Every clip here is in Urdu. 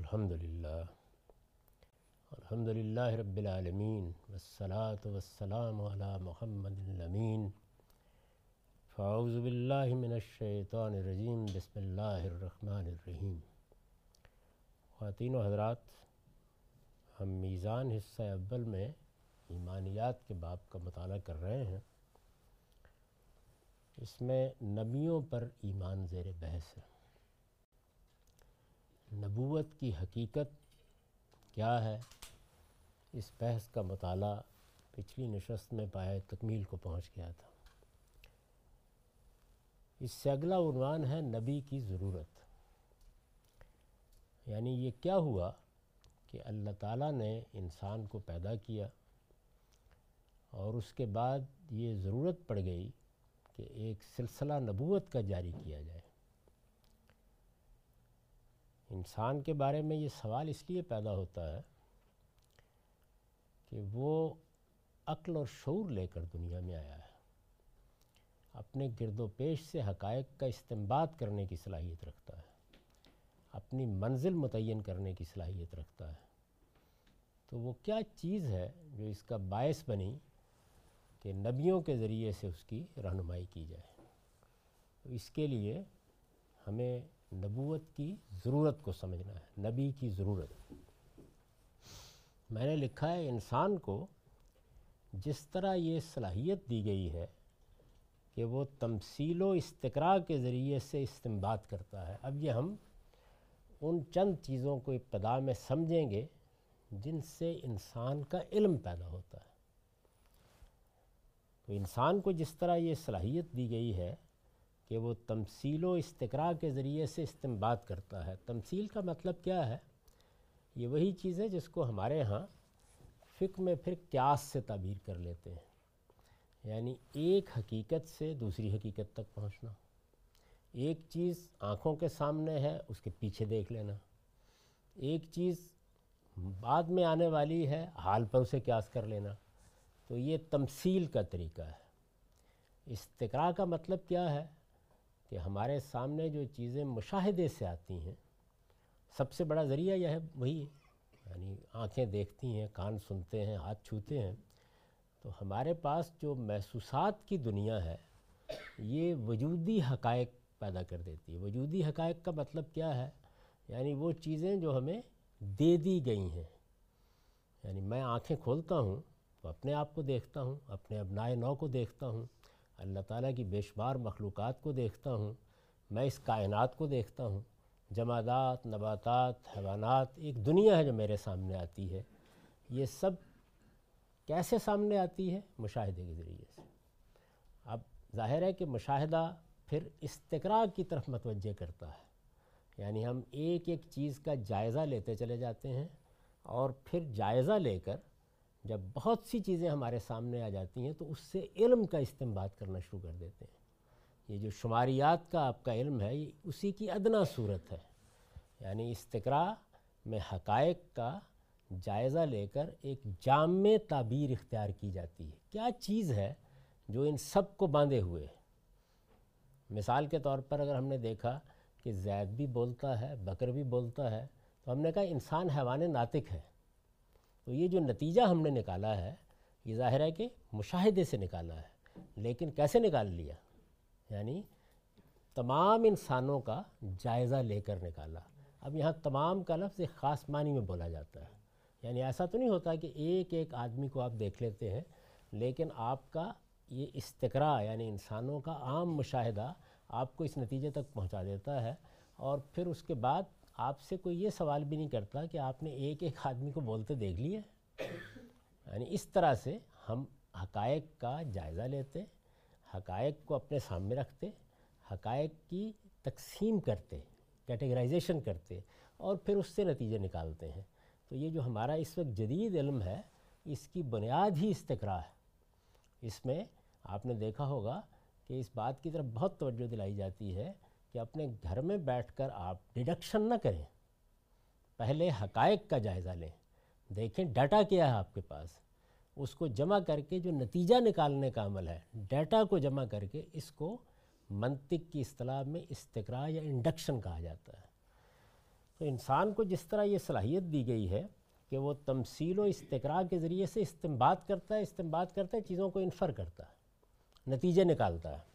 الحمد للہ۔ الحمد للہ رب العالمین، والصلاة والسلام علی محمد الامین۔ فاعوذ باللہ من الشیطان الرجیم، بسم اللہ الرحمن الرحیم۔ خواتین و حضرات، ہم میزان حصہ اول میں ایمانیات کے باب کا مطالعہ کر رہے ہیں۔ اس میں نبیوں پر ایمان زیر بحث ہے۔ نبوت کی حقیقت کیا ہے؟ اس بحث کا مطالعہ پچھلی نشست میں پائے تکمیل کو پہنچ گیا تھا۔ اس سے اگلا عنوان ہے نبی کی ضرورت۔ یعنی یہ کیا ہوا کہ اللہ تعالیٰ نے انسان کو پیدا کیا اور اس کے بعد یہ ضرورت پڑ گئی کہ ایک سلسلہ نبوت کا جاری کیا جائے۔ انسان کے بارے میں یہ سوال اس لیے پیدا ہوتا ہے کہ وہ عقل اور شعور لے کر دنیا میں آیا ہے۔ اپنے گرد و پیش سے حقائق کا استمباد کرنے کی صلاحیت رکھتا ہے۔ اپنی منزل متعین کرنے کی صلاحیت رکھتا ہے۔ تو وہ کیا چیز ہے جو اس کا باعث بنی کہ نبیوں کے ذریعے سے اس کی رہنمائی کی جائے؟ تو اس کے لیے ہمیں نبوت کی ضرورت کو سمجھنا ہے، نبی کی ضرورت۔ میں نے لکھا ہے، انسان کو جس طرح یہ صلاحیت دی گئی ہے کہ وہ تمثیل و استقراء کے ذریعے سے استمباد کرتا ہے۔ اب یہ ہم ان چند چیزوں کو ابتدا میں سمجھیں گے جن سے انسان کا علم پیدا ہوتا ہے۔ تو انسان کو جس طرح یہ صلاحیت دی گئی ہے کہ وہ تمثیل و استقراء کے ذریعے سے استمباد کرتا ہے۔ تمثیل کا مطلب کیا ہے؟ یہ وہی چیز ہے جس کو ہمارے ہاں فکر میں پھر قیاس سے تعبیر کر لیتے ہیں۔ یعنی ایک حقیقت سے دوسری حقیقت تک پہنچنا۔ ایک چیز آنکھوں کے سامنے ہے، اس کے پیچھے دیکھ لینا۔ ایک چیز بعد میں آنے والی ہے، حال پر اسے قیاس کر لینا۔ تو یہ تمثیل کا طریقہ ہے۔ استقراء کا مطلب کیا ہے؟ کہ ہمارے سامنے جو چیزیں مشاہدے سے آتی ہیں، سب سے بڑا ذریعہ یہ ہے، وہی یعنی آنکھیں دیکھتی ہیں، کان سنتے ہیں، ہاتھ چھوتے ہیں۔ تو ہمارے پاس جو محسوسات کی دنیا ہے، یہ وجودی حقائق پیدا کر دیتی ہے۔ وجودی حقائق کا مطلب کیا ہے؟ یعنی وہ چیزیں جو ہمیں دے دی گئی ہیں۔ یعنی میں آنکھیں کھولتا ہوں تو اپنے آپ کو دیکھتا ہوں، اپنے ابنائے نو کو دیکھتا ہوں۔ اللہ تعالیٰ کی بے شمار مخلوقات کو دیکھتا ہوں، میں اس کائنات کو دیکھتا ہوں۔ جمادات، نباتات، حیوانات، ایک دنیا ہے جو میرے سامنے آتی ہے۔ یہ سب کیسے سامنے آتی ہے؟ مشاہدے کے ذریعے سے۔ اب ظاہر ہے کہ مشاہدہ پھر استقراء کی طرف متوجہ کرتا ہے۔ یعنی ہم ایک ایک چیز کا جائزہ لیتے چلے جاتے ہیں اور پھر جائزہ لے کر جب بہت سی چیزیں ہمارے سامنے آ جاتی ہیں تو اس سے علم کا استعمال کرنا شروع کر دیتے ہیں۔ یہ جو شماریات کا آپ کا علم ہے، یہ اسی کی ادنا صورت ہے۔ یعنی استقراء میں حقائق کا جائزہ لے کر ایک جامع تعبیر اختیار کی جاتی ہے۔ کیا چیز ہے جو ان سب کو باندھے ہوئے ہے؟ مثال کے طور پر اگر ہم نے دیکھا کہ زید بھی بولتا ہے، بکر بھی بولتا ہے، تو ہم نے کہا انسان حیوان ناطق ہے۔ تو یہ جو نتیجہ ہم نے نکالا ہے، یہ ظاہر ہے کہ مشاہدے سے نکالا ہے، لیکن کیسے نکال لیا؟ یعنی تمام انسانوں کا جائزہ لے کر نکالا۔ اب یہاں تمام کا لفظ ایک خاص معنی میں بولا جاتا ہے۔ یعنی ایسا تو نہیں ہوتا کہ ایک ایک آدمی کو آپ دیکھ لیتے ہیں، لیکن آپ کا یہ استقراء یعنی انسانوں کا عام مشاہدہ آپ کو اس نتیجے تک پہنچا دیتا ہے اور پھر اس کے بعد آپ سے کوئی یہ سوال بھی نہیں کرتا کہ آپ نے ایک ایک آدمی کو بولتے دیکھ لیا یعنی اس طرح سے ہم حقائق کا جائزہ لیتے، حقائق کو اپنے سامنے رکھتے، حقائق کی تقسیم کرتے، کیٹیگرائزیشن کرتے اور پھر اس سے نتیجے نکالتے ہیں۔ تو یہ جو ہمارا اس وقت جدید علم ہے، اس کی بنیاد ہی استقراء ہے۔ اس میں آپ نے دیکھا ہوگا کہ اس بات کی طرف بہت توجہ دلائی جاتی ہے۔ کہ اپنے گھر میں بیٹھ کر آپ ڈیڈکشن نہ کریں۔ پہلے حقائق کا جائزہ لیں۔ دیکھیں ڈیٹا کیا ہے آپ کے پاس۔ اس کو جمع کر کے جو نتیجہ نکالنے کا عمل ہے، ڈیٹا کو جمع کر کے اس کو منطق کی اصطلاح میں استقراء یا انڈکشن کہا جاتا ہے۔ تو انسان کو جس طرح یہ صلاحیت دی گئی ہے کہ وہ تمثیل و استقرا کے ذریعے سے استمباد کرتا ہے استمباد کرتا ہے، چیزوں کو انفر کرتا ہے، نتیجے نکالتا ہے۔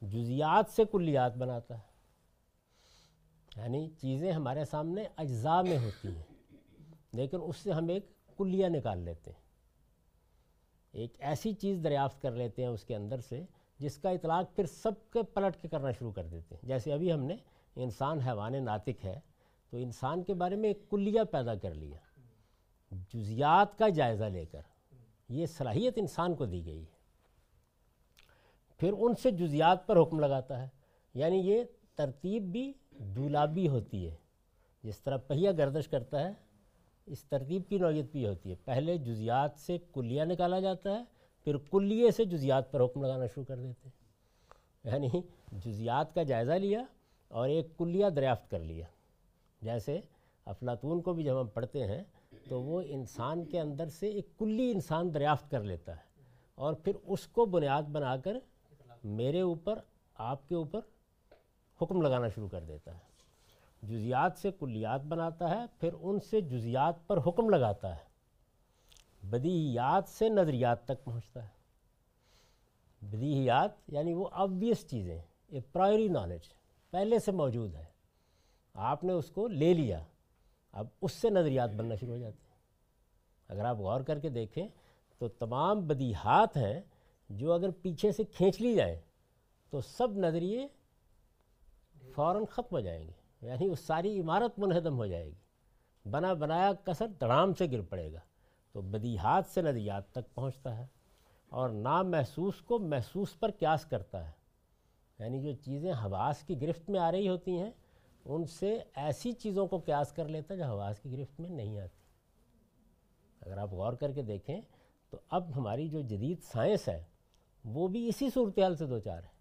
جزیات سے کلیات بناتا ہے۔ یعنی چیزیں ہمارے سامنے اجزاء میں ہوتی ہیں، لیکن اس سے ہم ایک کلیہ نکال لیتے ہیں۔ ایک ایسی چیز دریافت کر لیتے ہیں اس کے اندر سے جس کا اطلاق پھر سب کے پلٹ کے کرنا شروع کر دیتے ہیں۔ جیسے ابھی ہم نے انسان حیوان ناطق ہے، تو انسان کے بارے میں ایک کلیہ پیدا کر لیا۔ جزیات کا جائزہ لے کر یہ صلاحیت انسان کو دی گئی ہے۔ پھر ان سے جزیات پر حکم لگاتا ہے۔ یعنی یہ ترتیب بھی دولابی ہوتی ہے۔ جس طرح پہیہ گردش کرتا ہے، اس ترتیب کی نوعیت بھی ہوتی ہے۔ پہلے جزیات سے کلیہ نکالا جاتا ہے، پھر کلیے سے جزیات پر حکم لگانا شروع کر دیتے ہیں۔ یعنی جزیات کا جائزہ لیا اور ایک کلیہ دریافت کر لیا۔ جیسے افلاطون کو بھی جب ہم پڑھتے ہیں، تو وہ انسان کے اندر سے ایک کلی انسان دریافت کر لیتا ہے۔ اور پھر اس کو بنیاد بنا کر میرے اوپر، آپ کے اوپر حکم لگانا شروع کر دیتا ہے۔ جزیات سے کلیات بناتا ہے، پھر ان سے جزیات پر حکم لگاتا ہے۔ بدیہیات سے نظریات تک پہنچتا ہے۔ بدیہیات یعنی وہ آبویس چیزیں ایک پرائری نالج پہلے سے موجود ہے۔ آپ نے اس کو لے لیا، اب اس سے نظریات بننا شروع ہو جاتے ہیں۔ اگر آپ غور کر کے دیکھیں تو تمام بدیہات ہیں جو اگر پیچھے سے کھینچ لی جائیں تو سب نظریے فوراً ختم ہو جائیں گے یعنی وہ ساری عمارت منہدم ہو جائے گی۔ بنا بنایا کثر دڑام سے گر پڑے گا، تو بدیہات سے نظریات تک پہنچتا ہے اور نام محسوس کو محسوس پر قیاس کرتا ہے۔ یعنی جو چیزیں حواس کی گرفت میں آ رہی ہوتی ہیں، ان سے ایسی چیزوں کو قیاس کر لیتا جو حواس کی گرفت میں نہیں آتی۔ اگر آپ غور کر کے دیکھیں تو اب ہماری جو جدید سائنس ہے وہ بھی اسی صورتحال سے دو چار ہے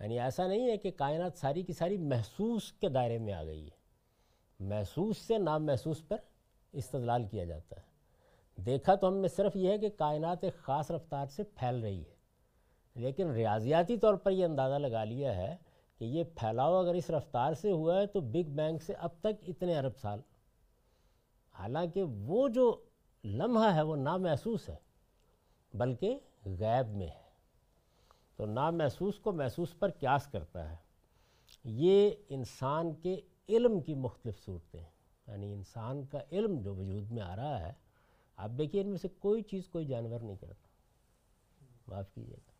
یعنی ایسا نہیں ہے کہ کائنات ساری کی ساری محسوس کے دائرے میں آ گئی ہے۔ محسوس سے نام محسوس پر استدلال کیا جاتا ہے۔ دیکھا تو ہم نے صرف یہ ہے کہ کائنات ایک خاص رفتار سے پھیل رہی ہے۔ لیکن ریاضیاتی طور پر یہ اندازہ لگا لیا ہے کہ یہ پھیلاؤ اگر اس رفتار سے ہوا ہے تو بگ بینگ سے اب تک اتنے ارب سال۔ حالانکہ وہ جو لمحہ ہے وہ نامحسوس ہے، بلکہ غیب میں ہے۔ تو نامحسوس کو محسوس پر قیاس کرتا ہے۔ یہ انسان کے علم کی مختلف صورتیں یعنی انسان کا علم جو وجود میں آ رہا ہے، آپ دیکھیے ان میں سے کوئی چیز کوئی جانور نہیں کرتا۔ معاف کیجیے۔ گا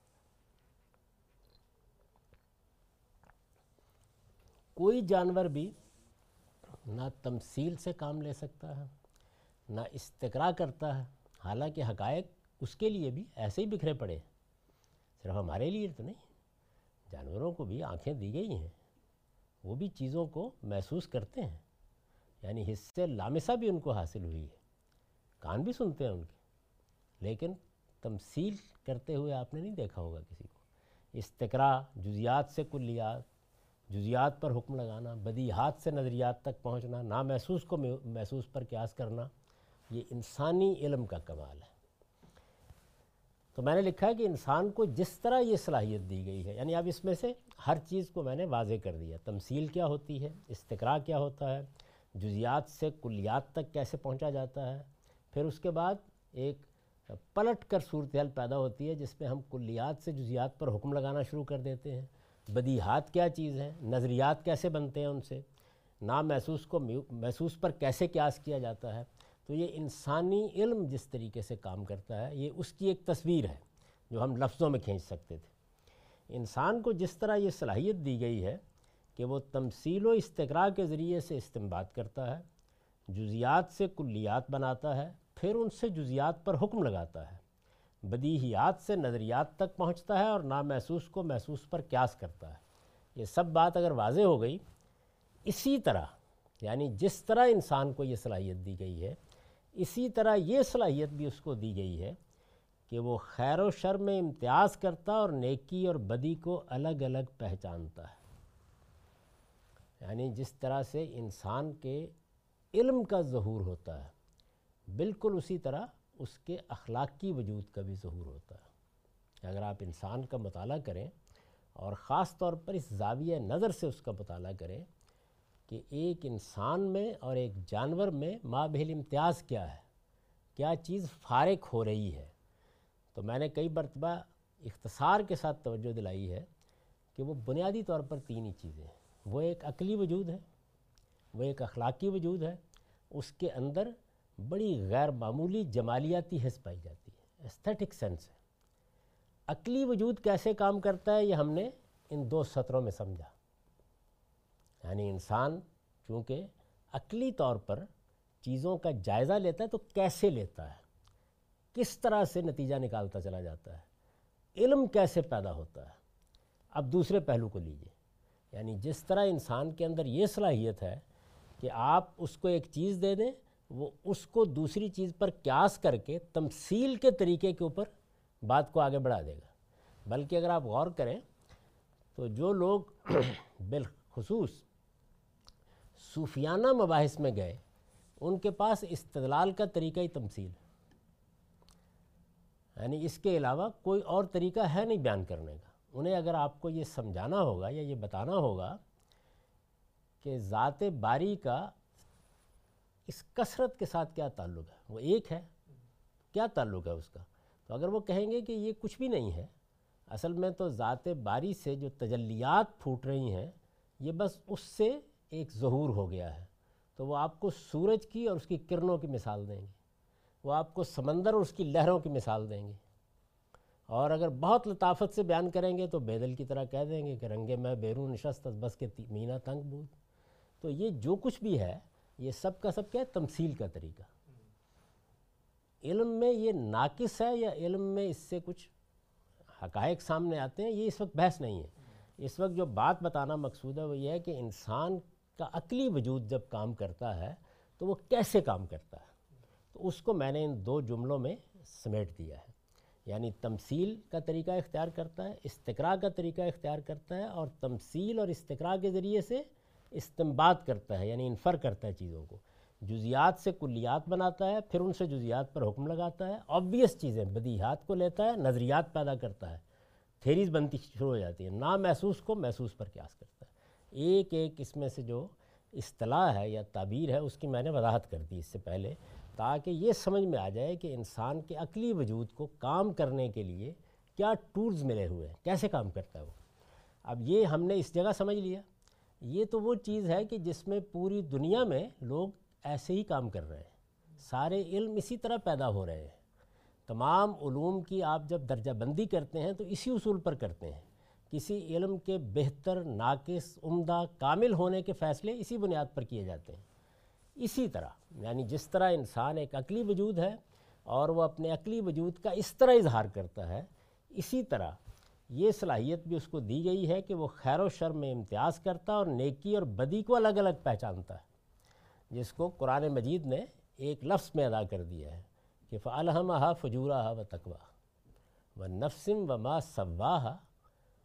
کوئی جانور بھی نہ تمثیل سے کام لے سکتا ہے، نہ استقرا کرتا ہے۔ حالانکہ حقائق اس کے لیے بھی ایسے ہی بکھرے پڑے صرف ہمارے لیے تو نہیں، جانوروں کو بھی آنکھیں دی گئی ہیں، وہ بھی چیزوں کو محسوس کرتے ہیں۔ یعنی حصے لامسہ بھی ان کو حاصل ہوئی ہے۔ کان بھی سنتے ہیں ان کے۔ لیکن تمثیل کرتے ہوئے آپ نے نہیں دیکھا ہوگا کسی کو۔ استقرا جزیات سے کلیات، جزیات پر حکم لگانا، بدیہات سے نظریات تک پہنچنا، نامحسوس کو محسوس پر قیاس کرنا، یہ انسانی علم کا کمال ہے۔ تو میں نے لکھا ہے کہ انسان کو جس طرح یہ صلاحیت دی گئی ہے یعنی اب اس میں سے ہر چیز کو میں نے واضح کر دیا۔ تمثیل کیا ہوتی ہے؟ استقرا کیا ہوتا ہے؟ جزیات سے کلیات تک کیسے پہنچا جاتا ہے؟ پھر اس کے بعد ایک پلٹ کر صورتحال پیدا ہوتی ہے، جس میں ہم کلیات سے جزیات پر حکم لگانا شروع کر دیتے ہیں۔ بدیہات کیا چیز ہے نظریات کیسے بنتے ہیں ان سے؟ نام محسوس کو محسوس پر کیسے قیاس کیا جاتا ہے؟ تو یہ انسانی علم جس طریقے سے کام کرتا ہے، یہ اس کی ایک تصویر ہے جو ہم لفظوں میں کھینچ سکتے تھے۔ انسان کو جس طرح یہ صلاحیت دی گئی ہے کہ وہ تمثیل و استقرا کے ذریعے سے استعمال کرتا ہے، جزیات سے کلیات بناتا ہے، پھر ان سے جزیات پر حکم لگاتا ہے۔ بدیہیات سے نظریات تک پہنچتا ہے اور نامحسوس کو محسوس پر قیاس کرتا ہے۔ یہ سب بات اگر واضح ہو گئی، اسی طرح یعنی جس طرح انسان کو یہ صلاحیت دی گئی ہے اسی طرح یہ صلاحیت بھی اس کو دی گئی ہے کہ وہ خیر و شر میں امتیاز کرتا اور نیکی اور بدی کو الگ الگ پہچانتا ہے۔ یعنی جس طرح سے انسان کے علم کا ظہور ہوتا ہے، بالکل اسی طرح اس کے اخلاقی وجود کا بھی ظہور ہوتا ہے۔ اگر آپ انسان کا مطالعہ کریں اور خاص طور پر اس زاویہ نظر سے اس کا مطالعہ کریں کہ ایک انسان میں اور ایک جانور میں مابہل امتیاز کیا ہے؟ کیا چیز فارق ہو رہی ہے؟ تو میں نے کئی مرتبہ اختصار کے ساتھ توجہ دلائی ہے کہ وہ بنیادی طور پر تین ہی چیزیں ہیں۔ وہ ایک عقلی وجود ہے، وہ ایک اخلاقی وجود ہے، اس کے اندر بڑی غیر معمولی جمالیاتی حص پائی جاتی ہے استھیٹک سینس ہے۔ عقلی وجود کیسے کام کرتا ہے یہ ہم نے ان دو سطروں میں سمجھا۔ یعنی انسان چونکہ عقلی طور پر چیزوں کا جائزہ لیتا ہے تو کیسے لیتا ہے؟ کس طرح سے نتیجہ نکالتا چلا جاتا ہے؟ علم کیسے پیدا ہوتا ہے؟ اب دوسرے پہلو کو لیجیے۔ یعنی جس طرح انسان کے اندر یہ صلاحیت ہے کہ آپ اس کو ایک چیز دے دیں، وہ اس کو دوسری چیز پر قیاس کر کے تمثیل کے طریقے کے اوپر بات کو آگے بڑھا دے گا۔ بلکہ اگر آپ غور کریں تو جو لوگ بالخصوص صوفیانہ مباحث میں گئے۔ ان کے پاس استدلال کا طریقہ ہی تمثیل۔ یعنی اس کے علاوہ کوئی اور طریقہ ہے نہیں بیان کرنے کا۔ انہیں اگر آپ کو یہ سمجھانا ہوگا یا یہ بتانا ہوگا کہ ذات باری کا اس کثرت کے ساتھ کیا تعلق ہے، وہ ایک ہے، کیا تعلق ہے اس کا؟ تو اگر وہ کہیں گے کہ یہ کچھ بھی نہیں ہے، اصل میں تو ذات باری سے جو تجلیات پھوٹ رہی ہیں، یہ بس اس سے ایک ظہور ہو گیا ہے، تو وہ آپ کو سورج کی اور اس کی کرنوں کی مثال دیں گے۔ وہ آپ کو سمندر اور اس کی لہروں کی مثال دیں گے۔ اور اگر بہت لطافت سے بیان کریں گے تو بیدل کی طرح کہہ دیں گے کہ رنگے میں بیرون نشست بس کے مینہ تنگ بود۔ تو یہ جو کچھ بھی ہے، یہ سب کا سب کیا ہے، تمثیل کا طریقہ۔ علم میں یہ ناقص ہے یا علم میں اس سے کچھ حقائق سامنے آتے ہیں، یہ اس وقت بحث نہیں ہے۔ اس وقت جو بات بتانا مقصود ہے، وہ یہ ہے کہ انسان کا عقلی وجود جب کام کرتا ہے تو وہ کیسے کام کرتا ہے؟ تو اس کو میں نے ان دو جملوں میں سمیٹ دیا ہے۔ یعنی تمثیل کا طریقہ اختیار کرتا ہے استقراء کا طریقہ اختیار کرتا ہے اور تمثیل اور استقراء کے ذریعے سے استمباد کرتا ہے یعنی انفر کرتا ہے چیزوں کو۔ جزیات سے کلیات بناتا ہے، پھر ان سے جزیات پر حکم لگاتا ہے آبویس چیزیں، بدیہات کو لیتا ہے، نظریات پیدا کرتا ہے۔ تھیریز بنتی شروع ہو جاتی ہیں نا محسوس کو محسوس پر قیاس کرتا ہے۔ ایک ایک اس میں سے جو اصطلاح ہے یا تعبیر ہے، اس کی میں نے وضاحت کر دی اس سے پہلے، تاکہ یہ سمجھ میں آ جائے کہ انسان کے عقلی وجود کو کام کرنے کے لیے کیا ٹولز ملے ہوئے ہیں، کیسے کام کرتا ہے وہ۔ اب یہ ہم نے اس جگہ سمجھ لیا۔ یہ تو وہ چیز ہے کہ جس میں پوری دنیا میں لوگ ایسے ہی کام کر رہے ہیں۔ سارے علم اسی طرح پیدا ہو رہے ہیں۔ تمام علوم کی آپ جب درجہ بندی کرتے ہیں تو اسی اصول پر کرتے ہیں۔ کسی علم کے بہتر، ناقص، عمدہ، کامل ہونے کے فیصلے اسی بنیاد پر کیے جاتے ہیں۔ اسی طرح یعنی جس طرح انسان ایک عقلی وجود ہے اور وہ اپنے عقلی وجود کا اس طرح اظہار کرتا ہے، اسی طرح یہ صلاحیت بھی اس کو دی گئی ہے کہ وہ خیر و شر میں امتیاز کرتا اور نیکی اور بدی کو الگ الگ پہچانتا ہے۔ جس کو قرآن مجید نے ایک لفظ میں ادا کر دیا ہے کہ فعلحمہ فجورہ و تقوا و نفسم و ما صواہ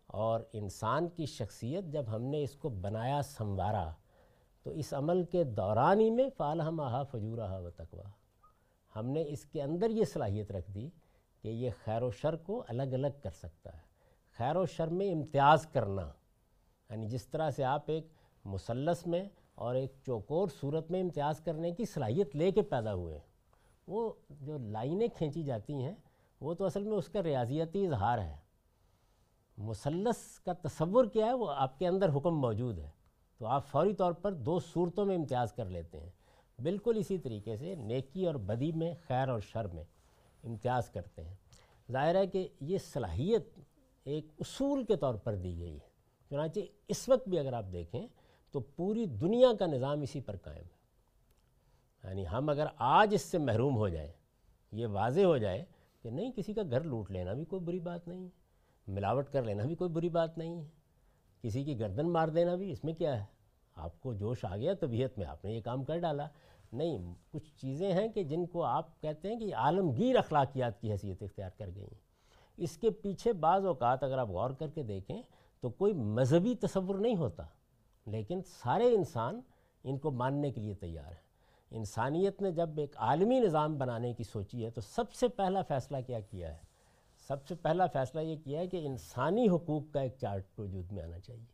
اور انسان کی شخصیت جب ہم نے اس کو بنایا سنوارا، تو اس عمل کے دوران ہی میں فالحمہ فجورہ و تقوا ہم نے اس کے اندر یہ صلاحیت رکھ دی کہ یہ خیر و شر کو الگ الگ کر سکتا ہے۔ خیر و شر میں امتیاز کرنا یعنی جس طرح سے آپ ایک مثلث میں اور ایک چوکور صورت میں امتیاز کرنے کی صلاحیت لے کے پیدا ہوئے۔ وہ جو لائنیں کھینچی جاتی ہیں، وہ تو اصل میں اس کا ریاضیتی اظہار ہے۔ مثلث کا تصور کیا ہے، وہ آپ کے اندر حکم موجود ہے۔ تو آپ فوری طور پر دو صورتوں میں امتیاز کر لیتے ہیں۔ بالکل اسی طریقے سے نیکی اور بدی میں، خیر اور شر میں امتیاز کرتے ہیں۔ ظاہر ہے کہ یہ صلاحیت ایک اصول کے طور پر دی گئی ہے۔ چنانچہ اس وقت بھی اگر آپ دیکھیں تو پوری دنیا کا نظام اسی پر قائم ہے۔ یعنی ہم اگر آج اس سے محروم ہو جائیں، یہ واضح ہو جائے کہ نہیں، کسی کا گھر لوٹ لینا بھی کوئی بری بات نہیں ہے۔ ملاوٹ کر لینا بھی کوئی بری بات نہیں ہے۔ کسی کی گردن مار دینا بھی اس میں کیا ہے؟ آپ کو جوش آ گیا طبیعت میں آپ نے یہ کام کر ڈالا۔ نہیں، کچھ چیزیں ہیں کہ جن کو آپ کہتے ہیں کہ عالمگیر اخلاقیات کی حیثیت اختیار کر گئی ہیں۔ اس کے پیچھے بعض اوقات اگر آپ غور کر کے دیکھیں تو کوئی مذہبی تصور نہیں ہوتا، لیکن سارے انسان ان کو ماننے کے لیے تیار ہیں۔ انسانیت نے جب ایک عالمی نظام بنانے کی سوچی ہے تو سب سے پہلا فیصلہ کیا کیا ہے؟ سب سے پہلا فیصلہ یہ کیا ہے کہ انسانی حقوق کا ایک چارٹ وجود میں آنا چاہیے۔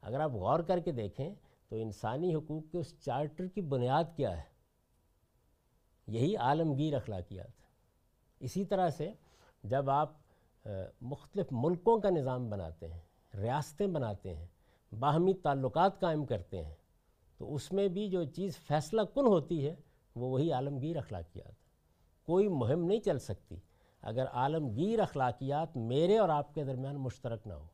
اگر آپ غور کر کے دیکھیں تو انسانی حقوق کے اس چارٹر کی بنیاد کیا ہے؟ یہی عالمگیر اخلاقیات۔ اسی طرح سے جب آپ مختلف ملکوں کا نظام بناتے ہیں، ریاستیں بناتے ہیں، باہمی تعلقات قائم کرتے ہیں، تو اس میں بھی جو چیز فیصلہ کن ہوتی ہے وہ وہی عالمگیر اخلاقیات۔ کوئی مہم نہیں چل سکتی۔ اگر عالمگیر اخلاقیات میرے اور آپ کے درمیان مشترک نہ ہو،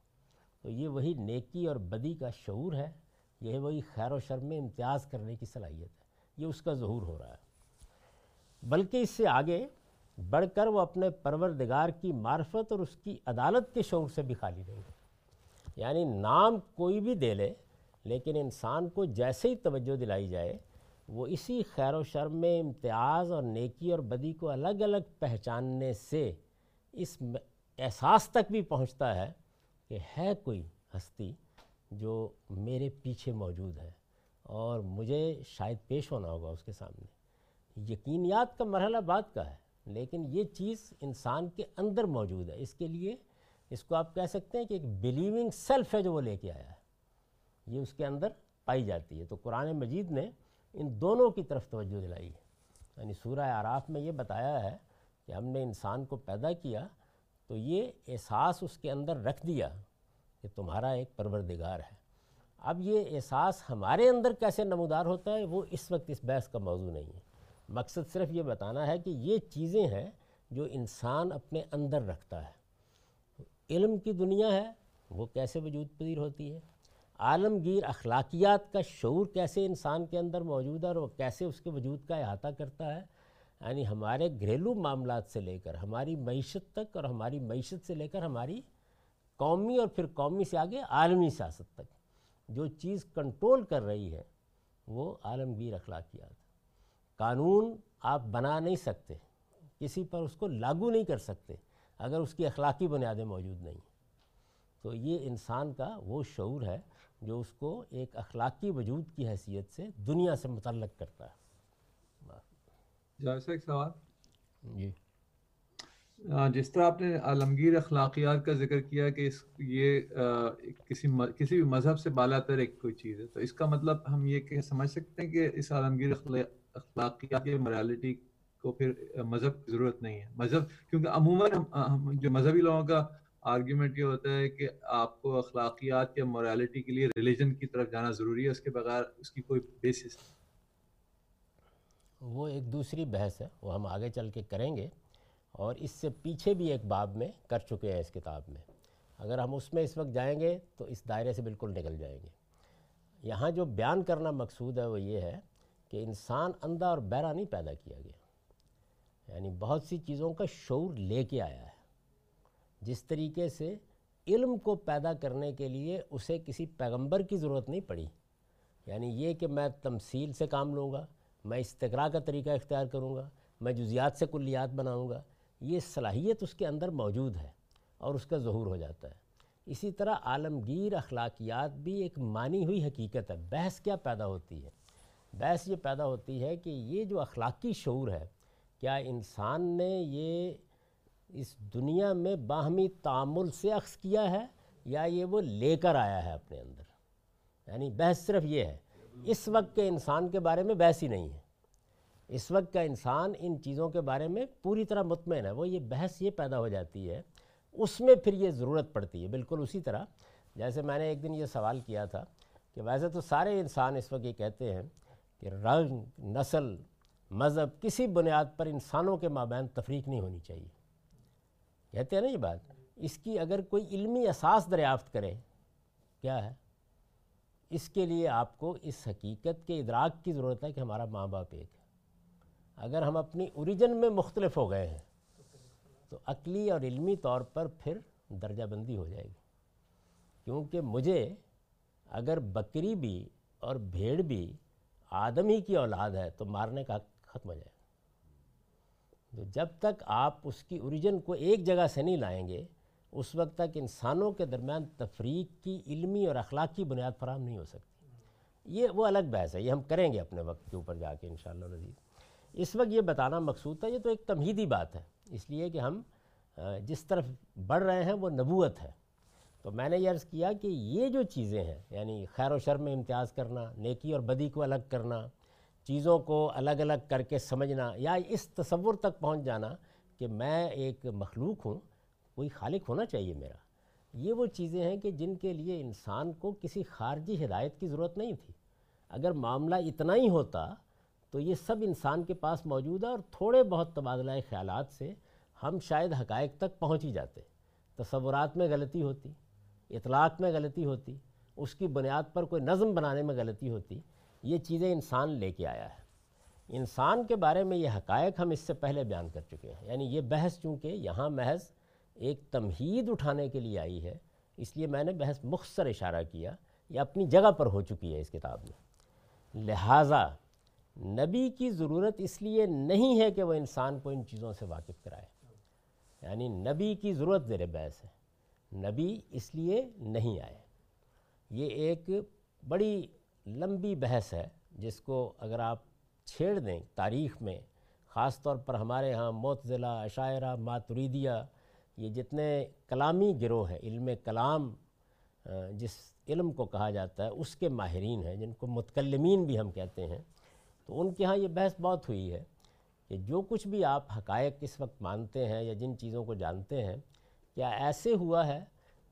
تو یہ وہی نیکی اور بدی کا شعور ہے، یہ وہی خیر و شر میں امتیاز کرنے کی صلاحیت ہے، یہ اس کا ظہور ہو رہا ہے۔ بلکہ اس سے آگے بڑھ کر وہ اپنے پروردگار کی معرفت اور اس کی عدالت کے شعور سے بھی خالی نہیں ہے۔ یعنی نام کوئی بھی دے لے، لیکن انسان کو جیسے ہی توجہ دلائی جائے وہ اسی خیر و شر میں امتیاز اور نیکی اور بدی کو الگ الگ پہچاننے سے اس احساس تک بھی پہنچتا ہے کہ ہے کوئی ہستی جو میرے پیچھے موجود ہے اور مجھے شاید پیش ہونا ہوگا اس کے سامنے۔ یقینیات کا مرحلہ بعد کا ہے، لیکن یہ چیز انسان کے اندر موجود ہے۔ اس کے لیے اس کو آپ کہہ سکتے ہیں کہ ایک بلیونگ سیلف ہے جو وہ لے کے آیا ہے۔ یہ اس کے اندر پائی جاتی ہے۔ تو قرآن مجید نے ان دونوں کی طرف توجہ دلائی ہے۔ یعنی سورہ عراف میں یہ بتایا ہے کہ ہم نے انسان کو پیدا کیا تو یہ احساس اس کے اندر رکھ دیا کہ تمہارا ایک پروردگار ہے۔ اب یہ احساس ہمارے اندر کیسے نمودار ہوتا ہے وہ اس وقت اس بحث کا موضوع نہیں ہے۔ مقصد صرف یہ بتانا ہے کہ یہ چیزیں ہیں جو انسان اپنے اندر رکھتا ہے۔ علم کی دنیا ہے، وہ کیسے وجود پذیر ہوتی ہے؟ عالمگیر اخلاقیات کا شعور کیسے انسان کے اندر موجود ہے اور وہ کیسے اس کے وجود کا احاطہ کرتا ہے؟ یعنی ہمارے گھریلو معاملات سے لے کر، ہماری معیشت تک اور ہماری معیشت سے لے کر ہماری قومی اور پھر قومی سے آگے عالمی سیاست تک۔ جو چیز کنٹرول کر رہی ہے وہ عالمگیر اخلاقیات۔ قانون آپ بنا نہیں سکتے، کسی پر اس کو لاگو نہیں کر سکتے اگر اس کی اخلاقی بنیادیں موجود نہیں۔ تو یہ انسان کا وہ شعور ہے جو اس کو ایک اخلاقی وجود کی حیثیت سے دنیا سے متعلق کرتا ہے۔ ایک سوال۔ جی۔ جس طرح آپ نے عالمگیر اخلاقیات کا ذکر کیا کہ اس یہ کسی کسی بھی مذہب سے بالا تر ایک کوئی چیز ہے تو اس کا مطلب ہم یہ کہ سمجھ سکتے ہیں کہ اس عالمگیر اخلاقیات کی مرالٹی کو پھر مذہب کی ضرورت نہیں ہے۔ مذہب کیونکہ عموماً جو مذہبی لوگوں کا آرگیومنٹ یہ ہوتا ہے کہ آپ کو اخلاقیات یا مورالٹی کے لیے ریلیجن کی طرف جانا ضروری ہے، اس کے بغیر اس کی کوئی بیسس وہ ایک دوسری بحث ہے، وہ ہم آگے چل کے کریں گے اور اس سے پیچھے بھی ایک باب میں کر چکے ہیں اس کتاب میں۔ اگر ہم اس میں اس وقت جائیں گے تو اس دائرے سے بالکل نکل جائیں گے۔ یہاں جو بیان کرنا مقصود ہے وہ یہ ہے کہ انسان اندھا اور بہرا نہیں پیدا کیا گیا۔ یعنی بہت سی چیزوں کا شعور لے کے آیا ہے۔ جس طریقے سے علم کو پیدا کرنے کے لیے اسے کسی پیغمبر کی ضرورت نہیں پڑی۔ یعنی یہ کہ میں تمثیل سے کام لوں گا، میں استقرا کا طریقہ اختیار کروں گا، میں جزیات سے کلیات بناؤں گا، یہ صلاحیت اس کے اندر موجود ہے اور اس کا ظہور ہو جاتا ہے۔ اسی طرح عالمگیر اخلاقیات بھی ایک مانی ہوئی حقیقت ہے، بحث کیا پیدا ہوتی ہے؟ بحث یہ پیدا ہوتی ہے کہ یہ جو اخلاقی شعور ہے، کیا انسان نے یہ اس دنیا میں باہمی تعامل سے اخذ کیا ہے یا یہ وہ لے کر آیا ہے اپنے اندر؟ یعنی بحث صرف یہ ہے، اس وقت کے انسان کے بارے میں بحث ہی نہیں ہے۔ اس وقت کا انسان ان چیزوں کے بارے میں پوری طرح مطمئن ہے، وہ یہ بحث یہ پیدا ہو جاتی ہے، اس میں پھر یہ ضرورت پڑتی ہے، بالکل اسی طرح۔ جیسے میں نے ایک دن یہ سوال کیا تھا کہ ویسے تو سارے انسان اس وقت یہ کہتے ہیں کہ رنگ، نسل، مذہب کسی بنیاد پر انسانوں کے مابین تفریق نہیں ہونی چاہیے۔ کہتے ہیں نا یہ بات، اس کی اگر کوئی علمی اساس دریافت کرے، کیا ہے؟ اس کے لیے آپ کو اس حقیقت کے ادراک کی ضرورت ہے کہ ہمارا ماں باپ ایک ہے۔ اگر ہم اپنی اوریجن میں مختلف ہو گئے ہیں، تو عقلی اور علمی طور پر پھر درجہ بندی ہو جائے گی۔ کیونکہ مجھے اگر بکری بھی اور بھیڑ بھی آدم ہی کی اولاد ہے، تو مارنے کا حق ختم ہو جائے تو جب تک آپ اس کی اوریجن کو ایک جگہ سے نہیں لائیں گے، اس وقت تک انسانوں کے درمیان تفریق کی علمی اور اخلاقی بنیاد فراہم نہیں ہو سکتی۔ یہ وہ الگ بحث ہے، یہ ہم کریں گے اپنے وقت کے اوپر جا کے انشاءاللہ شاء اس وقت یہ بتانا مقصود تھا، یہ تو ایک تمہیدی بات ہے، اس لیے کہ ہم جس طرف بڑھ رہے ہیں وہ نبوت ہے۔ تو میں نے یہ عرض کیا کہ یہ جو چیزیں ہیں یعنی خیر و شر میں امتیاز کرنا، نیکی اور بدی کو الگ کرنا چیزوں کو الگ الگ کر کے سمجھنا یا اس تصور تک پہنچ جانا کہ میں ایک مخلوق ہوں، کوئی خالق ہونا چاہیے میرا۔ یہ وہ چیزیں ہیں کہ جن کے لیے انسان کو کسی خارجی ہدایت کی ضرورت نہیں تھی۔ اگر معاملہ اتنا ہی ہوتا تو یہ سب انسان کے پاس موجود ہے اور تھوڑے بہت تبادلہ خیالات سے ہم شاید حقائق تک پہنچ ہی جاتے۔ تصورات میں غلطی ہوتی اطلاق میں غلطی ہوتی، اس کی بنیاد پر کوئی نظم بنانے میں غلطی ہوتی یہ چیزیں انسان لے کے آیا ہے۔ انسان کے بارے میں یہ حقائق ہم اس سے پہلے بیان کر چکے ہیں۔ یعنی یہ بحث چونکہ یہاں محض ایک تمہید اٹھانے کے لیے آئی ہے، اس لیے میں نے بحث مختصر اشارہ کیا، یہ اپنی جگہ پر ہو چکی ہے اس کتاب میں۔ لہٰذا نبی کی ضرورت اس لیے نہیں ہے کہ وہ انسان کو ان چیزوں سے واقف کرائے۔ یعنی نبی کی ضرورت زیر بحث ہے۔ نبی اس لیے نہیں آئے۔ یہ ایک بڑی لمبی بحث ہے جس کو اگر آپ چھیڑ دیں تاریخ میں، خاص طور پر ہمارے ہاں معتزلہ، عشاعرہ، ماتریدیہ، یہ جتنے کلامی گروہ ہیں، علم کلام جس علم کو کہا جاتا ہے، اس کے ماہرین ہیں، جن کو متکلمین بھی ہم کہتے ہیں، تو ان کے ہاں یہ بحث بہت ہوئی ہے کہ جو کچھ بھی آپ حقائق اس وقت مانتے ہیں یا جن چیزوں کو جانتے ہیں، کیا ایسے ہوا ہے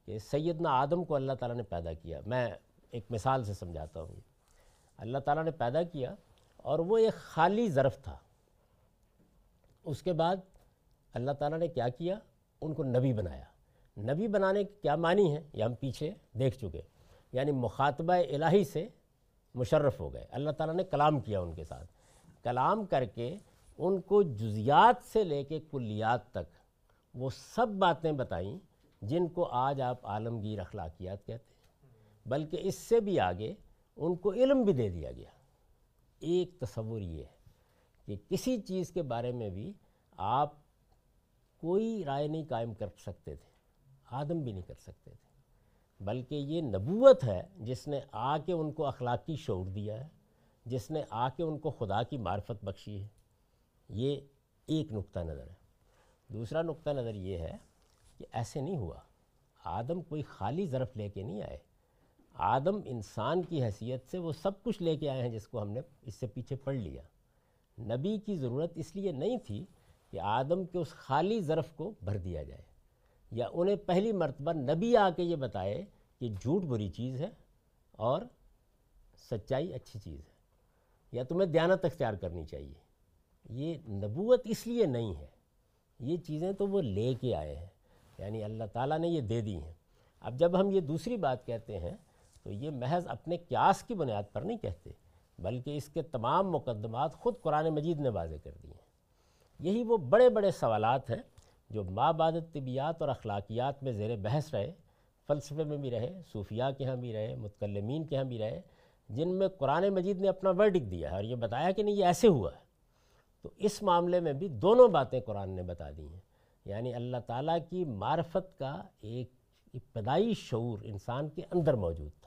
کہ سیدنا آدم کو اللہ تعالیٰ نے پیدا کیا؟ میں ایک مثال سے سمجھاتا ہوں۔ اللہ تعالیٰ نے پیدا کیا اور وہ ایک خالی ظرف تھا۔ اس کے بعد اللہ تعالیٰ نے کیا کیا؟ ان کو نبی بنایا۔ نبی بنانے کے کیا معنی ہے؟ یہ ہم پیچھے دیکھ چکے۔ یعنی مخاطبہ الہی سے مشرف ہو گئے۔ اللہ تعالیٰ نے کلام کیا ان کے ساتھ۔ کلام کر کے ان کو جزیات سے لے کے کلیات تک وہ سب باتیں بتائیں جن کو آج آپ عالمگیر اخلاقیات کہتے ہیں۔ بلکہ اس سے بھی آگے ان کو علم بھی دے دیا گیا۔ ایک تصور یہ ہے کہ کسی چیز کے بارے میں بھی آپ کوئی رائے نہیں قائم کر سکتے تھے، آدم بھی نہیں کر سکتے تھے۔ بلکہ یہ نبوت ہے جس نے آ کے ان کو اخلاقی شعور دیا ہے، جس نے آ کے ان کو خدا کی معرفت بخشی ہے۔ یہ ایک نقطہ نظر ہے۔ دوسرا نقطہ نظر یہ ہے کہ ایسے نہیں ہوا۔ آدم کوئی خالی ظرف لے کے نہیں آئے۔ آدم انسان کی حیثیت سے وہ سب کچھ لے کے آئے ہیں جس کو ہم نے اس سے پیچھے پڑھ لیا۔ نبی کی ضرورت اس لیے نہیں تھی کہ آدم کے اس خالی ظرف کو بھر دیا جائے یا انہیں پہلی مرتبہ نبی آ کے یہ بتائے کہ جھوٹ بری چیز ہے اور سچائی اچھی چیز ہے یا تمہیں دیانت اختیار کرنی چاہیے۔ یہ نبوت اس لیے نہیں ہے، یہ چیزیں تو وہ لے کے آئے ہیں یعنی اللہ تعالیٰ نے یہ دے دی ہیں۔ اب جب ہم یہ دوسری بات کہتے ہیں تو یہ محض اپنے قیاس کی بنیاد پر نہیں کہتے، بلکہ اس کے تمام مقدمات خود قرآن مجید نے واضح کر دی ہیں۔ یہی وہ بڑے بڑے سوالات ہیں جو ماں بادت طبیات اور اخلاقیات میں زیر بحث رہے، فلسفے میں بھی رہے، صوفیاء کے ہاں بھی رہے، متکلمین کے ہاں بھی رہے، جن میں قرآن مجید نے اپنا ورڈک دیا ہے اور یہ بتایا کہ نہیں، یہ ایسے ہوا ہے۔ تو اس معاملے میں بھی دونوں باتیں قرآن نے بتا دی ہیں۔ یعنی اللہ تعالیٰ کی معرفت کا ایک ابتدائی شعور انسان کے اندر موجود تھا۔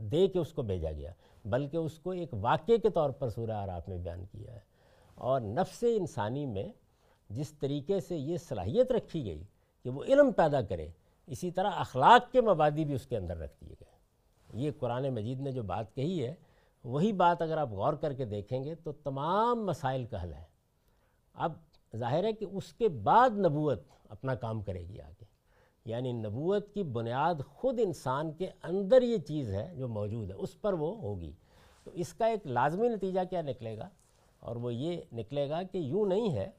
دے کے اس کو بھیجا گیا، بلکہ اس کو ایک واقعے کے طور پر سورہ آراف میں بیان کیا ہے۔ اور نفس انسانی میں جس طریقے سے یہ صلاحیت رکھی گئی کہ وہ علم پیدا کرے، اسی طرح اخلاق کے مبادی بھی اس کے اندر رکھ دیے گئے۔ یہ قرآن مجید نے جو بات کہی ہے، وہی بات اگر آپ غور کر کے دیکھیں گے تو تمام مسائل کا حل ہے۔ اب ظاہر ہے کہ اس کے بعد نبوت اپنا کام کرے گی آگے۔ یعنی نبوت کی بنیاد خود انسان کے اندر یہ چیز ہے جو موجود ہے، اس پر وہ ہوگی۔ تو اس کا ایک لازمی نتیجہ کیا نکلے گا؟ اور وہ یہ نکلے گا کہ یوں نہیں ہے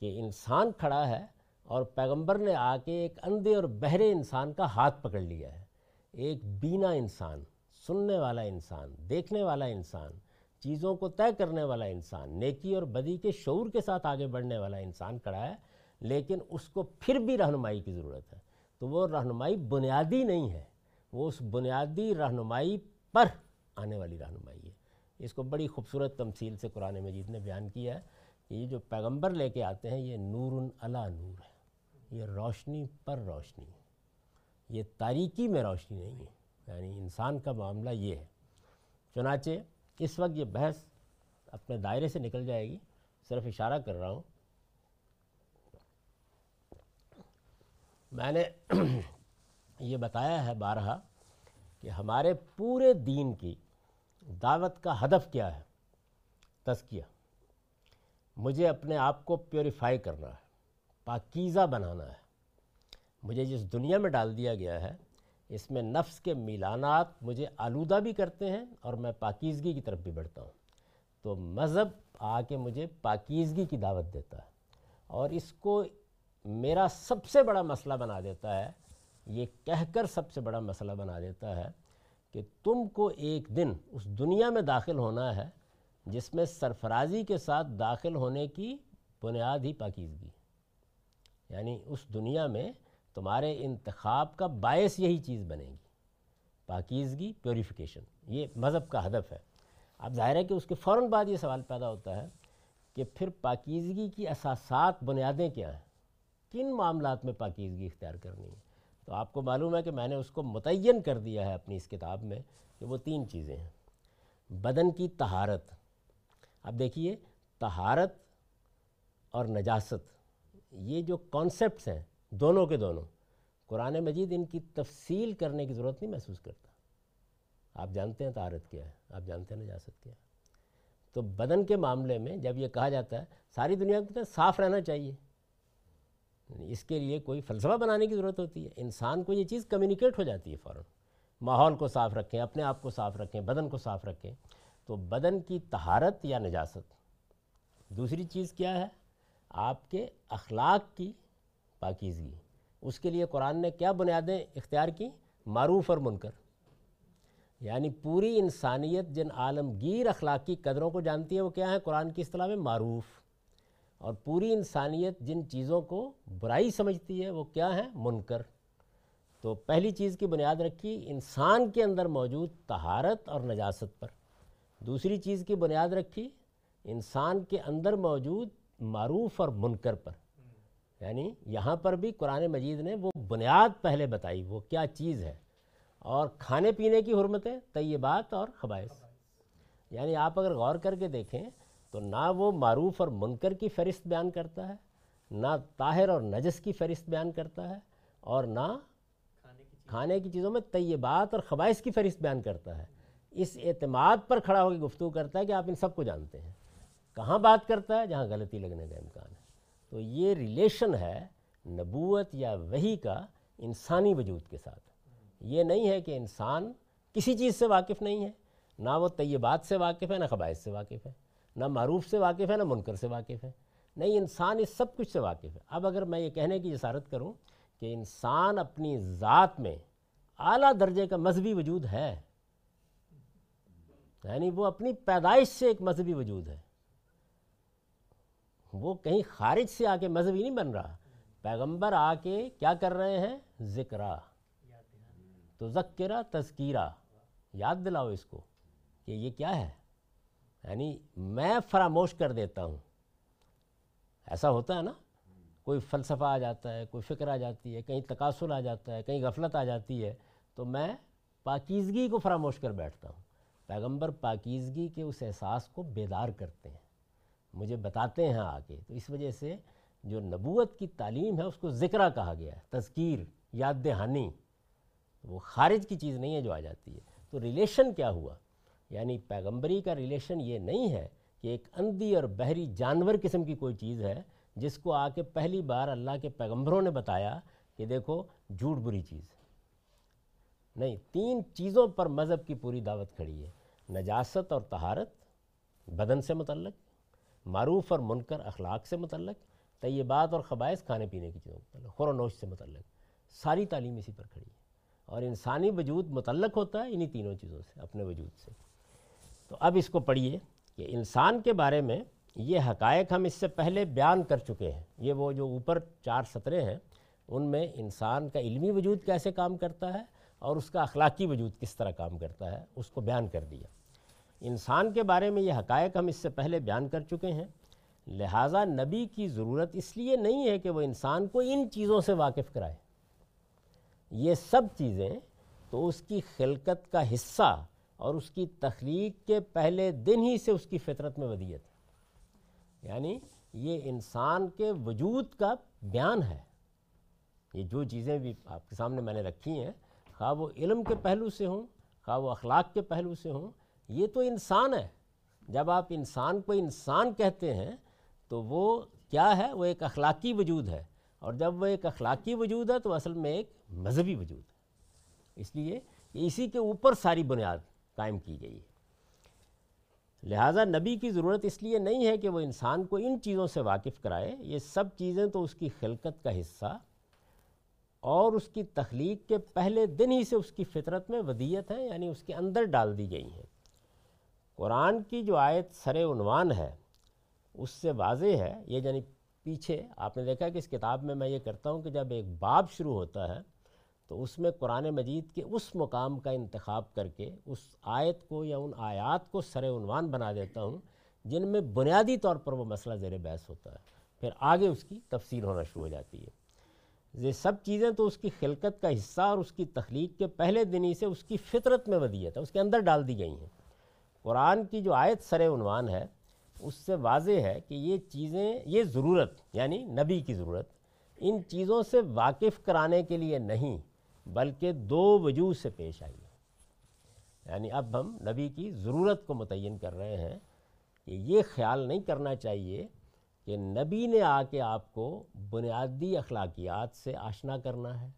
کہ انسان کھڑا ہے اور پیغمبر نے آ کے ایک اندھے اور بہرے انسان کا ہاتھ پکڑ لیا ہے۔ ایک بینا انسان، سننے والا انسان، دیکھنے والا انسان، چیزوں کو طے کرنے والا انسان، نیکی اور بدی کے شعور کے ساتھ آگے بڑھنے والا انسان کھڑا ہے، لیکن اس کو پھر بھی رہنمائی کی ضرورت ہے۔ تو وہ رہنمائی بنیادی نہیں ہے، وہ اس بنیادی رہنمائی پر آنے والی رہنمائی ہے۔ اس کو بڑی خوبصورت تمثیل سے قرآن مجید نے بیان کیا ہے کہ یہ جو پیغمبر لے کے آتے ہیں، یہ نور علا نور ہے۔ یہ روشنی پر روشنی ہے۔ یہ تاریکی میں روشنی نہیں ہے۔ یعنی انسان کا معاملہ یہ ہے۔ چنانچہ اس وقت یہ بحث اپنے دائرے سے نکل جائے گی۔ صرف اشارہ کر رہا ہوں میں نے یہ بتایا ہے بارہا کہ ہمارے پورے دین کی دعوت کا ہدف کیا ہے؟ تزکیہ۔ مجھے اپنے آپ کو پیوریفائی کرنا ہے، پاکیزہ بنانا ہے۔ مجھے جس دنیا میں ڈال دیا گیا ہے، اس میں نفس کے میلانات مجھے آلودہ بھی کرتے ہیں اور میں پاکیزگی کی طرف بھی بڑھتا ہوں۔ تو مذہب آ کے مجھے پاکیزگی کی دعوت دیتا ہے اور اس کو میرا سب سے بڑا مسئلہ بنا دیتا ہے، یہ کہہ کر سب سے بڑا مسئلہ بنا دیتا ہے کہ تم کو ایک دن اس دنیا میں داخل ہونا ہے جس میں سرفرازی کے ساتھ داخل ہونے کی بنیاد ہی پاکیزگی۔ یعنی اس دنیا میں تمہارے انتخاب کا باعث یہی چیز بنے گی۔ پاکیزگی پیوریفیکیشن یہ مذہب کا ہدف ہے۔ اب ظاہر ہے کہ اس کے فوراً بعد یہ سوال پیدا ہوتا ہے کہ پھر پاکیزگی کی اساسات بنیادیں کیا ہیں؟ کن معاملات میں پاکیزگی اختیار کرنی ہے؟ تو آپ کو معلوم ہے کہ میں نے اس کو متعین کر دیا ہے اپنی اس کتاب میں کہ وہ تین چیزیں ہیں۔ بدن کی تہارت اب دیکھیے تہارت اور نجاست، یہ جو کانسیپٹس ہیں، دونوں کے دونوں، قرآن مجید ان کی تفصیل کرنے کی ضرورت نہیں محسوس کرتا۔ آپ جانتے ہیں تہارت کیا ہے، آپ جانتے ہیں نجاست کیا ہے۔ تو بدن کے معاملے میں جب یہ کہا جاتا ہے، ساری دنیا کو صاف رہنا چاہیے۔ اس کے لیے کوئی فلسفہ بنانے کی ضرورت ہوتی ہے۔ انسان کو یہ چیز کمیونیکیٹ ہو جاتی ہے فوراً۔ ماحول کو صاف رکھیں، اپنے آپ کو صاف رکھیں، بدن کو صاف رکھیں۔ تو بدن کی تہارت یا نجاست۔ دوسری چیز کیا ہے؟ آپ کے اخلاق کی پاکیزگی۔ اس کے لیے قرآن نے کیا بنیادیں اختیار کی معروف اور منکر۔ یعنی پوری انسانیت، جن عالمگیر اخلاقی قدروں کو جانتی ہے، وہ کیا ہے قرآن کی اصطلاح میں معروف۔ اور پوری انسانیت جن چیزوں کو برائی سمجھتی ہے، وہ کیا ہے منکر۔ تو پہلی چیز کی بنیاد رکھی، انسان کے اندر موجود طہارت اور نجاست پر۔ دوسری چیز کی بنیاد رکھی، انسان کے اندر موجود معروف اور منکر پر۔ یعنی یہاں پر بھی قرآن مجید نے وہ بنیاد پہلے بتائی، وہ کیا چیز ہے۔ اور کھانے پینے کی حرمتیں، طیبات اور خبائص یعنی آپ اگر غور کر کے دیکھیں تو نہ وہ معروف اور منکر کی فہرست بیان کرتا ہے، نہ طاہر اور نجس کی فہرست بیان کرتا ہے اور نہ کھانے کی چیزوں میں طیبات اور خبائص کی فہرست بیان کرتا ہے۔ اس اعتماد پر کھڑا ہو کے گفتگو کرتا ہے کہ آپ ان سب کو جانتے ہیں۔ کہاں بات کرتا ہے؟ جہاں غلطی لگنے کا امکان ہے۔ تو یہ ریلیشن ہے نبوت یا وہی کا انسانی وجود کے ساتھ۔ یہ نہیں ہے کہ انسان کسی چیز سے واقف نہیں ہے، نہ وہ طیبات سے واقف ہے، نہ خبائص سے واقف ہے۔ نہ معروف سے واقف ہے، نہ منکر سے واقف ہے۔ نہیں، انسان اس سب کچھ سے واقف ہے۔ اب اگر میں یہ کہنے کی جسارت کروں کہ انسان اپنی ذات میں اعلیٰ درجے کا مذہبی وجود ہے یعنی وہ اپنی پیدائش سے ایک مذہبی وجود ہے۔ وہ کہیں خارج سے آ کے مذہبی نہیں بن رہا۔ پیغمبر آ کے کیا کر رہے ہیں؟ ذکرہ۔ تو ذکرہ تذکیرہ یاد دلاؤ اس کو کہ یہ کیا ہے؟ یعنی میں فراموش کر دیتا ہوں۔ ایسا ہوتا ہے نا، کوئی فلسفہ آ جاتا ہے، کوئی فکر آ جاتی ہے، کہیں تقاصل آ جاتا ہے، کہیں غفلت آ جاتی ہے، تو میں پاکیزگی کو فراموش کر بیٹھتا ہوں۔ پیغمبر پاکیزگی کے اس احساس کو بیدار کرتے ہیں۔ مجھے بتاتے ہیں آ کے تو اس وجہ سے جو نبوت کی تعلیم ہے، اس کو ذکرہ کہا گیا ہے، تذکیر، یاد دہانی، وہ خارج کی چیز نہیں ہے جو آ جاتی ہے۔ تو ریلیشن کیا ہوا؟ یعنی پیغمبری کا ریلیشن یہ نہیں ہے کہ ایک اندھی اور بحری جانور قسم کی کوئی چیز ہے جس کو آ کے پہلی بار اللہ کے پیغمبروں نے بتایا کہ دیکھو جھوٹ بری چیز نہیں، تین چیزوں پر مذہب کی پوری دعوت کھڑی ہے۔ نجاست اور طہارت بدن سے متعلق، معروف اور منکر اخلاق سے متعلق، طیبات اور خبائص کھانے پینے کی چیزوں متعلق، خور و نوش سے متعلق۔ ساری تعلیم اسی پر کھڑی ہے۔ اور انسانی وجود متعلق ہوتا ہے انہی تینوں چیزوں سے، اپنے وجود سے۔ تو اب اس کو پڑھیے کہ انسان کے بارے میں یہ حقائق ہم اس سے پہلے بیان کر چکے ہیں۔ یہ وہ جو اوپر چار سطرے ہیں، ان میں انسان کا علمی وجود کیسے کام کرتا ہے اور اس کا اخلاقی وجود کس طرح کام کرتا ہے، اس کو بیان کر دیا۔ انسان کے بارے میں یہ حقائق ہم اس سے پہلے بیان کر چکے ہیں۔ لہٰذا نبی کی ضرورت اس لیے نہیں ہے کہ وہ انسان کو ان چیزوں سے واقف کرائے۔ یہ سب چیزیں تو اس کی خلقت کا حصہ اور اس کی تخلیق کے پہلے دن ہی سے اس کی فطرت میں ودیت ہے۔ یعنی یہ انسان کے وجود کا بیان ہے۔ یہ جو چیزیں بھی آپ کے سامنے میں نے رکھی ہیں، خواہ وہ علم کے پہلو سے ہوں، خواہ وہ اخلاق کے پہلو سے ہوں، یہ تو انسان ہے۔ جب آپ انسان کو انسان کہتے ہیں، تو وہ کیا ہے؟ وہ ایک اخلاقی وجود ہے۔ اور جب وہ ایک اخلاقی وجود ہے، تو اصل میں ایک مذہبی وجود ہے۔ اس لیے اسی کے اوپر ساری بنیاد قائم کی گئی ہے۔ لہٰذا نبی کی ضرورت اس لیے نہیں ہے کہ وہ انسان کو ان چیزوں سے واقف کرائے، یہ سب چیزیں تو اس کی خلقت کا حصہ اور اس کی تخلیق کے پہلے دن ہی سے اس کی فطرت میں ودیت ہے یعنی اس کے اندر ڈال دی گئی ہیں۔ قرآن کی جو آیت سر عنوان ہے، اس سے واضح ہے، یہ یعنی پیچھے آپ نے دیکھا کہ اس کتاب میں میں یہ کرتا ہوں کہ جب ایک باب شروع ہوتا ہے تو اس میں قرآن مجید کے اس مقام کا انتخاب کر کے اس آیت کو یا ان آیات کو سر عنوان بنا دیتا ہوں، جن میں بنیادی طور پر وہ مسئلہ زیر بحث ہوتا ہے۔ پھر آگے اس کی تفصیل ہونا شروع ہو جاتی ہے۔ یہ سب چیزیں تو اس کی خلقت کا حصہ اور اس کی تخلیق کے پہلے دن ہی سے اس کی فطرت میں ودیت ہے، اس کے اندر ڈال دی گئی ہیں۔ قرآن کی جو آیت سر عنوان ہے، اس سے واضح ہے کہ یہ چیزیں، یہ ضرورت یعنی نبی کی ضرورت، ان چیزوں سے واقف کرانے کے لیے نہیں۔ بلکہ دو وجوہ سے پیش آئی ہے۔ یعنی اب ہم نبی کی ضرورت کو متعین کر رہے ہیں کہ یہ خیال نہیں کرنا چاہیے کہ نبی نے آ کے آپ کو بنیادی اخلاقیات سے آشنا کرنا ہے،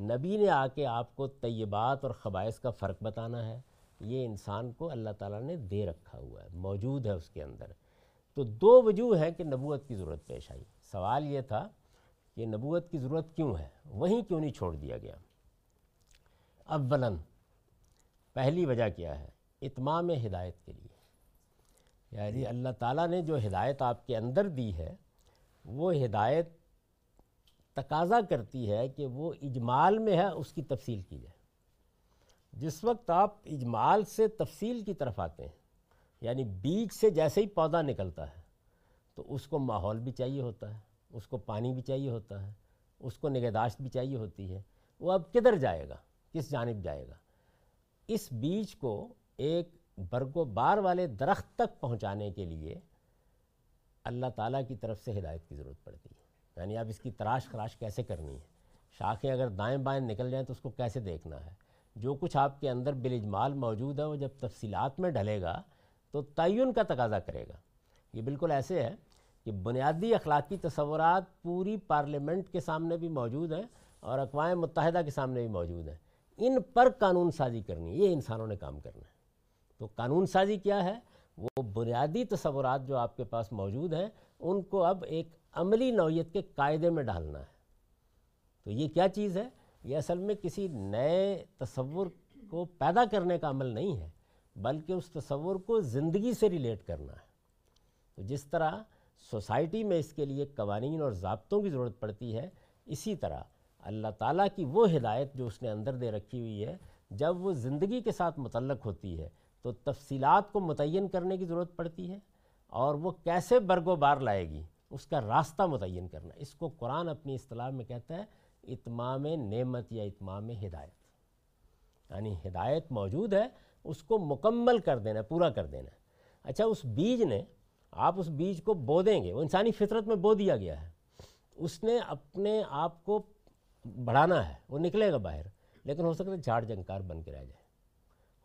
نبی نے آ کے آپ کو طیبات اور خبائص کا فرق بتانا ہے۔ یہ انسان کو اللہ تعالیٰ نے دے رکھا ہوا ہے، موجود ہے اس کے اندر۔ تو دو وجوہ ہیں کہ نبوت کی ضرورت پیش آئی۔ سوال یہ تھا کہ نبوت کی ضرورت کیوں ہے؟ وہیں کیوں نہیں چھوڑ دیا گیا؟ اولاً پہلی وجہ کیا ہے؟ اتمام ہدایت کے لیے۔ یعنی اللہ تعالیٰ نے جو ہدایت آپ کے اندر دی ہے، وہ ہدایت تقاضا کرتی ہے کہ وہ اجمال میں ہے، اس کی تفصیل کی جائے۔ جس وقت آپ اجمال سے تفصیل کی طرف آتے ہیں یعنی بیج سے جیسے ہی پودا نکلتا ہے، تو اس کو ماحول بھی چاہیے ہوتا ہے، اس کو پانی بھی چاہیے ہوتا ہے، اس کو نگہداشت بھی چاہیے ہوتی ہے، وہ اب کدھر جائے گا؟ کس جانب جائے گا؟ اس بیج کو ایک برگ و بار والے درخت تک پہنچانے کے لیے اللہ تعالیٰ کی طرف سے ہدایت کی ضرورت پڑتی ہے۔ یعنی اب اس کی تراش خراش کیسے کرنی ہے؟ شاخیں اگر دائیں بائیں نکل جائیں تو اس کو کیسے دیکھنا ہے؟ جو کچھ آپ کے اندر بالاجمال موجود ہے، وہ جب تفصیلات میں ڈھلے گا تو تعین کا تقاضا کرے گا۔ یہ بالکل ایسے ہے کہ بنیادی اخلاقی تصورات پوری پارلیمنٹ کے سامنے بھی موجود ہیں اور اقوام متحدہ کے سامنے بھی موجود ہیں۔ ان پر قانون سازی کرنی یہ انسانوں نے کام کرنا ہے۔ تو قانون سازی کیا ہے؟ وہ بنیادی تصورات جو آپ کے پاس موجود ہیں، ان کو اب ایک عملی نوعیت کے قاعدے میں ڈالنا ہے۔ تو یہ کیا چیز ہے؟ یہ اصل میں کسی نئے تصور کو پیدا کرنے کا عمل نہیں ہے، بلکہ اس تصور کو زندگی سے ریلیٹ کرنا ہے۔ تو جس طرح سوسائٹی میں اس کے لیے قوانین اور ضابطوں کی ضرورت پڑتی ہے، اسی طرح اللہ تعالیٰ کی وہ ہدایت جو اس نے اندر دے رکھی ہوئی ہے، جب وہ زندگی کے ساتھ متعلق ہوتی ہے، تو تفصیلات کو متعین کرنے کی ضرورت پڑتی ہے اور وہ کیسے برگ و بار لائے گی، اس کا راستہ متعین کرنا۔ اس کو قرآن اپنی اصطلاح میں کہتا ہے، اتمام نعمت یا اتمام ہدایت۔ یعنی ہدایت موجود ہے، اس کو مکمل کر دینا، پورا کر دینا۔ اچھا اس بیج نے، آپ اس بیج کو بو دیں گے، وہ انسانی فطرت میں بو دیا گیا ہے۔ اس نے اپنے آپ کو بڑھانا ہے، وہ نکلے گا باہر، لیکن ہو سکتا ہے جھاڑ جنکار بن کے رہ جائے۔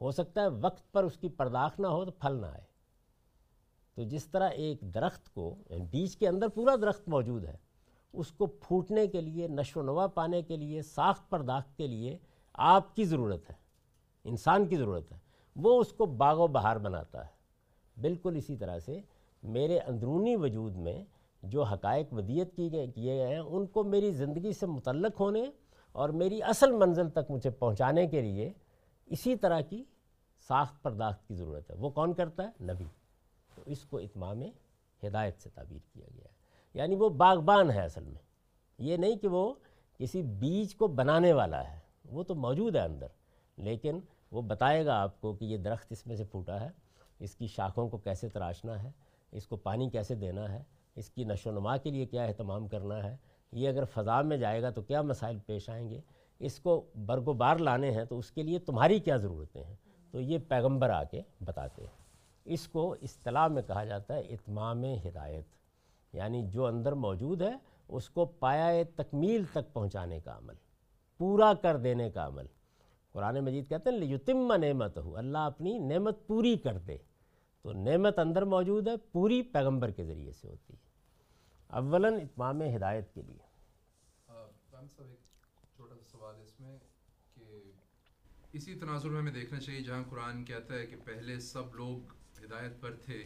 ہو سکتا ہے وقت پر اس کی پرداخت نہ ہو تو پھل نہ آئے۔ تو جس طرح ایک درخت کو یعنی بیج کے اندر پورا درخت موجود ہے، اس کو پھوٹنے کے لیے، نشو و نما پانے کے لیے، ساخت پرداخت کے لیے آپ کی ضرورت ہے، انسان کی ضرورت ہے۔ وہ اس کو باغ و بہار بناتا ہے۔ بالکل اسی طرح سے میرے اندرونی وجود میں جو حقائق ودیت کی گئے کیے گئے ہیں، ان کو میری زندگی سے متعلق ہونے اور میری اصل منزل تک مجھے پہنچانے کے لیے اسی طرح کی ساخت پرداخت کی ضرورت ہے۔ وہ کون کرتا ہے؟ نبی۔ تو اس کو اتمام ہدایت سے تعبیر کیا گیا ہے۔ یعنی وہ باغبان ہے اصل میں۔ یہ نہیں کہ وہ کسی بیج کو بنانے والا ہے، وہ تو موجود ہے اندر۔ لیکن وہ بتائے گا آپ کو کہ یہ درخت اس میں سے پھوٹا ہے، اس کی شاخوں کو کیسے تراشنا ہے، اس کو پانی کیسے دینا ہے اس کی نشو و نما کے لیے کیا اہتمام کرنا ہے؟ یہ اگر فضا میں جائے گا تو کیا مسائل پیش آئیں گے؟ اس کو برگ و بار لانے ہیں تو اس کے لیے تمہاری کیا ضرورتیں ہیں؟ تو یہ پیغمبر آ کے بتاتے ہیں۔ اس کو اصطلاح میں کہا جاتا ہے اتمام ہدایت۔ یعنی جو اندر موجود ہے، اس کو پایا تکمیل تک پہنچانے کا عمل، پورا کر دینے کا عمل۔ قرآن مجید کہتے ہیں یتم نعمت ہو اللہ اپنی نعمت پوری کر دے۔ تو نعمت اندر موجود ہے، پوری پیغمبر کے ذریعے سے ہوتی ہے۔ اولاً اتمام ہدایت کے لیے۔ چھوٹا سا سوال اس میں کہ اسی تناظر میں ہمیں دیکھنا چاہیے جہاں قرآن کہتا ہے کہ پہلے سب لوگ ہدایت پر تھے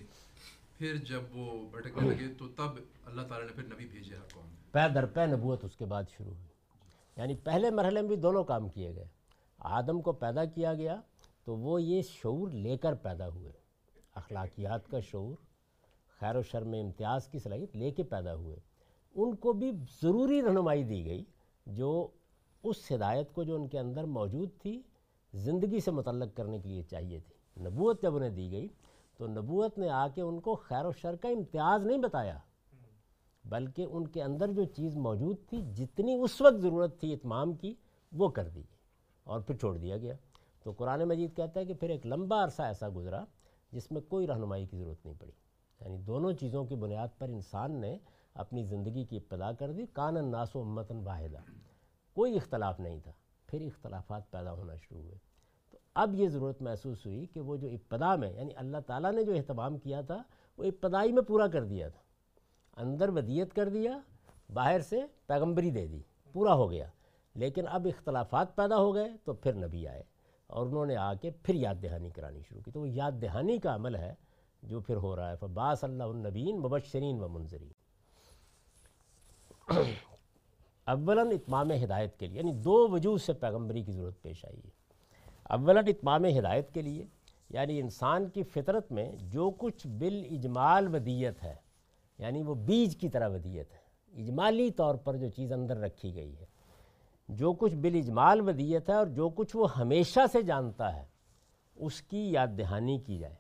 پھر جب وہ بھٹکنے لگے تو تب اللہ تعالیٰ نے پھر نبی بھیجے قوم پے در پے نبوت اس کے بعد شروع ہوئی۔ یعنی پہلے مرحلے میں بھی دونوں کام کیے گئے۔ آدم کو پیدا کیا گیا تو وہ یہ شعور لے کر پیدا ہوئے اخلاقیات کا شعور۔ خیر و شر میں امتیاز کی صلاحیت لے کے پیدا ہوئے۔ ان کو بھی ضروری رہنمائی دی گئی جو اس ہدایت کو جو ان کے اندر موجود تھی، زندگی سے متعلق کرنے کے لیے چاہیے تھی۔ نبوت جب انہیں دی گئی تو نبوت نے آ کے ان کو خیر و شر کا امتیاز نہیں بتایا، بلکہ ان کے اندر جو چیز موجود تھی، جتنی اس وقت ضرورت تھی اتمام کی، وہ کر دی اور پھر چھوڑ دیا گیا۔ تو قرآن مجید کہتا ہے کہ پھر ایک لمبا عرصہ ایسا گزرا جس میں کوئی رہنمائی کی ضرورت نہیں پڑی۔ یعنی دونوں چیزوں کی بنیاد پر انسان نے اپنی زندگی کی ابتدا کر دی، کان الناس و امتن واحدہ۔ کوئی اختلاف نہیں تھا، پھر اختلافات پیدا ہونا شروع ہوئے۔ تو اب یہ ضرورت محسوس ہوئی کہ وہ جو ابتدا میں یعنی اللہ تعالیٰ نے جو اہتمام کیا تھا، وہ ابتدائی میں پورا کر دیا تھا۔ اندر ودیت کر دیا، باہر سے پیغمبری دے دی، پورا ہو گیا۔ لیکن اب اختلافات پیدا ہو گئے تو پھر نبی آئے اور انہوں نے آ کے پھر یاد دہانی کرانی شروع کی۔ تو وہ یاد دہانی کا عمل ہے جو پھر ہو رہا ہے۔ فباس اللہ النبین مبشرین و منظرین اولاً اتمام ہدایت کے لیے یعنی دو وجوہ سے پیغمبری کی ضرورت پیش آئی ہے۔ اولاً اتمام ہدایت کے لیے یعنی انسان کی فطرت میں جو کچھ بالاجمال ودیت ہے یعنی وہ بیج کی طرح ودیت ہے۔ اجمالی طور پر جو چیز اندر رکھی گئی ہے، جو کچھ بالاجمال ودیت ہے اور جو کچھ وہ ہمیشہ سے جانتا ہے، اس کی یاد دہانی کی جائے۔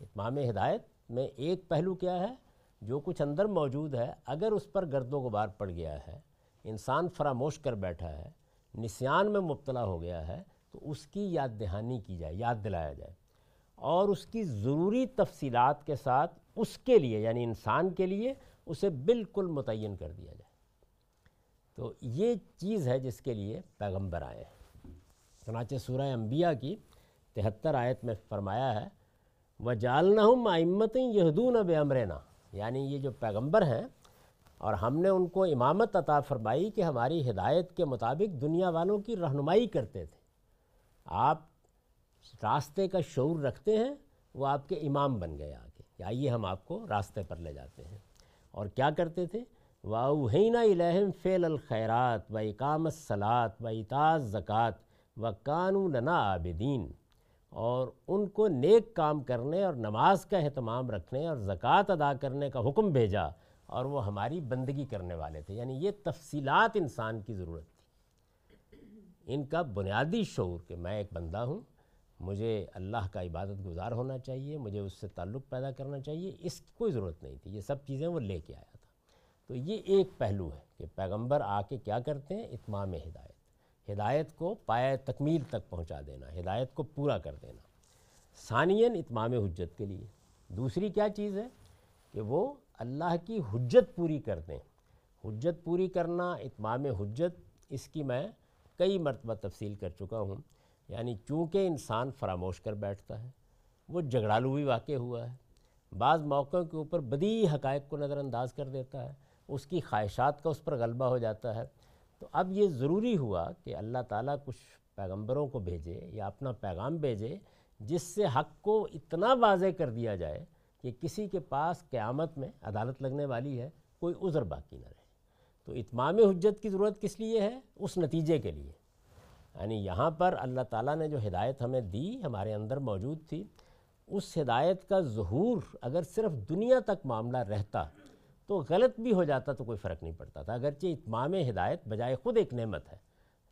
اتمام ہدایت میں ایک پہلو کیا ہے؟ جو کچھ اندر موجود ہے، اگر اس پر گرد و غبار پڑ گیا ہے، انسان فراموش کر بیٹھا ہے، نسیان میں مبتلا ہو گیا ہے، تو اس کی یاد دہانی کی جائے، یاد دلایا جائے۔ اور اس کی ضروری تفصیلات کے ساتھ اس کے لیے یعنی انسان کے لیے، اسے بالکل متعین کر دیا جائے۔ تو یہ چیز ہے جس کے لیے پیغمبر آئے ہیں۔ چنانچہ سورہ انبیاء کی تہتر آیت میں فرمایا ہے وہ جالنا ہوں امتیں یہدون اب امرنا یعنی یہ جو پیغمبر ہیں، اور ہم نے ان کو امامت عطا فرمائی کہ ہماری ہدایت کے مطابق دنیا والوں کی رہنمائی کرتے تھے۔ آپ راستے کا شعور رکھتے ہیں، وہ آپ کے امام بن گئے آگے۔ آئیے ہم آپ کو راستے پر لے جاتے ہیں۔ اور کیا کرتے تھے؟ واؤحینہ الہم فعل الخیرات و اقام الصلاط و اطاظ زکوٰۃ و قانون عابدین اور ان کو نیک کام کرنے اور نماز کا اہتمام رکھنے اور زکوٰۃ ادا کرنے کا حکم بھیجا اور وہ ہماری بندگی کرنے والے تھے۔ یعنی یہ تفصیلات انسان کی ضرورت تھی۔ ان کا بنیادی شعور کہ میں ایک بندہ ہوں، مجھے اللہ کا عبادت گزار ہونا چاہیے، مجھے اس سے تعلق پیدا کرنا چاہیے، اس کی کوئی ضرورت نہیں تھی۔ یہ سب چیزیں وہ لے کے آیا تھا۔ تو یہ ایک پہلو ہے کہ پیغمبر آ کے کیا کرتے ہیں؟ اتمام ہدایت۔ ہدایت کو پائے تکمیل تک پہنچا دینا، ہدایت کو پورا کر دینا۔ ثانین اتمام حجت کے لیے۔ دوسری کیا چیز ہے؟ کہ وہ اللہ کی حجت پوری کر دیں۔ حجت پوری کرنا، اتمام حجت، اس کی میں کئی مرتبہ تفصیل کر چکا ہوں۔ یعنی چونکہ انسان فراموش کر بیٹھتا ہے، وہ جھگڑالو بھی واقع ہوا ہے۔ بعض موقعوں کے اوپر بدی حقائق کو نظر انداز کر دیتا ہے۔ اس کی خواہشات کا اس پر غلبہ ہو جاتا ہے۔ تو اب یہ ضروری ہوا کہ اللہ تعالیٰ کچھ پیغمبروں کو بھیجے یا اپنا پیغام بھیجے جس سے حق کو اتنا واضح کر دیا جائے کہ کسی کے پاس قیامت میں عدالت لگنے والی ہے، کوئی عذر باقی نہ رہے۔ تو اتمام حجت کی ضرورت کس لیے ہے؟ اس نتیجے کے لیے۔ یعنی یہاں پر اللہ تعالیٰ نے جو ہدایت ہمیں دی، ہمارے اندر موجود تھی، اس ہدایت کا ظہور اگر صرف دنیا تک معاملہ رہتا تو غلط بھی ہو جاتا تو کوئی فرق نہیں پڑتا تھا۔ اگرچہ اتمام ہدایت بجائے خود ایک نعمت ہے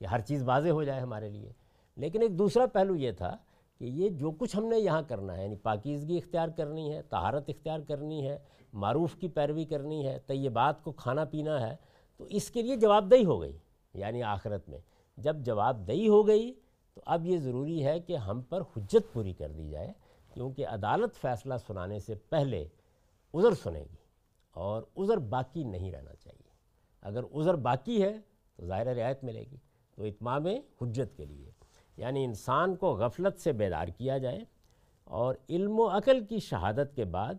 کہ ہر چیز واضح ہو جائے ہمارے لیے، لیکن ایک دوسرا پہلو یہ تھا کہ یہ جو کچھ ہم نے یہاں کرنا ہے یعنی پاکیزگی اختیار کرنی ہے، طہارت اختیار کرنی ہے، معروف کی پیروی کرنی ہے، طیبات کو کھانا پینا ہے، تو اس کے لیے جواب دہی ہو گئی یعنی آخرت میں۔ جب جواب دہی ہو گئی تو اب یہ ضروری ہے کہ ہم پر حجت پوری کر دی جائے، کیونکہ عدالت فیصلہ سنانے سے پہلے عذر سنے گی۔ اور عذر باقی نہیں رہنا چاہیے۔ اگر عذر باقی ہے تو ظاہر رعایت ملے گی۔ تو اتمام حجت کے لیے یعنی انسان کو غفلت سے بیدار کیا جائے اور علم و عقل کی شہادت کے بعد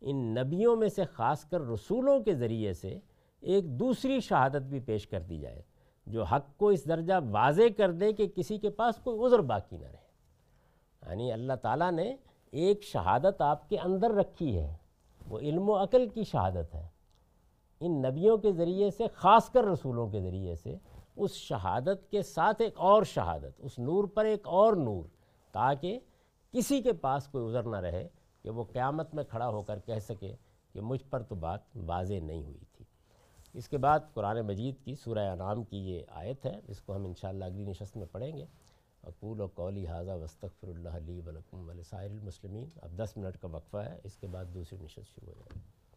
ان نبیوں میں سے خاص کر رسولوں کے ذریعے سے ایک دوسری شہادت بھی پیش کر دی جائے، جو حق کو اس درجہ واضح کر دے کہ کسی کے پاس کوئی عذر باقی نہ رہے۔ یعنی اللہ تعالیٰ نے ایک شہادت آپ کے اندر رکھی ہے۔ وہ علم و عقل کی شہادت ہے۔ ان نبیوں کے ذریعے سے، خاص کر رسولوں کے ذریعے سے اس شہادت کے ساتھ ایک اور شہادت، اس نور پر ایک اور نور، تاکہ کسی کے پاس کوئی عذر نہ رہے کہ وہ قیامت میں کھڑا ہو کر کہہ سکے کہ مجھ پر تو بات واضح نہیں ہوئی تھی۔ اس کے بعد قرآن مجید کی سورہ انعام کی یہ آیت ہے، اس کو ہم انشاءاللہ اگلی نشست میں پڑھیں گے۔ اقول و قولی حاضہ وسطر اللہ علی ولکم ولسائر المسلمین. اب دس منٹ کا وقفہ ہے، اس کے بعد دوسری نشست شروع ہو جائے گی۔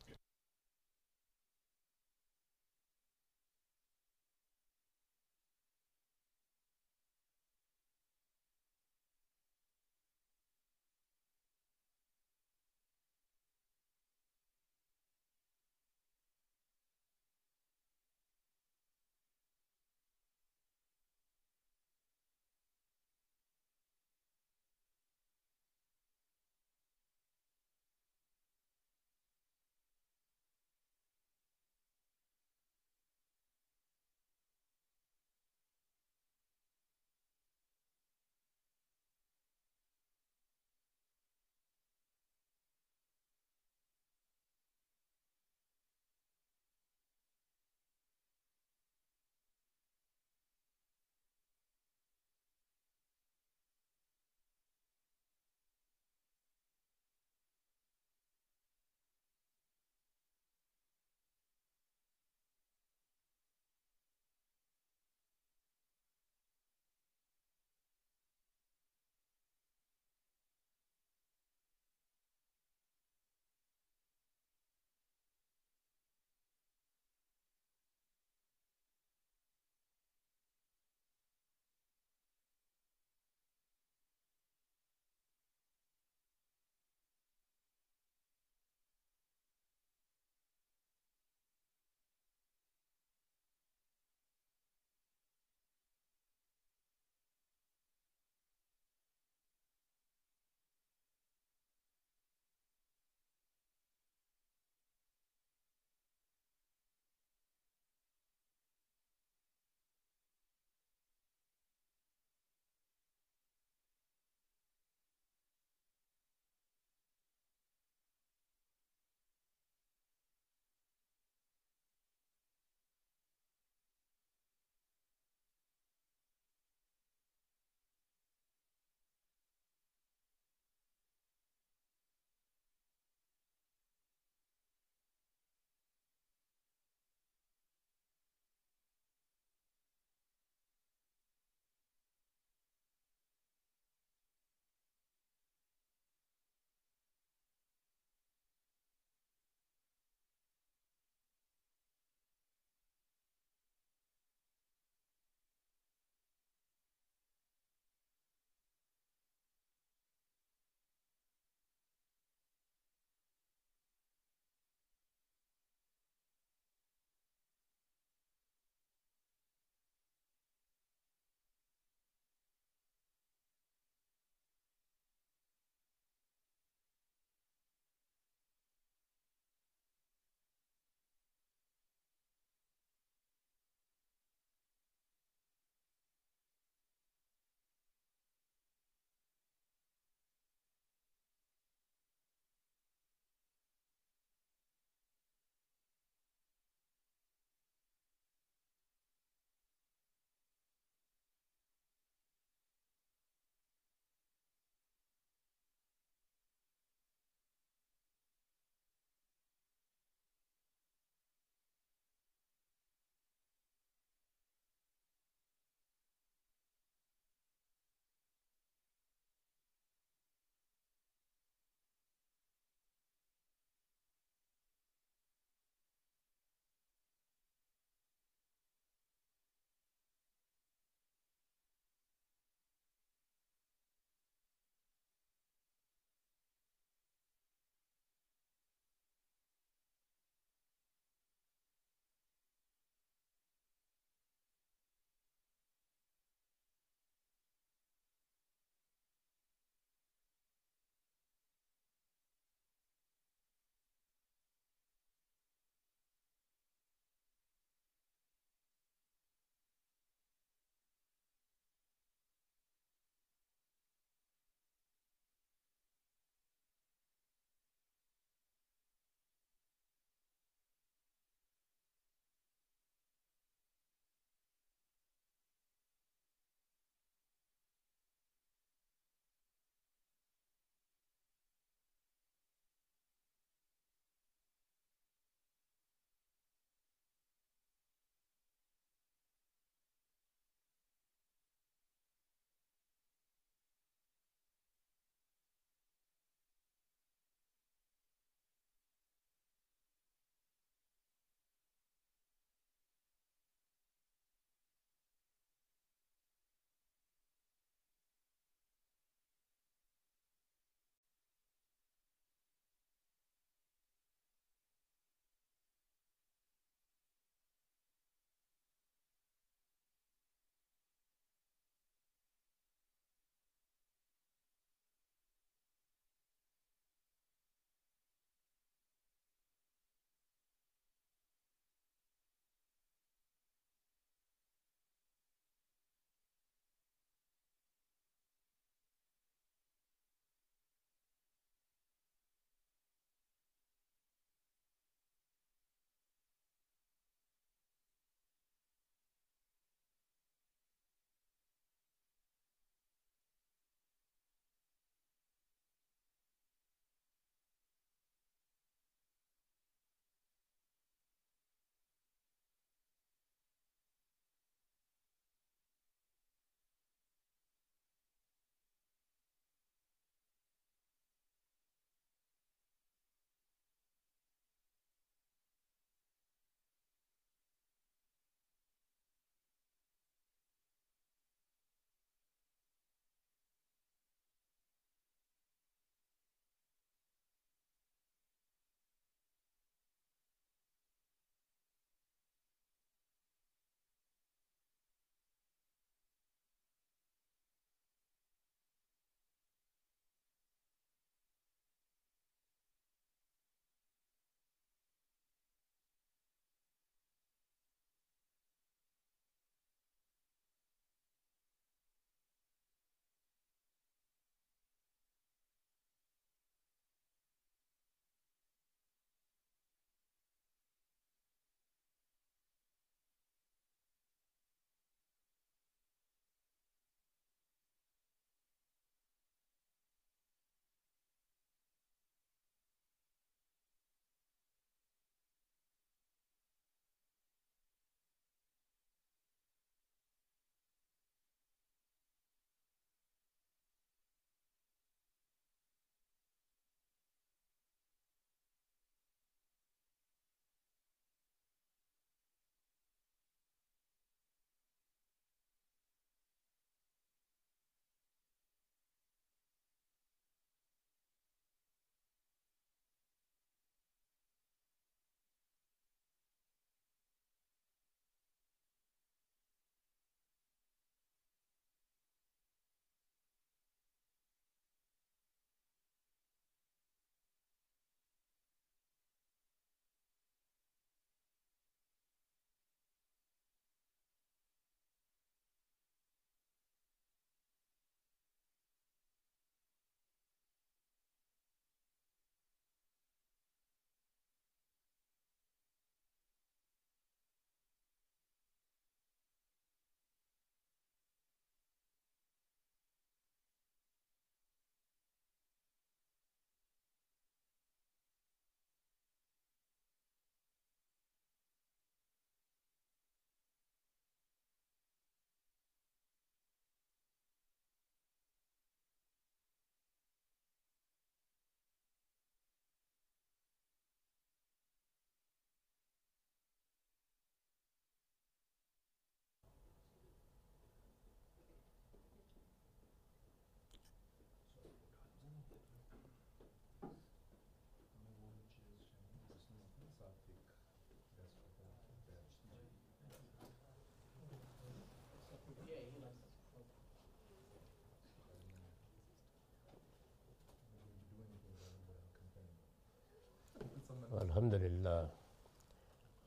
الحمد للہ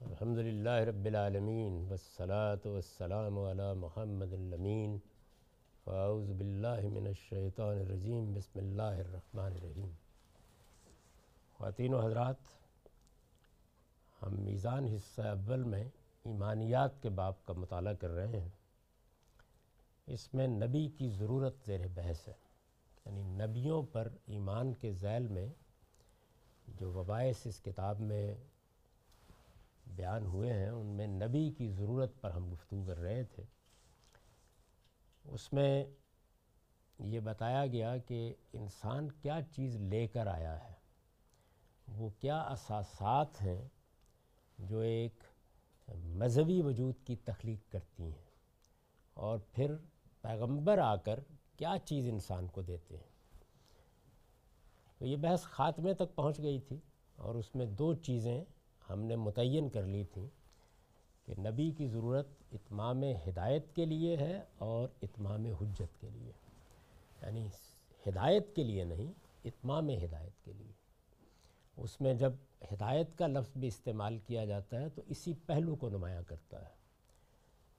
الحمد للہ رب العالمین والصلاة والسلام علی محمد الامین فاعوذ باللہ من الشیطان الرجیم بسم اللہ الرحمن الرحیم خواتین و حضرات ہم میزان حصہ اول میں ایمانیات کے باب کا مطالعہ کر رہے ہیں۔ اس میں نبی کی ضرورت زیر بحث ہے۔ یعنی نبیوں پر ایمان کے ذیل میں جو وبائس اس کتاب میں بیان ہوئے ہیں، ان میں نبی کی ضرورت پر ہم گفتگو کر رہے تھے۔ اس میں یہ بتایا گیا کہ انسان کیا چیز لے کر آیا ہے۔ وہ کیا اساسات ہیں جو ایک مذہبی وجود کی تخلیق کرتی ہیں اور پھر پیغمبر آ کر کیا چیز انسان کو دیتے ہیں۔ تو یہ بحث خاتمے تک پہنچ گئی تھی اور اس میں دو چیزیں ہم نے متعین کر لی تھیں کہ نبی کی ضرورت اتمام ہدایت کے لیے ہے اور اتمام حجت کے لیے یعنی ہدایت کے لیے نہیں، اتمام ہدایت کے لیے۔ اس میں جب ہدایت کا لفظ بھی استعمال کیا جاتا ہے تو اسی پہلو کو نمایاں کرتا ہے۔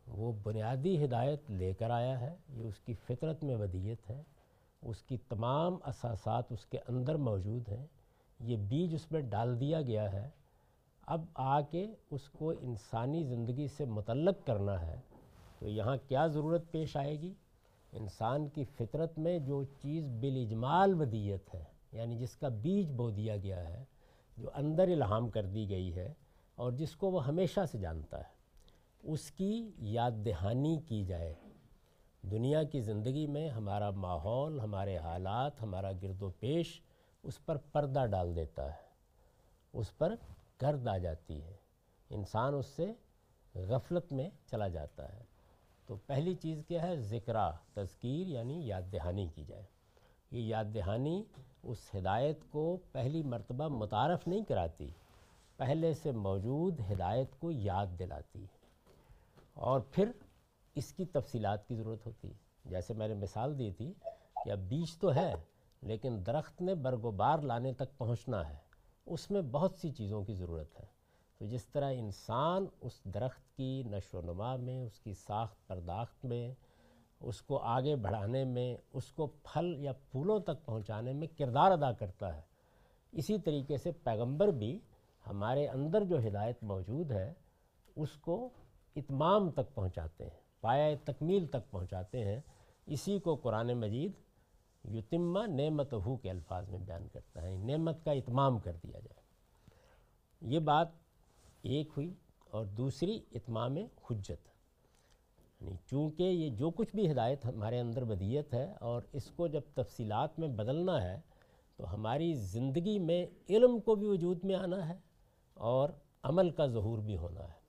وہ بنیادی ہدایت لے کر آیا ہے، یہ اس کی فطرت میں ودیت ہے۔ اس کی تمام اساسات اس کے اندر موجود ہیں۔ یہ بیج اس میں ڈال دیا گیا ہے۔ اب آ کے اس کو انسانی زندگی سے متعلق کرنا ہے۔ تو یہاں کیا ضرورت پیش آئے گی؟ انسان کی فطرت میں جو چیز بالاجمال ودیت ہے یعنی جس کا بیج بو دیا گیا ہے، جو اندر الہام کر دی گئی ہے اور جس کو وہ ہمیشہ سے جانتا ہے، اس کی یاد دہانی کی جائے۔ دنیا کی زندگی میں ہمارا ماحول، ہمارے حالات، ہمارا گرد و پیش اس پر پردہ ڈال دیتا ہے، اس پر گرد آ جاتی ہے۔ انسان اس سے غفلت میں چلا جاتا ہے۔ تو پہلی چیز کیا ہے؟ ذکرہ، تذکیر یعنی یاد دہانی کی جائے۔ یہ یاد دہانی اس ہدایت کو پہلی مرتبہ متعارف نہیں کراتی، پہلے سے موجود ہدایت کو یاد دلاتی ہے۔ اور پھر اس کی تفصیلات کی ضرورت ہوتی ہے۔ جیسے میں نے مثال دی تھی کہ اب بیج تو ہے، لیکن درخت نے برگ و بار لانے تک پہنچنا ہے۔ اس میں بہت سی چیزوں کی ضرورت ہے۔ تو جس طرح انسان اس درخت کی نشو و نما میں، اس کی ساخت پرداخت میں، اس کو آگے بڑھانے میں، اس کو پھل یا پھولوں تک پہنچانے میں کردار ادا کرتا ہے۔ اسی طریقے سے پیغمبر بھی ہمارے اندر جو ہدایت موجود ہے، اس کو اتمام تک پہنچاتے ہیں۔ پایا تکمیل تک پہنچاتے ہیں، اسی کو قرآن مجید یتمہ نعمت ہو کے الفاظ میں بیان کرتا ہے، نعمت کا اتمام کر دیا جائے۔ یہ بات ایک ہوئی اور دوسری اتمام حجت۔ یعنی چونکہ یہ جو کچھ بھی ہدایت ہمارے اندر بدیت ہے اور اس کو جب تفصیلات میں بدلنا ہے، تو ہماری زندگی میں علم کو بھی وجود میں آنا ہے اور عمل کا ظہور بھی ہونا ہے۔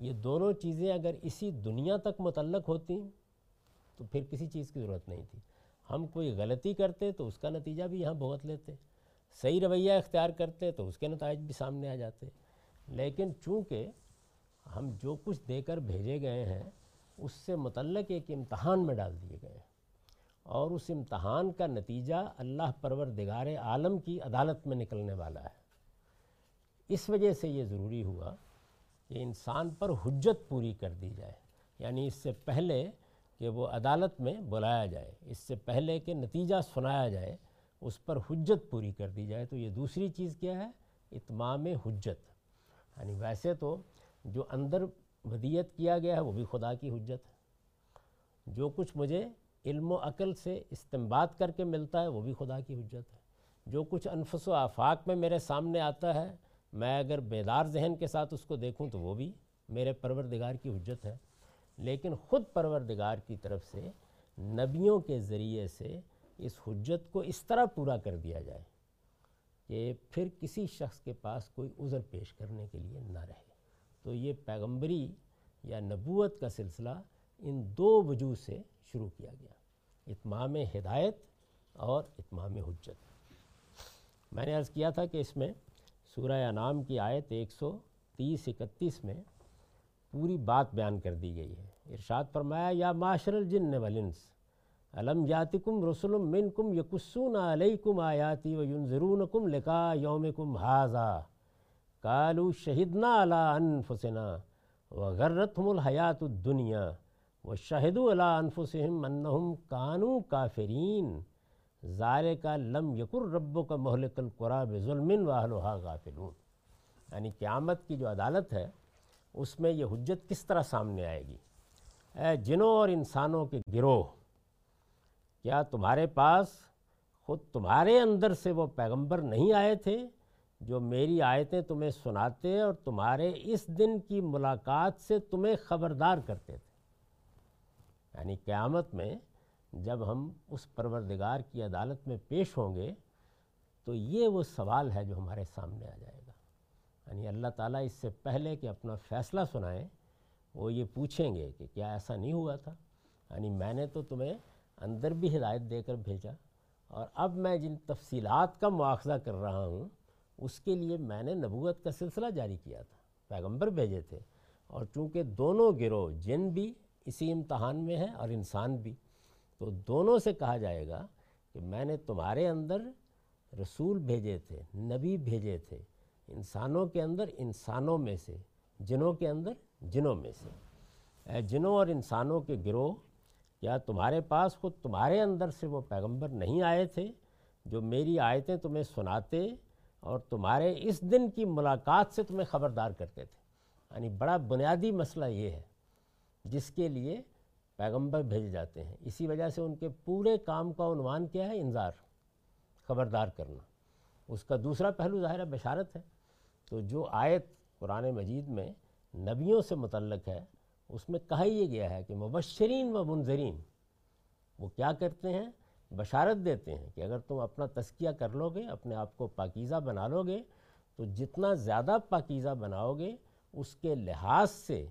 یہ دونوں چیزیں اگر اسی دنیا تک متعلق ہوتی تو پھر کسی چیز کی ضرورت نہیں تھی۔ ہم کوئی غلطی کرتے تو اس کا نتیجہ بھی یہاں بھگت لیتے۔ صحیح رویہ اختیار کرتے تو اس کے نتائج بھی سامنے آ جاتے۔ لیکن چونکہ ہم جو کچھ دے کر بھیجے گئے ہیں، اس سے متعلق ایک امتحان میں ڈال دیے گئے ہیں۔ اور اس امتحان کا نتیجہ اللہ پروردگار عالم کی عدالت میں نکلنے والا ہے۔ اس وجہ سے یہ ضروری ہوا کہ انسان پر حجت پوری کر دی جائے یعنی اس سے پہلے کہ وہ عدالت میں بلایا جائے، اس سے پہلے کہ نتیجہ سنایا جائے، اس پر حجت پوری کر دی جائے، تو یہ دوسری چیز کیا ہے؟ اتمام حجت۔ یعنی ویسے تو جو اندر ودیت کیا گیا ہے، وہ بھی خدا کی حجت۔ ہے جو کچھ مجھے علم و عقل سے استمباد کر کے ملتا ہے، وہ بھی خدا کی حجت ہے۔ جو کچھ انفس و آفاق میں میرے سامنے آتا ہے میں اگر بیدار ذہن کے ساتھ اس کو دیکھوں تو وہ بھی میرے پروردگار کی حجت ہے۔ لیکن خود پروردگار کی طرف سے نبیوں کے ذریعے سے اس حجت کو اس طرح پورا کر دیا جائے کہ پھر کسی شخص کے پاس کوئی عذر پیش کرنے کے لیے نہ رہے۔ تو یہ پیغمبری یا نبوت کا سلسلہ ان دو وجوہ سے شروع کیا گیا۔ اتمام ہدایت اور اتمام حجت۔ میں نے عرض کیا تھا کہ اس میں سورہ انعام کی آیت ایک سو تیس اکتیس میں پوری بات بیان کر دی گئی ہے۔ ارشاد فرمایا، یا معاشر الجن والانس علم یاتکم رسول منکم یکسون علیکم آیاتی و ینظرونکم لقاء یومکم حاضا کالو شہدنا علا انفسنا و غرتم الحیات الدنیا و شہد علا انفسم انہم کانو کافرین۔ زار کا لم یکر رب کا محلق القرآب ظلم واہلوحا غافلون۔ یعنی قیامت کی جو عدالت ہے، اس میں یہ حجت کس طرح سامنے آئے گی؟ اے جنوں اور انسانوں کے گروہ، کیا تمہارے پاس خود تمہارے اندر سے وہ پیغمبر نہیں آئے تھے جو میری آیتیں تمہیں سناتے اور تمہارے اس دن کی ملاقات سے تمہیں خبردار کرتے تھے؟ یعنی قیامت میں جب ہم اس پروردگار کی عدالت میں پیش ہوں گے تو یہ وہ سوال ہے جو ہمارے سامنے آ جائے گا۔ یعنی اللہ تعالیٰ اس سے پہلے کہ اپنا فیصلہ سنائیں، وہ یہ پوچھیں گے کہ کیا ایسا نہیں ہوا تھا؟ یعنی میں نے تو تمہیں اندر بھی ہدایت دے کر بھیجا اور اب میں جن تفصیلات کا مواخذہ کر رہا ہوں، اس کے لیے میں نے نبوت کا سلسلہ جاری کیا تھا، پیغمبر بھیجے تھے اور چونکہ دونوں گروہ جن بھی اسی امتحان میں ہیں اور انسان بھی تو دونوں سے کہا جائے گا کہ میں نے تمہارے اندر رسول بھیجے تھے، نبی بھیجے تھے، انسانوں کے اندر انسانوں میں سے، جنوں کے اندر جنوں میں سے۔ اے جنوں اور انسانوں کے گروہ، کیا تمہارے پاس خود تمہارے اندر سے وہ پیغمبر نہیں آئے تھے جو میری آیتیں تمہیں سناتے اور تمہارے اس دن کی ملاقات سے تمہیں خبردار کرتے تھے؟ یعنی بڑا بنیادی مسئلہ یہ ہے، جس کے لیے پیغمبر بھیجے جاتے ہیں۔ اسی وجہ سے ان کے پورے کام کا عنوان کیا ہے؟ انذار، خبردار کرنا۔ اس کا دوسرا پہلو ظاہر بشارت ہے۔ تو جو آیت قرآن مجید میں نبیوں سے متعلق ہے، اس میں کہا یہ گیا ہے کہ مبشرین و منظرین وہ کیا کرتے ہیں؟ بشارت دیتے ہیں کہ اگر تم اپنا تسکیہ کر لو گے اپنے آپ کو پاکیزہ بنا لو گے تو جتنا زیادہ پاکیزہ بناؤ گے، اس کے لحاظ سے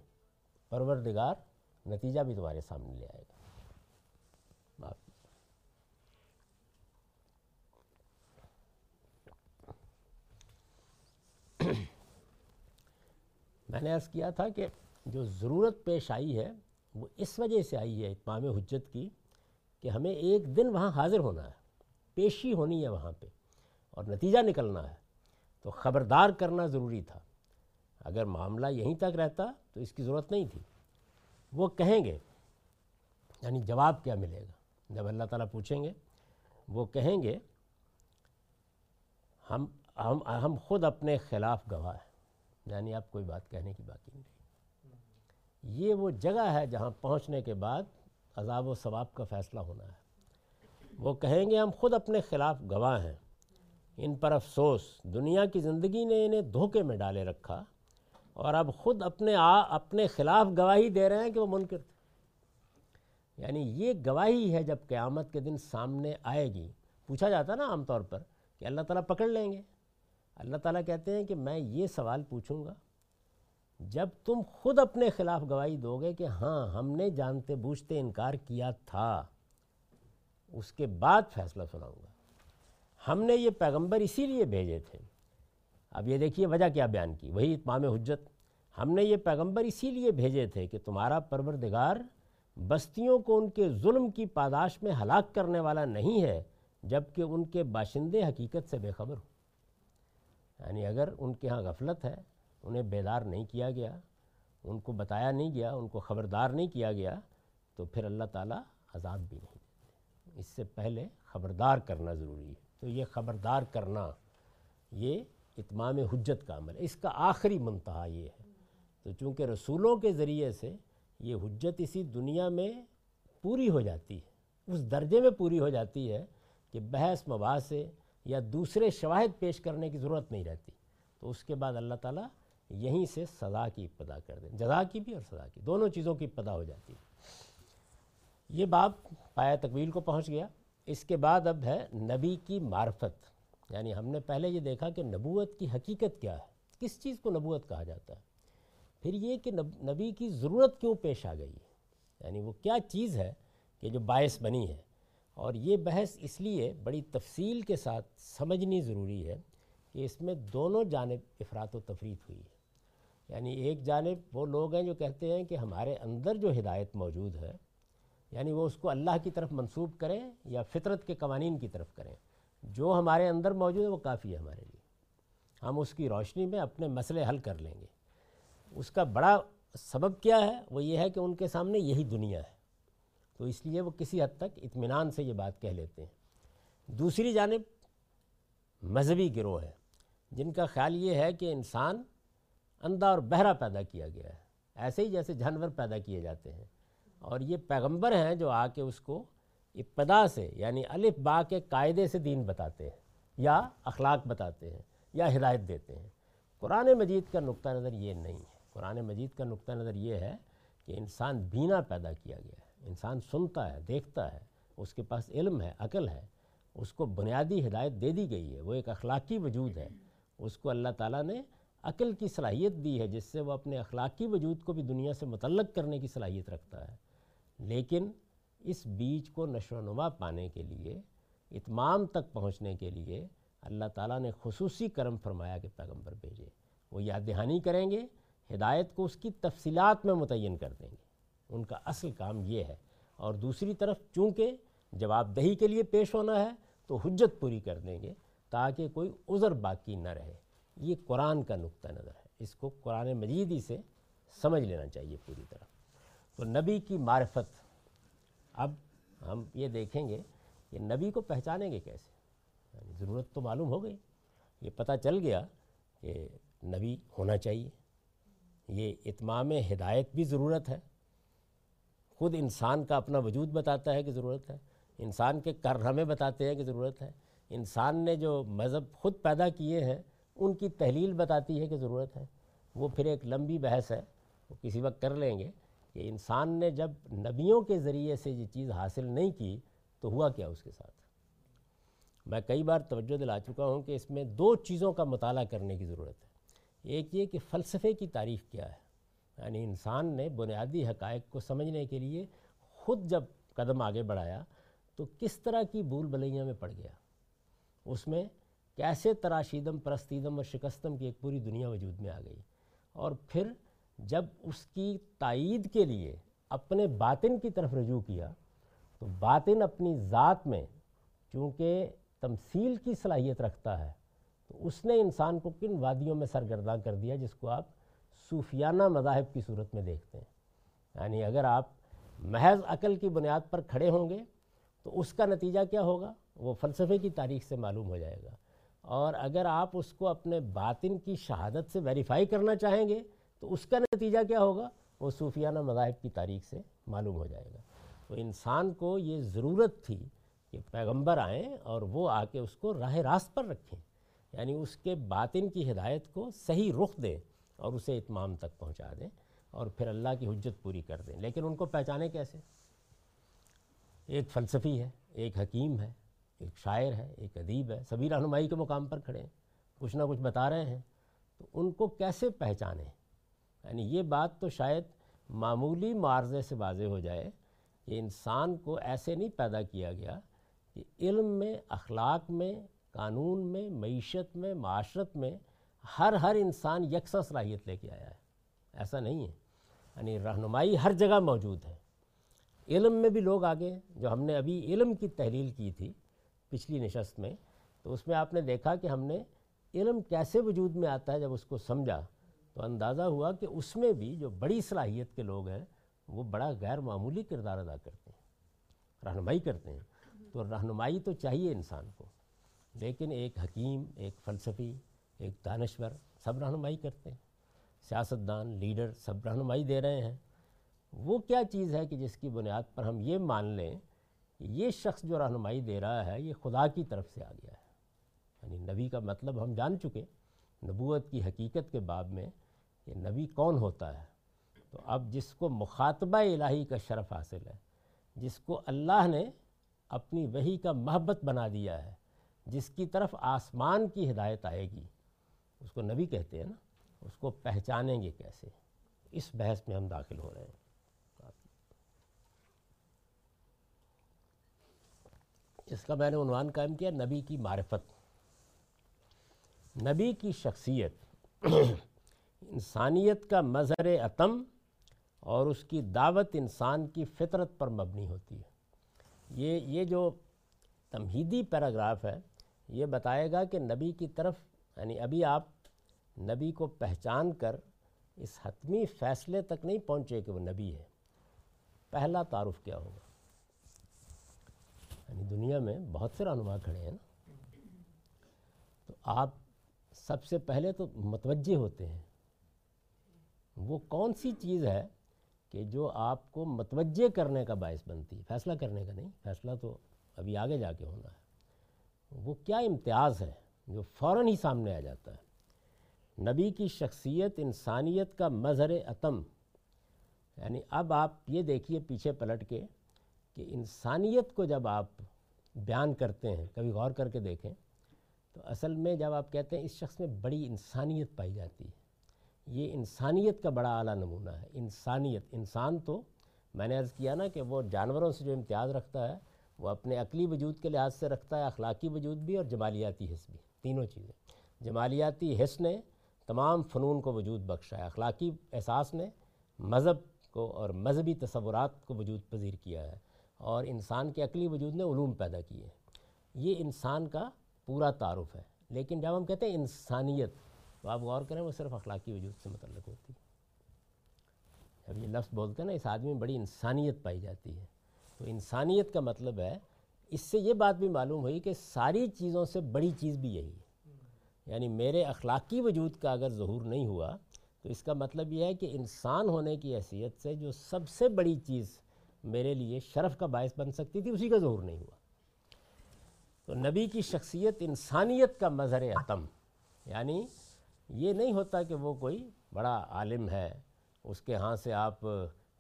پروردگار نتیجہ بھی تمہارے سامنے لے آئے گا۔ میں نے عرض کیا تھا کہ جو ضرورت پیش آئی ہے، وہ اس وجہ سے آئی ہے اتمام حجت کی کہ ہمیں ایک دن وہاں حاضر ہونا ہے، پیشی ہونی ہے وہاں پہ اور نتیجہ نکلنا ہے۔ تو خبردار کرنا ضروری تھا۔ اگر معاملہ یہیں تک رہتا تو اس کی ضرورت نہیں تھی۔ وہ کہیں گے یعنی جواب کیا ملے گا؟ جب اللہ تعالیٰ پوچھیں گے، وہ کہیں گے، ہم ہم ہم خود اپنے خلاف گواہ ہیں۔ یعنی اب کوئی بات کہنے کی باقی نہیں یہ وہ جگہ ہے جہاں پہنچنے کے بعد عذاب و ثواب کا فیصلہ ہونا ہے۔ وہ کہیں گے، ہم خود اپنے خلاف گواہ ہیں۔ ان پر افسوس، دنیا کی زندگی نے انہیں دھوکے میں ڈالے رکھا۔ اور اب خود اپنے آ اپنے خلاف گواہی دے رہے ہیں کہ وہ منکر تھے۔ یعنی یہ گواہی ہے جب قیامت کے دن سامنے آئے گی۔ پوچھا جاتا نا عام طور پر کہ اللہ تعالیٰ پکڑ لیں گے۔ اللہ تعالیٰ کہتے ہیں کہ میں یہ سوال پوچھوں گا، جب تم خود اپنے خلاف گواہی دو گے کہ ہاں ہم نے جانتے بوجھتے انکار کیا تھا، اس کے بعد فیصلہ سناؤں گا۔ ہم نے یہ پیغمبر اسی لیے بھیجے تھے اب یہ دیکھیے وجہ کیا بیان کی؟ وہی اتمام حجت۔ ہم نے یہ پیغمبر اسی لیے بھیجے تھے کہ تمہارا پروردگار بستیوں کو ان کے ظلم کی پاداش میں ہلاک کرنے والا نہیں ہے جبکہ ان کے باشندے حقیقت سے بے خبر ہوں۔ یعنی اگر ان کے ہاں غفلت ہے، انہیں بیدار نہیں کیا گیا، ان کو بتایا نہیں گیا، ان کو خبردار نہیں کیا گیا، تو پھر اللہ تعالیٰ عذاب بھی نہیں دیتے۔ اس سے پہلے خبردار کرنا ضروری ہے۔ تو یہ خبردار کرنا، یہ اتمام حجت کا عمل ہے۔ اس کا آخری منتہا یہ ہے۔ تو چونکہ رسولوں کے ذریعے سے یہ حجت اسی دنیا میں پوری ہو جاتی ہے، اس درجے میں پوری ہو جاتی ہے کہ بحث مباحث سے یا دوسرے شواہد پیش کرنے کی ضرورت نہیں رہتی۔ تو اس کے بعد اللہ تعالیٰ یہیں سے سزا کی ابتدا کر دیں۔ جزا کی بھی اور سزا کی، دونوں چیزوں کی ابتدا ہو جاتی ہے۔ یہ باب پایا تقویل کو پہنچ گیا۔ اس کے بعد اب ہے نبی کی معرفت۔ یعنی ہم نے پہلے یہ دیکھا کہ نبوت کی حقیقت کیا ہے، کس چیز کو نبوت کہا جاتا ہے؟ پھر یہ کہ نبی کی ضرورت کیوں پیش آ گئی؟ ہے یعنی وہ کیا چیز ہے کہ جو باعث بنی ہے؟ اور یہ بحث اس لیے بڑی تفصیل کے ساتھ سمجھنی ضروری ہے کہ اس میں دونوں جانب افراد و تفریح ہوئی ہے۔ یعنی ایک جانب وہ لوگ ہیں جو کہتے ہیں کہ ہمارے اندر جو ہدایت موجود ہے یعنی وہ اس کو اللہ کی طرف منسوب کریں یا فطرت کے قوانین کی طرف کریں۔ جو ہمارے اندر موجود ہے وہ کافی ہے ہمارے لیے۔ ہم اس کی روشنی میں اپنے مسئلے حل کر لیں گے۔ اس کا بڑا سبب کیا ہے؟ وہ یہ ہے کہ ان کے سامنے یہی دنیا ہے۔ تو اس لیے وہ کسی حد تک اطمینان سے یہ بات کہہ لیتے ہیں۔ دوسری جانب مذہبی گروہ ہے۔ جن کا خیال یہ ہے کہ انسان اندھا اور بہرا پیدا کیا گیا ہے۔ ایسے ہی جیسے جانور پیدا کیے جاتے ہیں۔ اور یہ پیغمبر ہیں جو آ کے اس کو ابتدا سے یعنی الف با کے قاعدے سے دین بتاتے ہیں، یا اخلاق بتاتے ہیں، یا ہدایت دیتے ہیں۔ قرآن مجید کا نقطہ نظر یہ نہیں ہے۔ قرآن مجید کا نقطہ نظر یہ ہے کہ انسان بینا پیدا کیا گیا ہے، انسان سنتا ہے، دیکھتا ہے، اس کے پاس علم ہے، عقل ہے، اس کو بنیادی ہدایت دے دی گئی ہے، وہ ایک اخلاقی وجود ہے۔ اس کو اللہ تعالیٰ نے عقل کی صلاحیت دی ہے، جس سے وہ اپنے اخلاقی وجود کو بھی دنیا سے متعلق کرنے کی صلاحیت رکھتا ہے۔ لیکن اس بیج کو نشو و نما پانے کے لیے، اتمام تک پہنچنے کے لیے اللہ تعالیٰ نے خصوصی کرم فرمایا کہ پیغمبر بھیجے۔ وہ یاد دہانی کریں گے، ہدایت کو اس کی تفصیلات میں متعین کر دیں گے۔ ان کا اصل کام یہ ہے۔ اور دوسری طرف چونکہ جواب دہی کے لیے پیش ہونا ہے، تو حجت پوری کر دیں گے تاکہ کوئی عذر باقی نہ رہے۔ یہ قرآن کا نقطہ نظر ہے۔ اس کو قرآن مجید ہی سے سمجھ لینا چاہیے پوری طرح۔ تو نبی کی معرفت اب ہم یہ دیکھیں گے کہ نبی کو پہچانیں گے کیسے؟ یعنی ضرورت تو معلوم ہو گئی۔ یہ پتہ چل گیا کہ نبی ہونا چاہیے۔ یہ اتمام ہدایت بھی ضرورت ہے۔ خود انسان کا اپنا وجود بتاتا ہے کہ ضرورت ہے۔ انسان کے کرہمے بتاتے ہیں کہ ضرورت ہے۔ انسان نے جو مذہب خود پیدا کیے ہیں، ان کی تحلیل بتاتی ہے کہ ضرورت ہے۔ وہ پھر ایک لمبی بحث ہے، وہ کسی وقت کر لیں گے۔ کہ انسان نے جب نبیوں کے ذریعے سے یہ چیز حاصل نہیں کی تو ہوا کیا اس کے ساتھ؟ میں کئی بار توجہ دلا چکا ہوں کہ اس میں دو چیزوں کا مطالعہ کرنے کی ضرورت ہے۔ ایک یہ کہ فلسفے کی تعریف کیا ہے۔ یعنی انسان نے بنیادی حقائق کو سمجھنے کے لیے خود جب قدم آگے بڑھایا تو کس طرح کی بھول بلیاں میں پڑ گیا۔ اس میں کیسے تراشیدم، پرستیدم اور شکستم کی ایک پوری دنیا وجود میں آ گئی۔ اور پھر جب اس کی تائید کے لیے اپنے باطن کی طرف رجوع کیا، تو باطن اپنی ذات میں چونکہ تمثیل کی صلاحیت رکھتا ہے، تو اس نے انسان کو کن وادیوں میں سرگرداں کر دیا جس کو آپ صوفیانہ مذاہب کی صورت میں دیکھتے ہیں؟ یعنی اگر آپ محض عقل کی بنیاد پر کھڑے ہوں گے، تو اس کا نتیجہ کیا ہوگا؟ وہ فلسفے کی تاریخ سے معلوم ہو جائے گا۔ اور اگر آپ اس کو اپنے باطن کی شہادت سے ویریفائی کرنا چاہیں گے تو اس کا نتیجہ کیا ہوگا؟ وہ صوفیانہ مذاہب کی تاریخ سے معلوم ہو جائے گا۔ تو انسان کو یہ ضرورت تھی کہ پیغمبر آئیں اور وہ آ کے اس کو راہ راست پر رکھیں۔ یعنی اس کے باطن کی ہدایت کو صحیح رخ دیں اور اسے اتمام تک پہنچا دیں اور پھر اللہ کی حجت پوری کر دیں۔ لیکن ان کو پہچانے کیسے؟ ایک فلسفی ہے، ایک حکیم ہے، ایک شاعر ہے، ایک ادیب ہے، سبھی رہنمائی کے مقام پر کھڑے ہیں، کچھ نہ کچھ بتا رہے ہیں۔ تو ان کو کیسے پہچانیں؟ یعنی یہ بات تو شاید معمولی معارضے سے واضح ہو جائے کہ انسان کو ایسے نہیں پیدا کیا گیا کہ علم میں، اخلاق میں، قانون میں، معیشت میں، معاشرت میں ہر ہر انسان یکساں صلاحیت لے کے آیا ہے۔ ایسا نہیں ہے۔ یعنی رہنمائی ہر جگہ موجود ہے۔ علم میں بھی لوگ آگے جو ہم نے ابھی علم کی تحلیل کی تھی پچھلی نشست میں، تو اس میں آپ نے دیکھا کہ ہم نے علم کیسے وجود میں آتا ہے جب اس کو سمجھا۔ تو اندازہ ہوا کہ اس میں بھی جو بڑی صلاحیت کے لوگ ہیں، وہ بڑا غیر معمولی کردار ادا کرتے ہیں، رہنمائی کرتے ہیں۔ تو رہنمائی تو چاہیے انسان کو، لیکن ایک حکیم، ایک فلسفی، ایک دانشور سب رہنمائی کرتے ہیں۔ سیاستدان، لیڈر سب رہنمائی دے رہے ہیں۔ وہ کیا چیز ہے کہ جس کی بنیاد پر ہم یہ مان لیں کہ یہ شخص جو رہنمائی دے رہا ہے، یہ خدا کی طرف سے آ گیا ہے۔ یعنی نبی کا مطلب ہم جان چکے، نبوت کی حقیقت کے باب میں کہ نبی کون ہوتا ہے؟ تو اب جس کو مخاطبہ الہی کا شرف حاصل ہے، جس کو اللہ نے اپنی وہی کا محبت بنا دیا ہے، جس کی طرف آسمان کی ہدایت آئے گی، اس کو نبی کہتے ہیں نا، اس کو پہچانیں گے کیسے؟ اس بحث میں ہم داخل ہو رہے ہیں۔ اس کا میں نے عنوان قائم کیا، نبی کی معرفت۔ نبی کی شخصیت انسانیت کا مظہر عتم اور اس کی دعوت انسان کی فطرت پر مبنی ہوتی ہے۔ یہ یہ جو تمہیدی پیراگراف ہے، یہ بتائے گا کہ نبی کی طرف یعنی ابھی آپ نبی کو پہچان کر اس حتمی فیصلے تک نہیں پہنچے کہ وہ نبی ہے۔ پہلا تعارف کیا ہوگا؟ یعنی دنیا میں بہت سے رہنما کھڑے ہیں نا۔ تو آپ سب سے پہلے تو متوجہ ہوتے ہیں۔ وہ کون سی چیز ہے کہ جو آپ کو متوجہ کرنے کا باعث بنتی ہے؟ فیصلہ کرنے کا نہیں، فیصلہ تو ابھی آگے جا کے ہونا ہے۔ وہ کیا امتیاز ہے جو فوراً ہی سامنے آ جاتا ہے؟ نبی کی شخصیت انسانیت کا مظہر عتم یعنی اب آپ یہ دیکھیے پیچھے پلٹ کے کہ انسانیت کو جب آپ بیان کرتے ہیں، کبھی غور کر کے دیکھیں، تو اصل میں جب آپ کہتے ہیں اس شخص میں بڑی انسانیت پائی جاتی ہے۔ یہ انسانیت کا بڑا اعلیٰ نمونہ ہے۔ انسانیت، انسان تو میں نے عرض کیا نا کہ وہ جانوروں سے جو امتیاز رکھتا ہے، وہ اپنے عقلی وجود کے لحاظ سے رکھتا ہے، اخلاقی وجود بھی اور جمالیاتی حص بھی۔ تینوں چیزیں۔ جمالیاتی حص نے تمام فنون کو وجود بخشا ہے۔ اخلاقی احساس نے مذہب کو اور مذہبی تصورات کو وجود پذیر کیا ہے اور انسان کے عقلی وجود نے علوم پیدا کیے۔ ہیں یہ انسان کا پورا تعارف ہے۔ لیکن جب ہم کہتے ہیں انسانیت تو آپ غور کریں، وہ صرف اخلاقی وجود سے متعلق ہوتی ہے۔ جب یہ لفظ بولتے ہیں نا، اس آدمی میں بڑی انسانیت پائی جاتی ہے۔ تو انسانیت کا مطلب ہے، اس سے یہ بات بھی معلوم ہوئی کہ ساری چیزوں سے بڑی چیز بھی یہی ہے۔ یعنی میرے اخلاقی وجود کا اگر ظہور نہیں ہوا، تو اس کا مطلب یہ ہے کہ انسان ہونے کی حیثیت سے جو سب سے بڑی چیز میرے لیے شرف کا باعث بن سکتی تھی، اسی کا ظہور نہیں ہوا۔ تو نبی کی شخصیت انسانیت کا مظہر عتم یعنی یہ نہیں ہوتا کہ وہ کوئی بڑا عالم ہے۔ اس کے ہاں سے آپ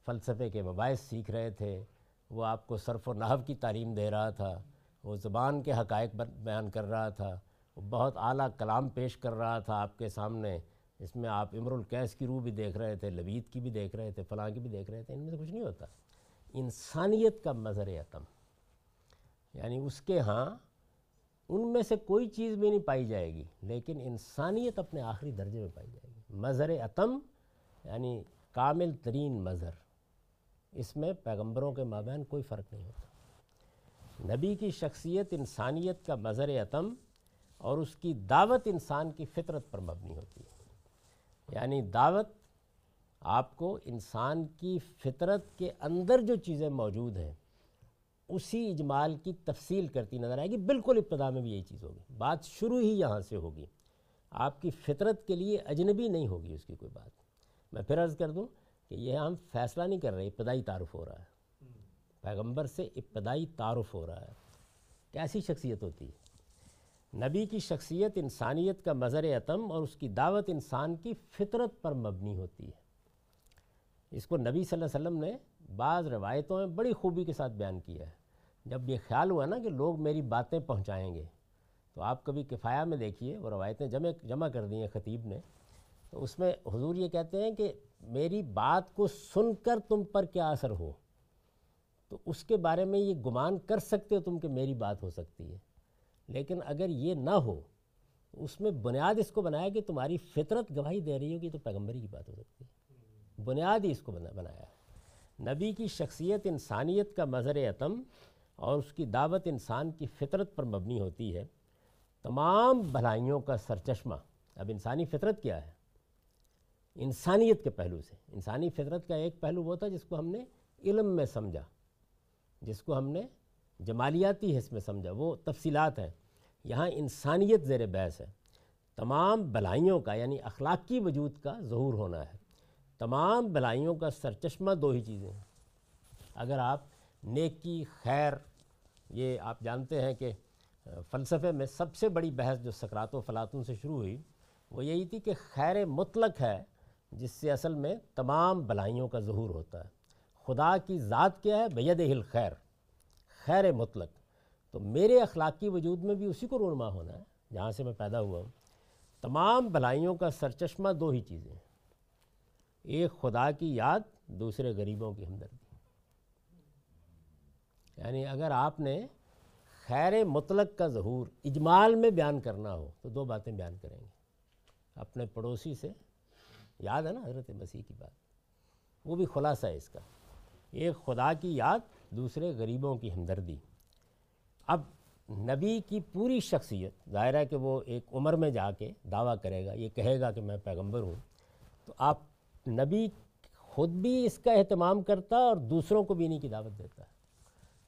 فلسفے کے مباحث سیکھ رہے تھے۔ وہ آپ کو صرف و نحو کی تعلیم دے رہا تھا۔ وہ زبان کے حقائق بیان کر رہا تھا۔ وہ بہت اعلیٰ کلام پیش کر رہا تھا آپ کے سامنے۔ اس میں آپ امر القیس کی روح بھی دیکھ رہے تھے، لبید کی بھی دیکھ رہے تھے، فلاں کی بھی دیکھ رہے تھے۔ ان میں سے کچھ نہیں ہوتا۔ انسانیت کا مظہر عتم۔ یعنی اس کے ہاں ان میں سے کوئی چیز بھی نہیں پائی جائے گی، لیکن انسانیت اپنے آخری درجے میں پائی جائے گی۔ مظہر عتم یعنی کامل ترین مظہر، اس میں پیغمبروں کے مابین کوئی فرق نہیں ہوتا۔ نبی کی شخصیت انسانیت کا مظہر عتم اور اس کی دعوت انسان کی فطرت پر مبنی ہوتی ہے۔ یعنی دعوت آپ کو انسان کی فطرت کے اندر جو چیزیں موجود ہیں اسی اجمال کی تفصیل کرتی نظر آئے گی۔ بالکل ابتدا میں بھی یہی چیز ہوگی۔ بات شروع ہی یہاں سے ہوگی۔ آپ کی فطرت کے لیے اجنبی نہیں ہوگی اس کی کوئی بات۔ میں پھر عرض کر دوں کہ یہ ہم فیصلہ نہیں کر رہے، ابتدائی تعارف ہو رہا ہے۔ پیغمبر سے ابتدائی تعارف ہو رہا ہے۔ کیسی شخصیت ہوتی؟ ہے نبی کی شخصیت انسانیت کا مظہر عتم اور اس کی دعوت انسان کی فطرت پر مبنی ہوتی ہے۔ اس کو نبی صلی اللہ علیہ وسلم نے بعض روایتوں میں بڑی خوبی کے ساتھ بیان کیا ہے۔ جب یہ خیال ہوا نا کہ لوگ میری باتیں پہنچائیں گے، تو آپ کبھی کفایہ میں دیکھیے، وہ روایتیں جمع جمع کر دی ہیں خطیب نے۔ تو اس میں حضور یہ کہتے ہیں کہ میری بات کو سن کر تم پر کیا اثر ہو؟ تو اس کے بارے میں یہ گمان کر سکتے ہو تم کہ میری بات ہو سکتی ہے۔ لیکن اگر یہ نہ ہو، تو اس میں بنیاد اس کو بنایا کہ تمہاری فطرت گواہی دے رہی ہوگی تو پیغمبری کی بات ہو سکتی ہے۔ بنیاد ہی اس کو بنایا۔ نبی کی شخصیت انسانیت کا مظہر عتم اور اس کی دعوت انسان کی فطرت پر مبنی ہوتی ہے۔ تمام بھلائیوں کا سرچشمہ اب انسانی فطرت کیا ہے؟ انسانیت کے پہلو سے۔ انسانی فطرت کا ایک پہلو وہ تھا جس کو ہم نے علم میں سمجھا، جس کو ہم نے جمالیاتی حص میں سمجھا۔ وہ تفصیلات ہیں۔ یہاں انسانیت زیر بحث ہے۔ تمام بلائیوں کا یعنی اخلاقی وجود کا ظہور ہونا ہے۔ تمام بلائیوں کا سرچشمہ دو ہی چیزیں ہیں۔ اگر آپ نیکی، خیر یہ آپ جانتے ہیں کہ فلسفے میں سب سے بڑی بحث جو سکرات و فلاطون سے شروع ہوئی، وہ یہی تھی کہ خیر مطلق ہے، جس سے اصل میں تمام بلائیوں کا ظہور ہوتا ہے۔ خدا کی ذات کیا ہے؟ بید ہل خیر خیر مطلق۔ تو میرے اخلاقی وجود میں بھی اسی کو رونما ہونا ہے، جہاں سے میں پیدا ہوا ہوں۔ تمام بلائیوں کا سرچشمہ دو ہی چیزیں ہیں۔ ایک خدا کی یاد، دوسرے غریبوں کی ہمدردی۔ یعنی اگر آپ نے خیر مطلق کا ظہور اجمال میں بیان کرنا ہو تو دو باتیں بیان کریں گے۔ اپنے پڑوسی سے، یاد ہے نا حضرت مسیح کی بات؟ وہ بھی خلاصہ ہے اس کا۔ ایک خدا کی یاد، دوسرے غریبوں کی ہمدردی۔ اب نبی کی پوری شخصیت، ظاہر ہے کہ وہ ایک عمر میں جا کے دعویٰ کرے گا، یہ کہے گا کہ میں پیغمبر ہوں۔ تو آپ نبی خود بھی اس کا اہتمام کرتا اور دوسروں کو بھی انہیں کی دعوت دیتا۔ ہے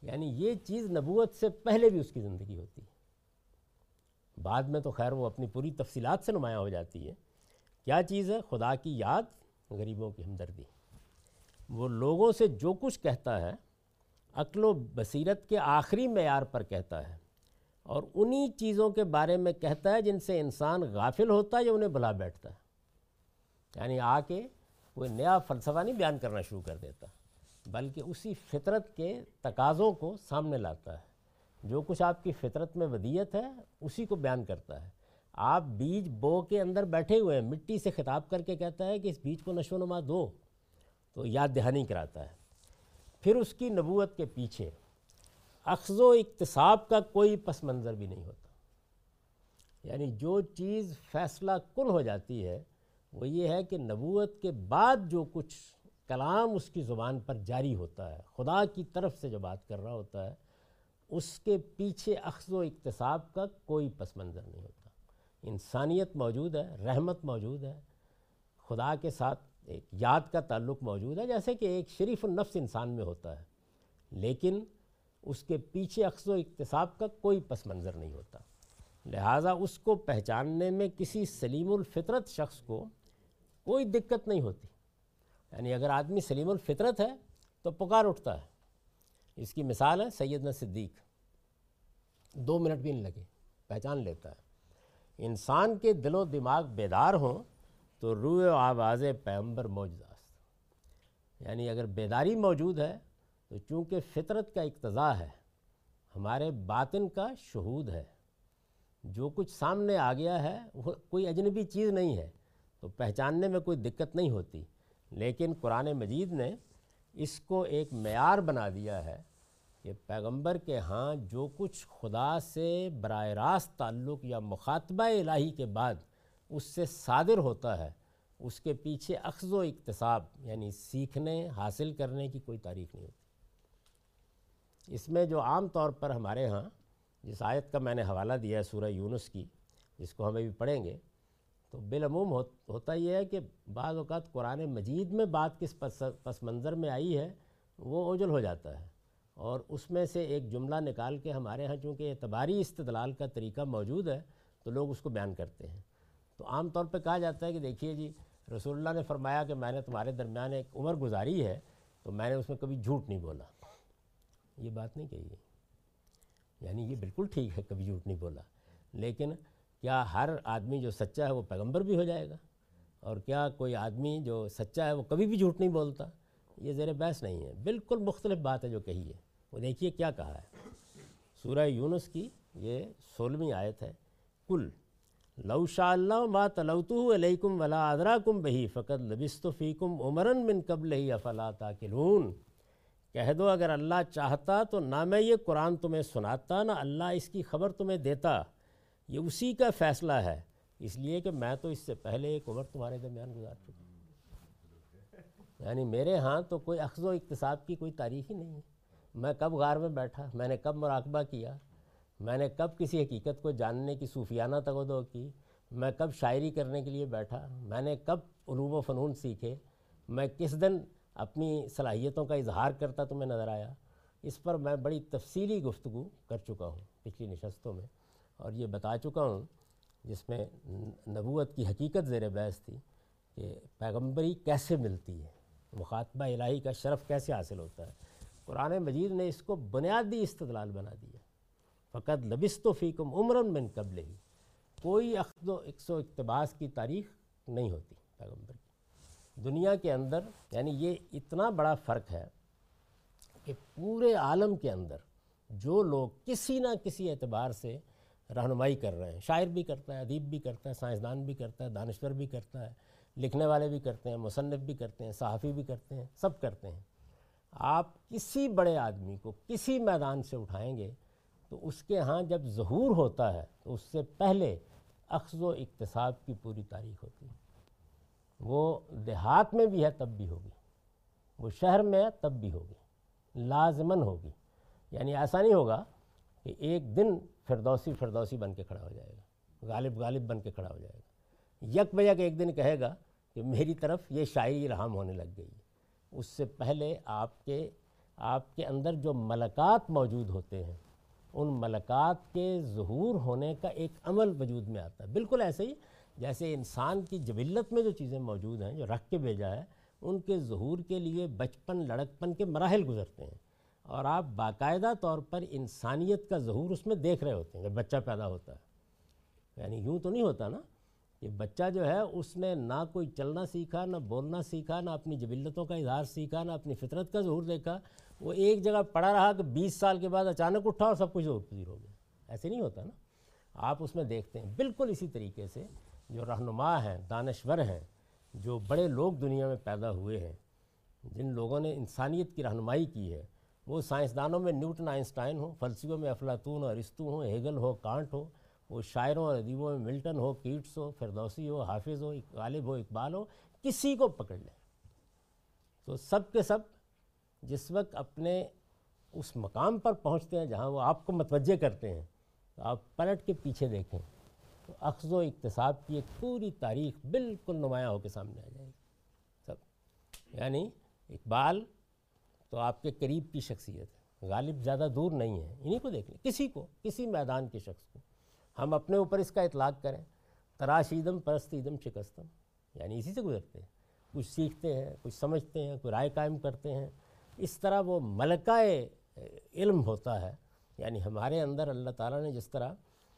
یعنی یہ چیز نبوت سے پہلے بھی اس کی زندگی ہوتی ہے۔ بعد میں تو خیر وہ اپنی پوری تفصیلات سے نمایاں ہو جاتی ہے۔ کیا چیز ہے؟ خدا کی یاد، غریبوں کی ہمدردی۔ وہ لوگوں سے جو کچھ کہتا ہے، عقل و بصیرت کے آخری معیار پر کہتا ہے۔ اور انہی چیزوں کے بارے میں کہتا ہے جن سے انسان غافل ہوتا ہے یا انہیں بلا بیٹھتا ہے۔ یعنی آ کے کوئی نیا فلسفہ نہیں بیان کرنا شروع کر دیتا۔ بلکہ اسی فطرت کے تقاضوں کو سامنے لاتا ہے۔ جو کچھ آپ کی فطرت میں ودیت ہے، اسی کو بیان کرتا ہے۔ آپ بیج بو کے اندر بیٹھے ہوئے ہیں، مٹی سے خطاب کر کے کہتا ہے کہ اس بیج کو نشو و نما دو۔ تو یاد دہانی کراتا ہے۔ پھر اس کی نبوت کے پیچھے اخذ و اقتصاب کا کوئی پس منظر بھی نہیں ہوتا۔ یعنی جو چیز فیصلہ کن ہو جاتی ہے، وہ یہ ہے کہ نبوت کے بعد جو کچھ کلام اس کی زبان پر جاری ہوتا ہے۔ خدا کی طرف سے جو بات کر رہا ہوتا ہے، اس کے پیچھے اخذ و اقتصاب کا کوئی پس منظر نہیں ہوتا۔ انسانیت موجود ہے، رحمت موجود ہے، خدا کے ساتھ ایک یاد کا تعلق موجود ہے، جیسے کہ ایک شریف النفس انسان میں ہوتا ہے۔ لیکن اس کے پیچھے اخذ و اقتصاب کا کوئی پس منظر نہیں ہوتا۔ لہٰذا اس کو پہچاننے میں کسی سلیم الفطرت شخص کو کوئی دقت نہیں ہوتی۔ یعنی اگر آدمی سلیم الفطرت ہے تو پکار اٹھتا ہے۔ اس کی مثال ہے سیدنا صدیق۔ دو منٹ بھی نہیں لگے، پہچان لیتا ہے۔ انسان کے دل و دماغ بیدار ہوں تو روح و آواز پیمبر موجزاست یعنی اگر بیداری موجود ہے تو چونکہ فطرت کا اقتضاء ہے، ہمارے باطن کا شہود ہے۔ جو کچھ سامنے آ گیا ہے، وہ کوئی اجنبی چیز نہیں ہے، تو پہچاننے میں کوئی دقت نہیں ہوتی۔ لیکن قرآن مجید نے اس کو ایک معیار بنا دیا ہے کہ پیغمبر کے ہاں جو کچھ خدا سے براہ راست تعلق یا مخاطبہ الہی کے بعد اس سے صادر ہوتا ہے، اس کے پیچھے اخذ و اقتصاب یعنی سیکھنے، حاصل کرنے کی کوئی تاریخ نہیں ہوتی۔ اس میں جو عام طور پر ہمارے ہاں جس آیت کا میں نے حوالہ دیا ہے سورہ یونس کی، جس کو ہمیں بھی پڑھیں گے تو بالعموم ہوتا یہ ہے کہ بعض اوقات قرآن مجید میں بات کس پس منظر میں آئی ہے، وہ اوجل ہو جاتا ہے۔ اور اس میں سے ایک جملہ نکال کے ہمارے ہاں چونکہ اعتباری استدلال کا طریقہ موجود ہے، تو لوگ اس کو بیان کرتے ہیں۔ تو عام طور پہ کہا جاتا ہے کہ دیکھیے جی رسول اللہ نے فرمایا کہ میں نے تمہارے درمیان ایک عمر گزاری ہے، تو میں نے اس میں کبھی جھوٹ نہیں بولا۔ یہ بات نہیں کہی ہے یعنی یہ بالکل ٹھیک ہے، کبھی جھوٹ نہیں بولا۔ لیکن کیا ہر آدمی جو سچا ہے وہ پیغمبر بھی ہو جائے گا؟ اور کیا کوئی آدمی جو سچا ہے وہ کبھی بھی جھوٹ نہیں بولتا؟ یہ زیر بحث نہیں ہے۔ بالکل مختلف بات ہے جو کہی ہے۔ وہ دیکھیے کیا کہا ہے۔ سورہ یونس کی یہ سولہویں آیت ہے۔ کل لو شاء اللہ ما تلوتو علیکم ولا ادراکم بہی فقط لبست فیکم عمرن من قبل ہی افلا تاکلون۔ کہہ دو، اگر اللہ چاہتا تو نہ میں یہ قرآن تمہیں سناتا، نہ اللہ اس کی خبر تمہیں دیتا۔ یہ اسی کا فیصلہ ہے۔ اس لیے کہ میں تو اس سے پہلے ایک عمر تمہارے درمیان گزار چکا یعنی میرے ہاں تو کوئی اخذ و اقتصاب کی کوئی تاریخ ہی نہیں ہے۔ میں کب غار میں بیٹھا، میں نے کب مراقبہ کیا، میں نے کب کسی حقیقت کو جاننے کی صوفیانہ تغدو کی، میں کب شاعری کرنے کے لیے بیٹھا، میں نے کب علوم و فنون سیکھے، میں کس دن اپنی صلاحیتوں کا اظہار کرتا تمہیں نظر آیا؟ اس پر میں بڑی تفصیلی گفتگو کر چکا ہوں۔ پچھلی نشستوں میں اور یہ بتا چکا ہوں، جس میں نبوت کی حقیقت زیر بحث تھی کہ پیغمبری کیسے ملتی ہے، مخاطبہ الہی کا شرف کیسے حاصل ہوتا ہے۔ قرآن مجید نے اس کو بنیادی استدلال بنا دیا۔ فقط لبست و فیکم عمرن من قبل ہی کوئی اخذ و اقص و اقتباس کی تاریخ نہیں ہوتی پیغمبر کی۔ دنیا کے اندر یعنی یہ اتنا بڑا فرق ہے کہ پورے عالم کے اندر جو لوگ کسی نہ کسی اعتبار سے رہنمائی کر رہے ہیں۔ شاعر بھی کرتا ہے، ادیب بھی کرتا ہے، سائنسدان بھی کرتا ہے، دانشور بھی کرتا ہے، لکھنے والے بھی کرتے ہیں، مصنف بھی کرتے ہیں، صحافی بھی کرتے ہیں، سب کرتے ہیں۔ آپ کسی بڑے آدمی کو کسی میدان سے اٹھائیں گے تو اس کے ہاں جب ظہور ہوتا ہے تو اس سے پہلے اخذ و اقتصاب کی پوری تاریخ ہوتی ہے۔ وہ دیہات میں بھی ہے تب بھی ہوگی، وہ شہر میں ہے تب بھی ہوگی لازمن ہوگی۔ یعنی ایسا نہیں ہوگا کہ ایک دن فردوسی فردوسی بن کے کھڑا ہو جائے گا، غالب غالب بن کے کھڑا ہو جائے گا۔ یک بجا کے ایک دن کہے گا کہ میری طرف یہ شاعری رحم ہونے لگ گئی۔ اس سے پہلے آپ کے آپ کے اندر جو ملکات موجود ہوتے ہیں، ان ملکات کے ظہور ہونے کا ایک عمل وجود میں آتا ہے۔ بالکل ایسے ہی جیسے انسان کی جبلت میں جو چیزیں موجود ہیں، جو رکھ کے بھیجا ہے، ان کے ظہور کے لیے بچپن، لڑکپن کے مراحل گزرتے ہیں۔ اور آپ باقاعدہ طور پر انسانیت کا ظہور اس میں دیکھ رہے ہوتے ہیں۔ کہ بچہ پیدا ہوتا ہے یعنی یوں تو نہیں ہوتا نا کہ بچہ جو ہے اس نے نہ کوئی چلنا سیکھا، نہ بولنا سیکھا، نہ اپنی جبلتوں کا اظہار سیکھا، نہ اپنی فطرت کا ظہور دیکھا۔ وہ ایک جگہ پڑا رہا کہ بیس سال کے بعد اچانک اٹھا اور سب کچھ ظہور پذیر ہو گیا۔ ایسے نہیں ہوتا نا۔ آپ اس میں دیکھتے ہیں۔ بالکل اسی طریقے سے جو رہنما ہیں، دانشور ہیں، جو بڑے لوگ دنیا میں پیدا ہوئے ہیں، جن لوگوں نے انسانیت کی رہنمائی کی ہے وہ سائنسدانوں میں نیوٹن آئنسٹائن ہوں فلسفیوں میں افلاطون اور رستو ہوں، ہیگل ہو، کانٹ ہو، وہ شاعروں اور ادیبوں میں ملٹن ہو، کیٹس ہو، فردوسی ہو، حافظ ہو، غالب ہو، اقبال ہو، کسی کو پکڑ لیں۔ تو سب کے سب جس وقت اپنے اس مقام پر پہنچتے ہیں جہاں وہ آپ کو متوجہ کرتے ہیں، تو آپ پلٹ کے پیچھے دیکھیں، تو اخذ و اقتصاب کی ایک پوری تاریخ بالکل نمایاں ہو کے سامنے آ جائے گی۔ سب یعنی اقبال تو آپ کے قریب کی شخصیت ہے۔ غالب زیادہ دور نہیں ہے۔ انہیں کو دیکھ لیں۔ کسی کو، کسی میدان کے شخص کو۔ ہم اپنے اوپر اس کا اطلاق کریں۔ تراش ایدم پرست ایدم شکستم۔ یعنی اسی سے گزرتے ہیں۔ کچھ سیکھتے ہیں، کچھ سمجھتے ہیں، کوئی رائے قائم کرتے ہیں۔ اس طرح وہ ملکہ علم ہوتا ہے۔ یعنی ہمارے اندر اللہ تعالیٰ نے جس طرح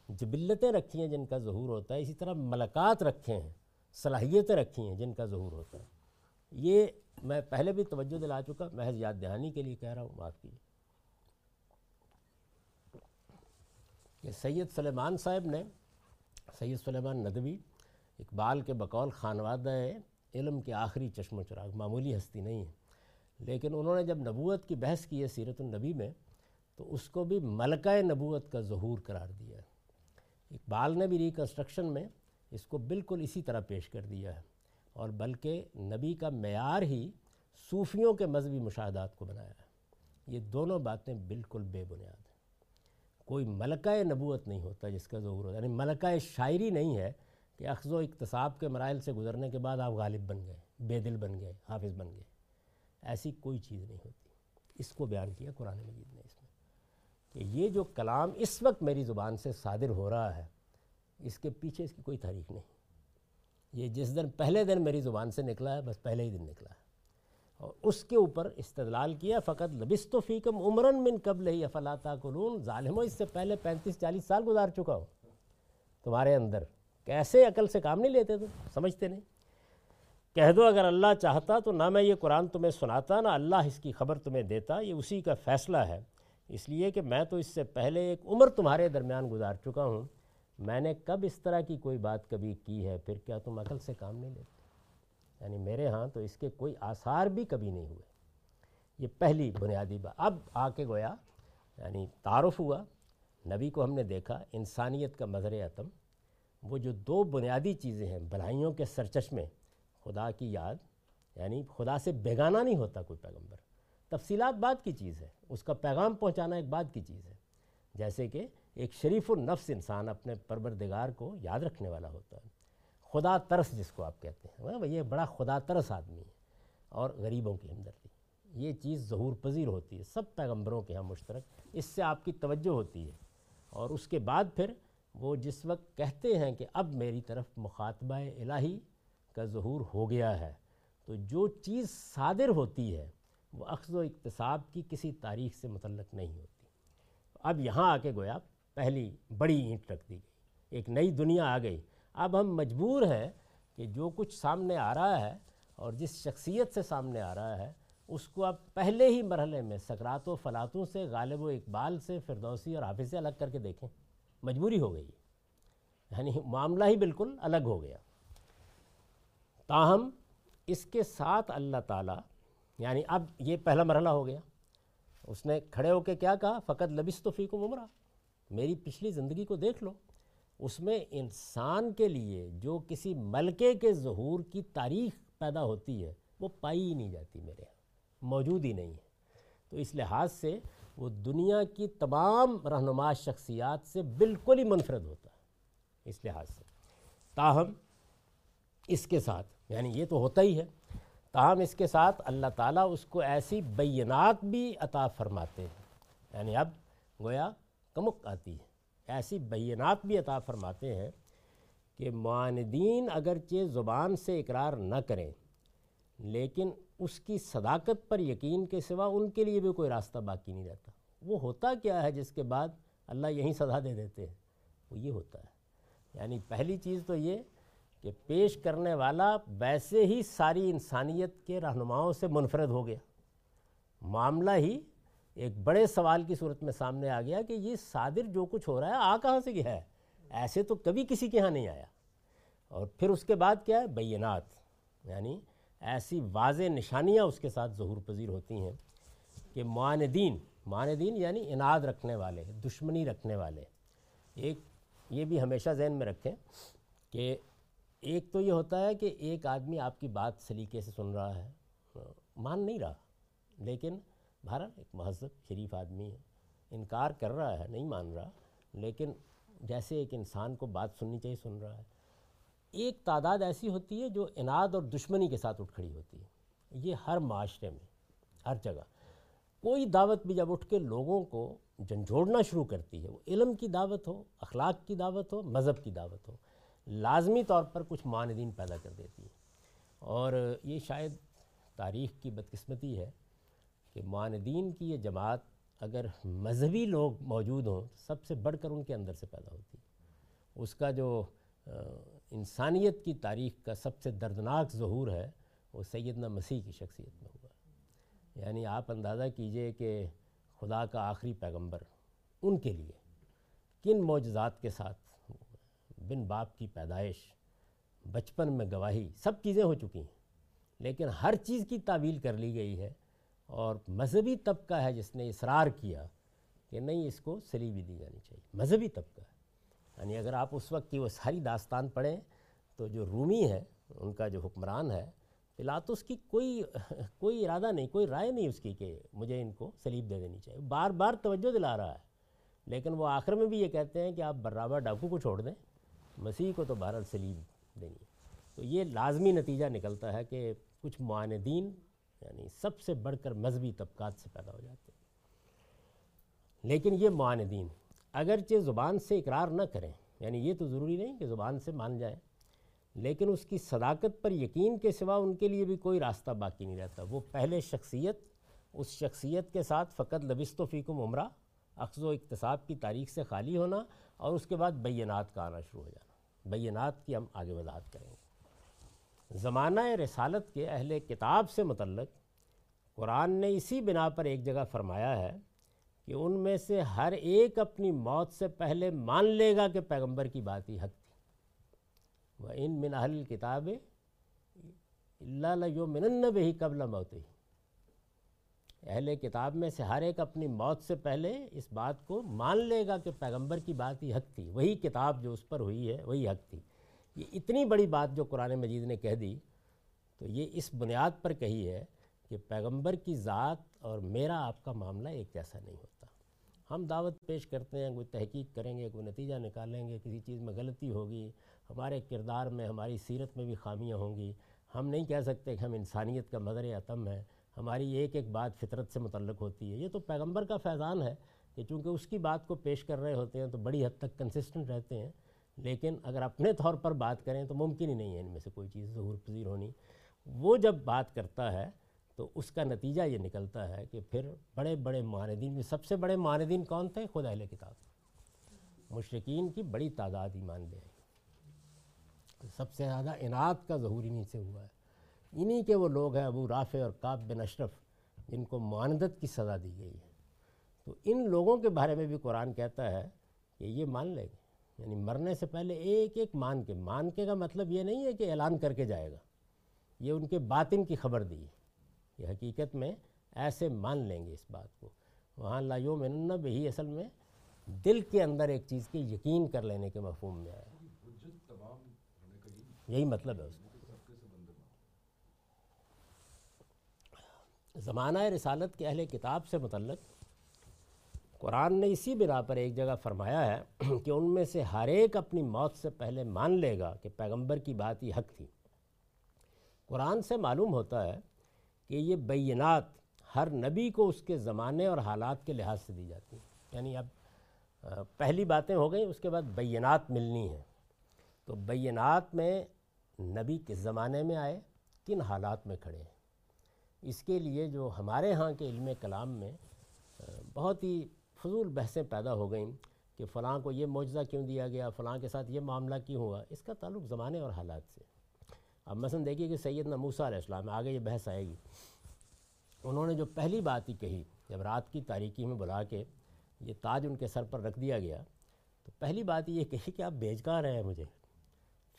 جبلتیں رکھی ہیں جن کا ظہور ہوتا ہے، اسی طرح ملکات رکھے ہیں، صلاحیتیں رکھی ہیں جن کا ظہور ہوتا ہے۔ یہ میں پہلے بھی توجہ دلا چکا، محض یاد دہانی کے لیے کہہ رہا ہوں، معاف کیجیے۔ کہ سید سلیمان صاحب نے، سید سلیمان ندوی اقبال کے بقول خانوادہ علم کے آخری چشم و چراغ، معمولی ہستی نہیں ہے۔ لیکن انہوں نے جب نبوت کی بحث کی ہے سیرت النبی میں، تو اس کو بھی ملکہ نبوت کا ظہور قرار دیا ہے۔ اقبال نے بھی ریکنسٹرکشن میں اس کو بالکل اسی طرح پیش کر دیا ہے۔ اور بلکہ نبی کا معیار ہی صوفیوں کے مذہبی مشاہدات کو بنایا ہے۔ یہ دونوں باتیں بالکل بے بنیاد ہیں۔ کوئی ملکہ نبوت نہیں ہوتا جس کا ظہور ہوتا یعنی ملکہ شاعری نہیں ہے کہ اخذ و اقتصاب کے مراحل سے گزرنے کے بعد آپ غالب بن گئے، بے دل بن گئے، حافظ بن گئے۔ ایسی کوئی چیز نہیں ہوتی۔ اس کو بیان کیا قرآن مجید نے اس میں۔ کہ یہ جو کلام اس وقت میری زبان سے صادر ہو رہا ہے، اس کے پیچھے اس کی کوئی تاریخ نہیں۔ یہ جس دن پہلے دن میری زبان سے نکلا ہے، بس پہلے ہی دن نکلا ہے۔ اور اس کے اوپر استدلال کیا، فقط لبست و فیکم عمرن من قبل ہی افلاطا قلون ظالم اس سے پہلے پینتیس، چالیس سال گزار چکا ہو تمہارے اندر کیسے عقل سے کام نہیں لیتے تم؟ سمجھتے نہیں۔ کہہ دو، اگر اللہ چاہتا تو نہ میں یہ قرآن تمہیں سناتا، نہ اللہ اس کی خبر تمہیں دیتا۔ یہ اسی کا فیصلہ ہے۔ اس لیے کہ میں تو اس سے پہلے ایک عمر تمہارے درمیان گزار چکا ہوں۔ میں نے کب اس طرح کی کوئی بات کبھی کی ہے، پھر کیا تم عقل سے کام نہیں لیتے؟ یعنی میرے ہاں تو اس کے کوئی آثار بھی کبھی نہیں ہوئے۔ یہ پہلی بنیادی بات۔ اب آ کے گویا یعنی تعارف ہوا۔ نبی کو ہم نے دیکھا، انسانیت کا مظر عتم۔ وہ جو دو بنیادی چیزیں ہیں، بھلائیوں کے سرچشمے خدا کی یاد یعنی خدا سے بیگانہ نہیں ہوتا کوئی پیغمبر۔ تفصیلات بعد کی چیز ہے۔ اس کا پیغام پہنچانا ایک بعد کی چیز ہے۔ جیسے کہ ایک شریف النفس انسان اپنے پروردگار کو یاد رکھنے والا ہوتا ہے۔ خدا ترس جس کو آپ کہتے ہیں۔ یہ بڑا خدا ترس آدمی ہے اور غریبوں کی ہمدردی۔ یہ چیز ظہور پذیر ہوتی ہے۔ سب پیغمبروں کے ہاں مشترک۔ اس سے آپ کی توجہ ہوتی ہے۔ اور اس کے بعد پھر وہ جس وقت کہتے ہیں کہ اب میری طرف مخاطبہ الہی کا ظہور ہو گیا ہے، تو جو چیز صادر ہوتی ہے، وہ اخذ و اقتصاب کی کسی تاریخ سے متعلق نہیں ہوتی۔ اب یہاں آ کے گویا پہلی بڑی اینٹ رکھ دی گئی۔ ایک نئی دنیا آ گئی۔ اب ہم مجبور ہیں کہ جو کچھ سامنے آ رہا ہے اور جس شخصیت سے سامنے آ رہا ہے، اس کو اب پہلے ہی مرحلے میں سکرات و فلاتوں سے، غالب و اقبال سے، فردوسی اور حافظ سے الگ کر کے دیکھیں۔ مجبوری ہو گئی۔ یعنی معاملہ ہی بالکل الگ ہو گیا۔ تاہم، اس کے ساتھ اللہ تعالیٰ یعنی اب یہ پہلا مرحلہ ہو گیا۔ اس نے کھڑے ہو کے کیا کہا؟ فقط لبس تو فیکم عمرہ۔ میری پچھلی زندگی کو دیکھ لو، اس میں انسان کے لیے جو کسی ملکے کے ظہور کی تاریخ پیدا ہوتی ہے، وہ پائی ہی نہیں جاتی میرے یہاں، موجود ہی نہیں ہے۔ تو اس لحاظ سے وہ دنیا کی تمام رہنما شخصیات سے بالکل ہی منفرد ہوتا ہے۔ اس لحاظ سے تاہم اس کے ساتھ یعنی یہ تو ہوتا ہی ہے، تاہم اس کے ساتھ اللہ تعالیٰ اس کو ایسی بینات بھی عطا فرماتے ہیں۔ یعنی اب گویا کمک آتی ہے۔ ایسی بینات بھی عطا فرماتے ہیں کہ معاندین اگرچہ زبان سے اقرار نہ کریں، لیکن اس کی صداقت پر یقین کے سوا ان کے لیے بھی کوئی راستہ باقی نہیں رہتا۔ وہ ہوتا کیا ہے جس کے بعد اللہ یہیں سزا دے دیتے ہیں؟ وہ یہ ہوتا ہے۔ یعنی پہلی چیز تو یہ کہ پیش کرنے والا ویسے ہی ساری انسانیت کے رہنماؤں سے منفرد ہو گیا۔ معاملہ ہی ایک بڑے سوال کی صورت میں سامنے آ گیا کہ یہ صادر جو کچھ ہو رہا ہے، آ کہاں سے گیا ہے؟ ایسے تو کبھی کسی کے ہاں نہیں آیا۔ اور پھر اس کے بعد کیا ہے؟ بینات یعنی ایسی واضح نشانیاں اس کے ساتھ ظہور پذیر ہوتی ہیں کہ معاندین معاندین یعنی اناد رکھنے والے، دشمنی رکھنے والے۔ ایک، یہ بھی ہمیشہ ذہن میں رکھیں کہ ایک تو یہ ہوتا ہے کہ ایک آدمی آپ کی بات سلیقے سے سن رہا ہے، مان نہیں رہا، لیکن بہرحال ایک مہذب، شریف آدمی ہے، انکار کر رہا ہے، نہیں مان رہا، لیکن جیسے ایک انسان کو بات سننی چاہیے، سن رہا ہے۔ ایک تعداد ایسی ہوتی ہے جو اناد اور دشمنی کے ساتھ اٹھ کھڑی ہوتی ہے۔ یہ ہر معاشرے میں، ہر جگہ۔ کوئی دعوت بھی جب اٹھ کے لوگوں کو جھنجھوڑنا شروع کرتی ہے، وہ علم کی دعوت ہو، اخلاق کی دعوت ہو، مذہب کی دعوت ہو، لازمی طور پر کچھ معاندین پیدا کر دیتی ہے۔ اور یہ شاید تاریخ کی بدقسمتی ہے کہ معاندین کی یہ جماعت اگر مذہبی لوگ موجود ہوں سب سے بڑھ کر ان کے اندر سے پیدا ہوتی ہے۔ اس کا جو انسانیت کی تاریخ کا سب سے دردناک ظہور ہے وہ سیدنا مسیح کی شخصیت میں ہوا۔ یعنی آپ اندازہ کیجیے کہ خدا کا آخری پیغمبر ان کے لیے کن معجزات کے ساتھ بن باپ کی پیدائش، بچپن میں گواہی، سب چیزیں ہو چکی ہیں، لیکن ہر چیز کی تعویل کر لی گئی ہے۔ اور مذہبی طبقہ ہے جس نے اصرار کیا کہ نہیں، اس کو سلیبی دی جانی چاہیے۔ مذہبی طبقہ ہے۔ یعنی اگر آپ اس وقت کی وہ ساری داستان پڑھیں تو جو رومی ہے، ان کا جو حکمران ہے پلاطس کی کوئی کوئی ارادہ نہیں، کوئی رائے نہیں اس کی کہ مجھے ان کو سلیب دے دینی چاہیے۔ بار بار توجہ دلا رہا ہے۔ لیکن وہ آخر میں بھی یہ کہتے ہیں کہ آپ برابر ڈاکو کو چھوڑ دیں۔ مسیح کو تو بہرحال سلیب دینی ہے۔ تو یہ لازمی نتیجہ نکلتا ہے کہ کچھ معاندین یعنی سب سے بڑھ کر مذہبی طبقات سے پیدا ہو جاتے ہیں۔ لیکن یہ معاندین اگرچہ زبان سے اقرار نہ کریں یعنی یہ تو ضروری نہیں کہ زبان سے مان جائیں، لیکن اس کی صداقت پر یقین کے سوا ان کے لیے بھی کوئی راستہ باقی نہیں رہتا۔ وہ پہلے شخصیت، اس شخصیت کے ساتھ فقط لبست و فیکم عمرہ، اخذ و اقتصاب کی تاریخ سے خالی ہونا اور اس کے بعد بینات کا آنا شروع ہو جانا۔ بینات کی ہم آگے وضاحت کریں گے۔ زمانہ رسالت کے اہل کتاب سے متعلق قرآن نے اسی بنا پر ایک جگہ فرمایا ہے کہ ان میں سے ہر ایک اپنی موت سے پہلے مان لے گا کہ پیغمبر کی بات ہی حق تھی۔ وہ ان من اہل کتاب اللہ منب ہی قبل موت ہی اہل کتاب میں سے ہر ایک اپنی موت سے پہلے اس بات کو مان لے گا کہ پیغمبر کی بات ہی حق تھی۔ وہی کتاب جو اس پر ہوئی ہے، وہی حق تھی۔ یہ اتنی بڑی بات جو قرآن مجید نے کہہ دی، تو یہ اس بنیاد پر کہی ہے کہ پیغمبر کی ذات اور میرا آپ کا معاملہ ایک جیسا نہیں ہوتا۔ ہم دعوت پیش کرتے ہیں، کوئی تحقیق کریں گے، کوئی نتیجہ نکالیں گے، کسی چیز میں غلطی ہوگی، ہمارے کردار میں، ہماری سیرت میں بھی خامیاں ہوں گی۔ ہم نہیں کہہ سکتے کہ ہم انسانیت کا مدر عتم ہے ہماری ایک ایک بات فطرت سے متعلق ہوتی ہے۔ یہ تو پیغمبر کا فیضان ہے کہ چونکہ اس کی بات کو پیش کر رہے ہوتے ہیں تو بڑی حد تک کنسسٹنٹ رہتے ہیں۔ لیکن اگر اپنے طور پر بات کریں تو ممکن ہی نہیں ہے ان میں سے کوئی چیز ظہور پذیر ہونی۔ وہ جب بات کرتا ہے تو اس کا نتیجہ یہ نکلتا ہے کہ پھر بڑے بڑے معاندین میں سب سے بڑے معاندین کون تھے؟ خود اہل کتاب۔ مشرقین کی بڑی تعداد ایمان لے آئی۔ سب سے زیادہ انعت کا ظہور انہیں سے ہوا ہے۔ انہی کے وہ لوگ ہیں ابو رافع اور کعب بن اشرف، جن کو معاندت کی سزا دی گئی ہے۔ تو ان لوگوں کے بارے میں بھی قرآن کہتا ہے کہ یہ مان لیں گے۔ یعنی مرنے سے پہلے ایک ایک مان کے مان کے کا مطلب یہ نہیں ہے کہ اعلان کر کے جائے گا۔ یہ ان کے باطن کی خبر دی ہے۔ کہ حقیقت میں ایسے مان لیں گے اس بات کو۔ وہاں لا یوم ہی اصل میں دل کے اندر ایک چیز کے یقین کر لینے کے مفہوم میں آیا۔ یہی مطلب ہے اس کا۔ زمانہ رسالت کے اہل کتاب سے متعلق قرآن نے اسی بنا پر ایک جگہ فرمایا ہے کہ ان میں سے ہر ایک اپنی موت سے پہلے مان لے گا کہ پیغمبر کی بات ہی حق تھی۔ قرآن سے معلوم ہوتا ہے کہ یہ بینات ہر نبی کو اس کے زمانے اور حالات کے لحاظ سے دی جاتی ہیں۔ یعنی اب پہلی باتیں ہو گئیں، اس کے بعد بینات ملنی ہیں۔ تو بینات میں نبی کس زمانے میں آئے؟ کن حالات میں کھڑے ہیں؟ اس کے لیے جو ہمارے ہاں کے علم کلام میں بہت ہی فضول بحثیں پیدا ہو گئیں کہ فلاں کو یہ معجزہ کیوں دیا گیا، فلاں کے ساتھ یہ معاملہ کیوں ہوا؟ اس کا تعلق زمانے اور حالات سے۔ اب مثلا دیکھیے کہ سید موسیٰ علیہ السلام، آگے یہ بحث آئے گی۔ انہوں نے جو پہلی بات ہی کہی، جب رات کی تاریکی میں بلا کے یہ تاج ان کے سر پر رکھ دیا گیا، تو پہلی بات یہ کہی کہ آپ بیچ کہاں رہے ہیں مجھے۔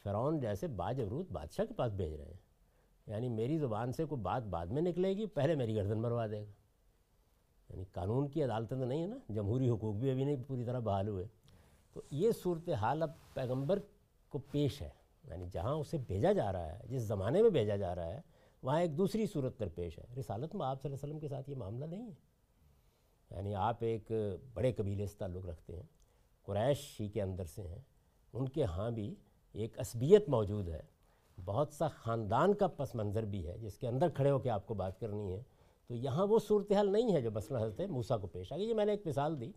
فرعون جیسے باج بادشاہ کے پاس بھیج رہے ہیں۔ یعنی میری زبان سے کوئی بات بعد میں نکلے گی، پہلے میری گردن مروا دے گا۔ یعنی قانون کی عدالتیں تو نہیں ہے نا، جمہوری حقوق بھی ابھی نہیں، پوری طرح بحال ہوئے۔ تو یہ صورتحال اب پیغمبر کو پیش ہے۔ یعنی جہاں اسے بھیجا جا رہا ہے، جس زمانے میں بھیجا جا رہا ہے، وہاں ایک دوسری صورت در پیش ہے۔ رسالت میں آپ صلی اللہ علیہ وسلم کے ساتھ یہ معاملہ نہیں ہے۔ یعنی آپ ایک بڑے قبیلے سے تعلق رکھتے ہیں، قریش ہی کے اندر سے ہیں، ان کے ہاں بھی ایک عصبیت موجود ہے۔ بہت سا خاندان کا پس منظر بھی ہے، جس کے اندر کھڑے ہو کے آپ کو بات کرنی ہے۔ تو یہاں وہ صورتحال نہیں ہے جو مسئلہ حضرت موسیٰ کو پیش آ گئی۔ یہ میں نے ایک مثال دی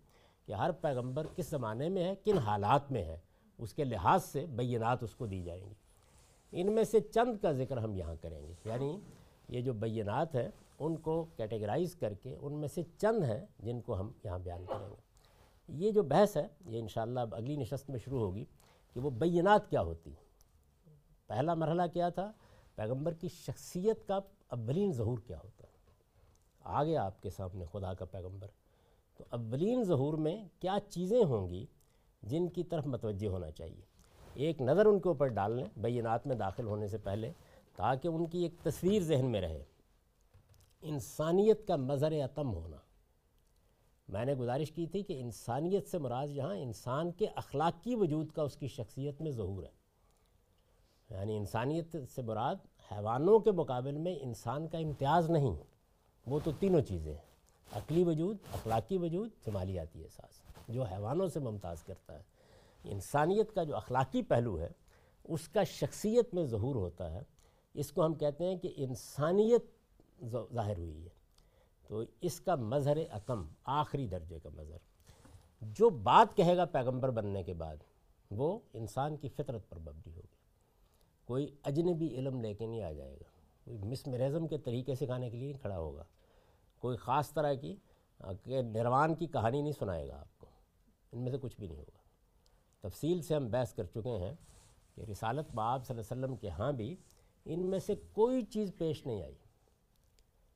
کہ ہر پیغمبر کس زمانے میں ہے، کن حالات میں ہے، اس کے لحاظ سے بینات اس کو دی جائیں گی۔ ان میں سے چند کا ذکر ہم یہاں کریں گے۔ یعنی یہ جو بینات ہیں، ان کو کیٹیگرائز کر کے ان میں سے چند ہیں جن کو ہم یہاں بیان کریں گے۔ یہ جو بحث ہے، یہ انشاءاللہ اب اگلی نشست میں شروع ہوگی کہ وہ بینات کیا ہوتی۔ پہلا مرحلہ کیا تھا؟ پیغمبر کی شخصیت کا اولین ظہور کیا ہوتا۔ ہے آگے آپ کے سامنے خدا کا پیغمبر۔ تو اولین ظہور میں کیا چیزیں ہوں گی جن کی طرف متوجہ ہونا چاہیے؟ ایک نظر ان کے اوپر ڈال لیں، بینات میں داخل ہونے سے پہلے، تاکہ ان کی ایک تصویر ذہن میں رہے۔ انسانیت کا مظہر عتم ہونا۔ میں نے گزارش کی تھی کہ انسانیت سے مراد یہاں انسان کے اخلاقی وجود کا اس کی شخصیت میں ظہور ہے۔ یعنی انسانیت سے مراد حیوانوں کے مقابل میں انسان کا امتیاز نہیں۔ وہ تو تینوں چیزیں ہیں۔ عقلی وجود، اخلاقی وجود، جمالیاتی احساس۔ جو حیوانوں سے ممتاز کرتا ہے۔ انسانیت کا جو اخلاقی پہلو ہے، اس کا شخصیت میں ظہور ہوتا ہے۔ اس کو ہم کہتے ہیں کہ انسانیت ظاہر ہوئی ہے۔ تو اس کا مظہر عتم آخری درجے کا مظہر۔ جو بات کہے گا پیغمبر بننے کے بعد، وہ انسان کی فطرت پر مبنی ہوگی۔ کوئی اجنبی علم لے کے نہیں آ جائے گا۔ کوئی مسمرزم کے طریقے سکھانے کے لیے نہیں کھڑا ہوگا۔ کوئی خاص طرح کی کہ نروان کی کہانی نہیں سنائے گا آپ کو۔ ان میں سے کچھ بھی نہیں ہوگا۔ تفصیل سے ہم بحث کر چکے ہیں کہ رسالت باب صلی اللہ علیہ وسلم کے ہاں بھی ان میں سے کوئی چیز پیش نہیں آئی۔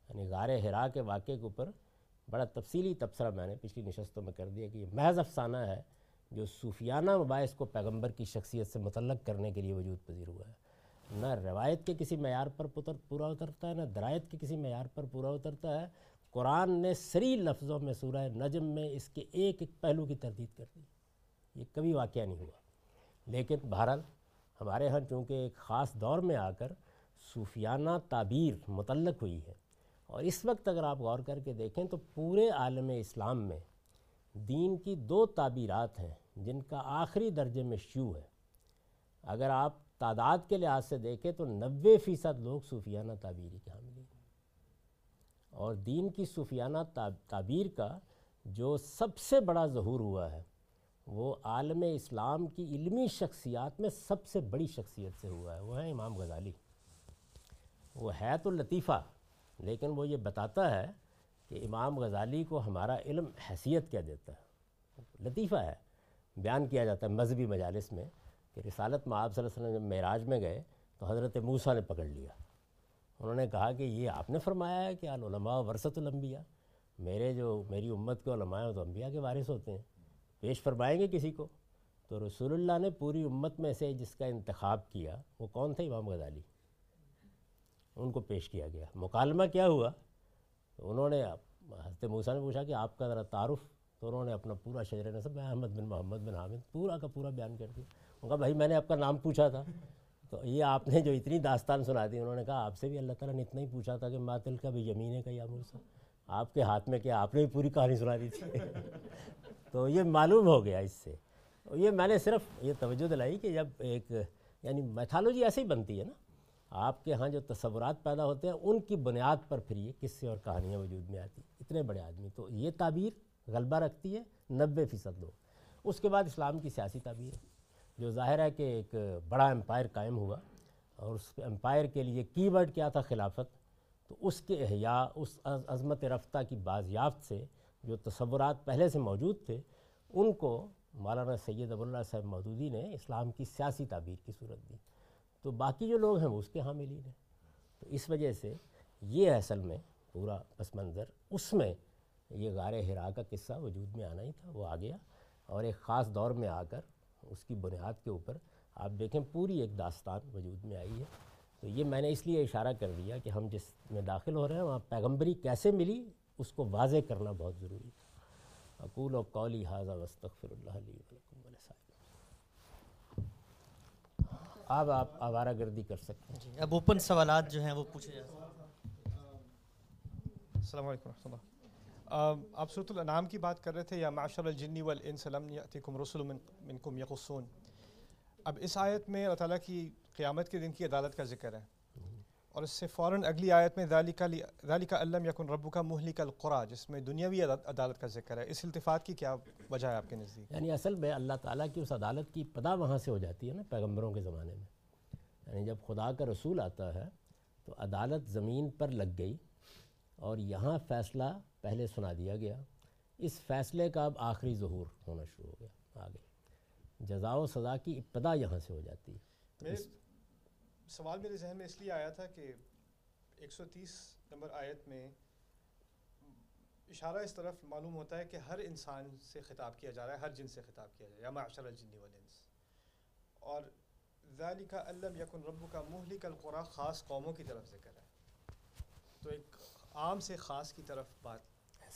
یعنی غار ہرا کے واقعے کے اوپر بڑا تفصیلی تبصرہ میں نے پچھلی نشستوں میں کر دیا کہ یہ محض افسانہ ہے جو صوفیانہ مباحث کو پیغمبر کی شخصیت سے متعلق کرنے کے لیے وجود پذیر ہوا ہے۔ نہ روایت کے کسی معیار پر پورا اترتا ہے، نہ درائت کے کسی معیار پر پورا اترتا ہے قرآن نے سری لفظوں میں سورہ نجم میں اس کے ایک ایک پہلو کی تردید کر دی۔ یہ کبھی واقعہ نہیں ہوا۔ لیکن بہرحال ہمارے ہاں چونکہ ایک خاص دور میں آ کر صوفیانہ تعبیر متعلق ہوئی ہے، اور اس وقت اگر آپ غور کر کے دیکھیں تو پورے عالم اسلام میں دین کی دو تعبیرات ہیں جن کا آخری درجے میں شیو ہے۔ اگر آپ تعداد کے لحاظ سے دیکھیں تو نوے فیصد لوگ صوفیانہ تعبیری کے حامل اور دین کی صوفیانہ تعبیر کا جو سب سے بڑا ظہور ہوا ہے، وہ عالم اسلام کی علمی شخصیات میں سب سے بڑی شخصیت سے ہوا ہے، وہ ہے امام غزالی۔ وہ ہے تو لطیفہ لیکن وہ یہ بتاتا ہے کہ امام غزالی کو ہمارا علم حیثیت کیا دیتا ہے۔ لطیفہ ہے، بیان کیا جاتا ہے مذہبی مجالس میں کہ رسالت میں آپ صلی اللہ علیہ وسلم جب معراج میں گئے تو حضرت موسیٰ نے پکڑ لیا۔ انہوں نے کہا کہ یہ آپ نے فرمایا ہے کہ علماء ورثت الانبیاء، میرے جو، میری امت کے علماء ہیں تو انبیاء کے وارث ہوتے ہیں۔ پیش فرمائیں گے کسی کو؟ تو رسول اللہ نے پوری امت میں سے جس کا انتخاب کیا، وہ کون تھا امام غزالی۔ ان کو پیش کیا گیا۔ مکالمہ کیا ہوا؟ تو انہوں نے حضرت موسیٰ نے پوچھا کہ آپ کا ذرا تعارف۔ تو انہوں نے اپنا پورا شجر نصب احمد بن محمد بن حامد، پورا کا پورا بیان کر دیا۔ ان کا بھائی، میں نے آپ کا نام پوچھا تھا۔ تو یہ آپ نے جو اتنی داستان سنا دی، انہوں نے کہا آپ سے بھی اللہ تعالیٰ نے اتنا ہی پوچھا تھا کہ ماتل کا بھی یمین کا یا مرسا آپ کے ہاتھ میں کیا؟ آپ نے بھی پوری کہانی سنا دی تھی۔ تو یہ معلوم ہو گیا اس سے۔ یہ میں نے صرف یہ توجہ دلائی کہ جب ایک یعنی میتھالوجی ایسے ہی بنتی ہے نا، آپ کے ہاں جو تصورات پیدا ہوتے ہیں، ان کی بنیاد پر پھر یہ قصے اور کہانیاں وجود میں آتی۔ اتنے بڑے آدمی۔ تو یہ تعبیر غلبہ رکھتی ہے نبے فیصد لوگ۔ اس کے بعد اسلام کی سیاسی تعبیر۔ ہے جو ظاہر ہے کہ ایک بڑا امپائر قائم ہوا اور اس امپائر کے لیے کی ورڈ کیا تھا خلافت؟ تو اس کے احیاء، اس عظمت رفتہ کی بازیافت سے جو تصورات پہلے سے موجود تھے، ان کو مولانا سید ابواللہ صاحب مودودی نے اسلام کی سیاسی تعبیر کی صورت دی۔ تو باقی جو لوگ ہیں وہ اس کے حاملین ہیں۔ تو اس وجہ سے یہ اصل میں پورا پس منظر، اس میں یہ غار ہرا کا قصہ وجود میں آنا ہی تھا، وہ آ گیا اور ایک خاص دور میں آ کر اس کی بنیاد کے اوپر آپ دیکھیں پوری ایک داستان وجود میں آئی ہے۔ تو یہ میں نے اس لیے اشارہ کر دیا کہ ہم جس میں داخل ہو رہے ہیں وہاں پیغمبری کیسے ملی اس کو واضح کرنا بہت ضروری تھا۔ اقول و قولی حاضہ وسطر اللہ علیہ اب آپ آوارہ گردی کر سکتے ہیں۔ جی اب اوپن سوالات جو ہیں وہ پوچھے جا سکتے السلام علیکم ورحمۃ اللہ۔ آپ صورت الانعام کی بات کر رہے تھے، یا معاشر الجنی والانس لم یاتیکم رسل منکم یقصون۔ اب اس آیت میں اللہ تعالیٰ کی قیامت کے دن کی عدالت کا ذکر ہے۔ اور اس سے فوراً اگلی آیت میں ذالک علم یکن ربو کا مہلک القرا، جس میں دنیاوی عدالت کا ذکر ہے۔ اس التفات کی کیا وجہ ہے آپ کے نزدیک؟ یعنی اصل میں اللہ تعالیٰ کی اس عدالت کی پدا وہاں سے ہو جاتی ہے نا، پیغمبروں کے زمانے میں۔ یعنی جب خدا کا رسول آتا ہے تو عدالت زمین پر لگ گئی۔ اور یہاں فیصلہ پہلے سنا دیا گیا۔ اس فیصلے کا اب آخری ظہور ہونا شروع ہو گیا۔ آگے۔ جزا و سزا کی ابتدا یہاں سے ہو جاتی۔ ہے سوال میرے ذہن میں اس لیے آیا تھا کہ ایک سو تیس نمبر آیت میں اشارہ اس طرف معلوم ہوتا ہے کہ ہر انسان سے خطاب کیا جا رہا ہے ہر جن سے خطاب کیا جا رہا ہے۔ یا معاشر الجنی والانس۔ اور ذالک علم یکن ربو کا مہلک القرا خاص قوموں کی طرف ذکر ہے۔ تو ایک عام سے خاص کی طرف بات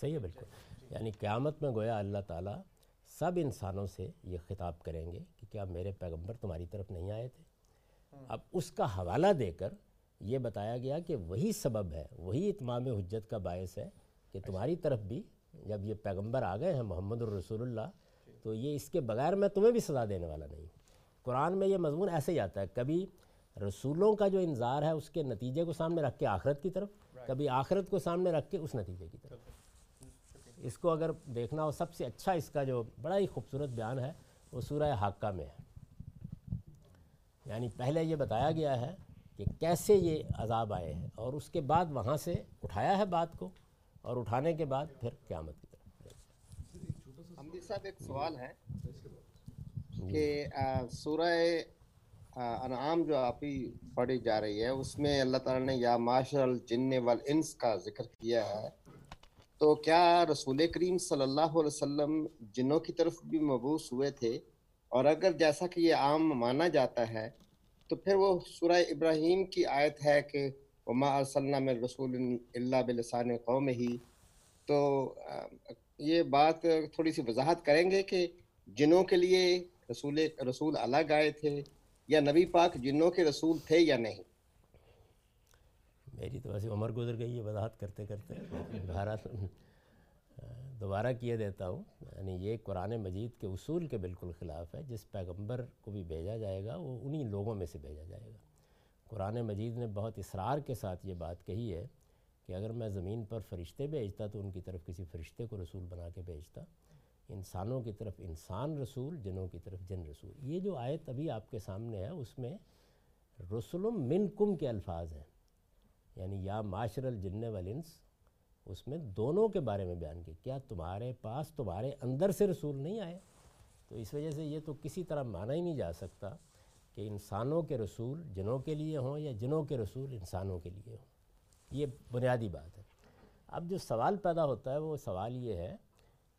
صحیح ہے بالکل۔ جی۔ یعنی قیامت میں گویا اللہ تعالیٰ سب انسانوں سے یہ خطاب کریں گے کہ کیا میرے پیغمبر تمہاری طرف نہیں آئے تھے؟ اب اس کا حوالہ دے کر یہ بتایا گیا کہ وہی سبب ہے وہی اتمام حجت کا باعث ہے کہ تمہاری طرف بھی جب یہ پیغمبر آ گئے ہیں محمد الرسول اللہ تو یہ اس کے بغیر میں تمہیں بھی سزا دینے والا نہیں۔ قرآن میں یہ مضمون ایسے ہی آتا ہے کبھی رسولوں کا جو انظار ہے اس کے نتیجے کو سامنے رکھ کے آخرت کی طرف کبھی آخرت کو سامنے رکھ کے اس نتیجے کی طرف۔ اس کو اگر دیکھنا ہو سب سے اچھا اس کا جو بڑا ہی خوبصورت بیان ہے وہ سورہ حاقہ میں ہے۔ یعنی پہلے یہ بتایا گیا ہے کہ کیسے یہ عذاب آئے ہیں اور اس کے بعد وہاں سے اٹھایا ہے بات کو اور اٹھانے کے بعد پھر قیامت کی طرف۔ حمدی صاحب ایک سوال ہے کہ سورہ انعام جو آپ ہی پڑھی جا رہی ہے، اس میں اللہ تعالیٰ نے یا معاشر الجن والانس کا ذکر کیا ہے۔ تو کیا رسول کریم صلی اللہ علیہ وسلم جنوں کی طرف بھی مبوس ہوئے تھے؟ اور اگر جیسا کہ یہ عام مانا جاتا ہے، تو پھر وہ سورہ ابراہیم کی آیت ہے کہ وما ارسلنا میں رسول اللہ بلسان قوم ہی تو یہ بات تھوڑی سی وضاحت کریں گے کہ جنوں کے لیے رسول رسول الگ آئے تھے یا نبی پاک جنوں کے رسول تھے یا نہیں؟ میری تو ویسے عمر گزر گئی ہے، وضاحت کرتے کرتے بھارت دوبارہ کیے دیتا ہوں۔ یعنی یہ قرآن مجید کے اصول کے بالکل خلاف ہے۔ جس پیغمبر کو بھی بھیجا جائے گا، وہ انہی لوگوں میں سے بھیجا جائے گا۔ قرآن مجید نے بہت اصرار کے ساتھ یہ بات کہی ہے کہ اگر میں زمین پر فرشتے بھیجتا تو ان کی طرف کسی فرشتے کو رسول بنا کے بھیجتا۔ انسانوں کی طرف انسان رسول، جنوں کی طرف جن رسول۔ یہ جو آیت ابھی آپ کے سامنے ہے، اس میں رسول من کم کے الفاظ ہیں۔ یعنی یا معاشر الجن والانس، اس میں دونوں کے بارے میں بیان کیا۔ کیا تمہارے پاس تمہارے اندر سے رسول نہیں آئے؟ تو اس وجہ سے یہ تو کسی طرح مانا ہی نہیں جا سکتا کہ انسانوں کے رسول جنوں کے لیے ہوں یا جنوں کے رسول انسانوں کے لیے ہوں۔ یہ بنیادی بات ہے۔ اب جو سوال پیدا ہوتا ہے، وہ سوال یہ ہے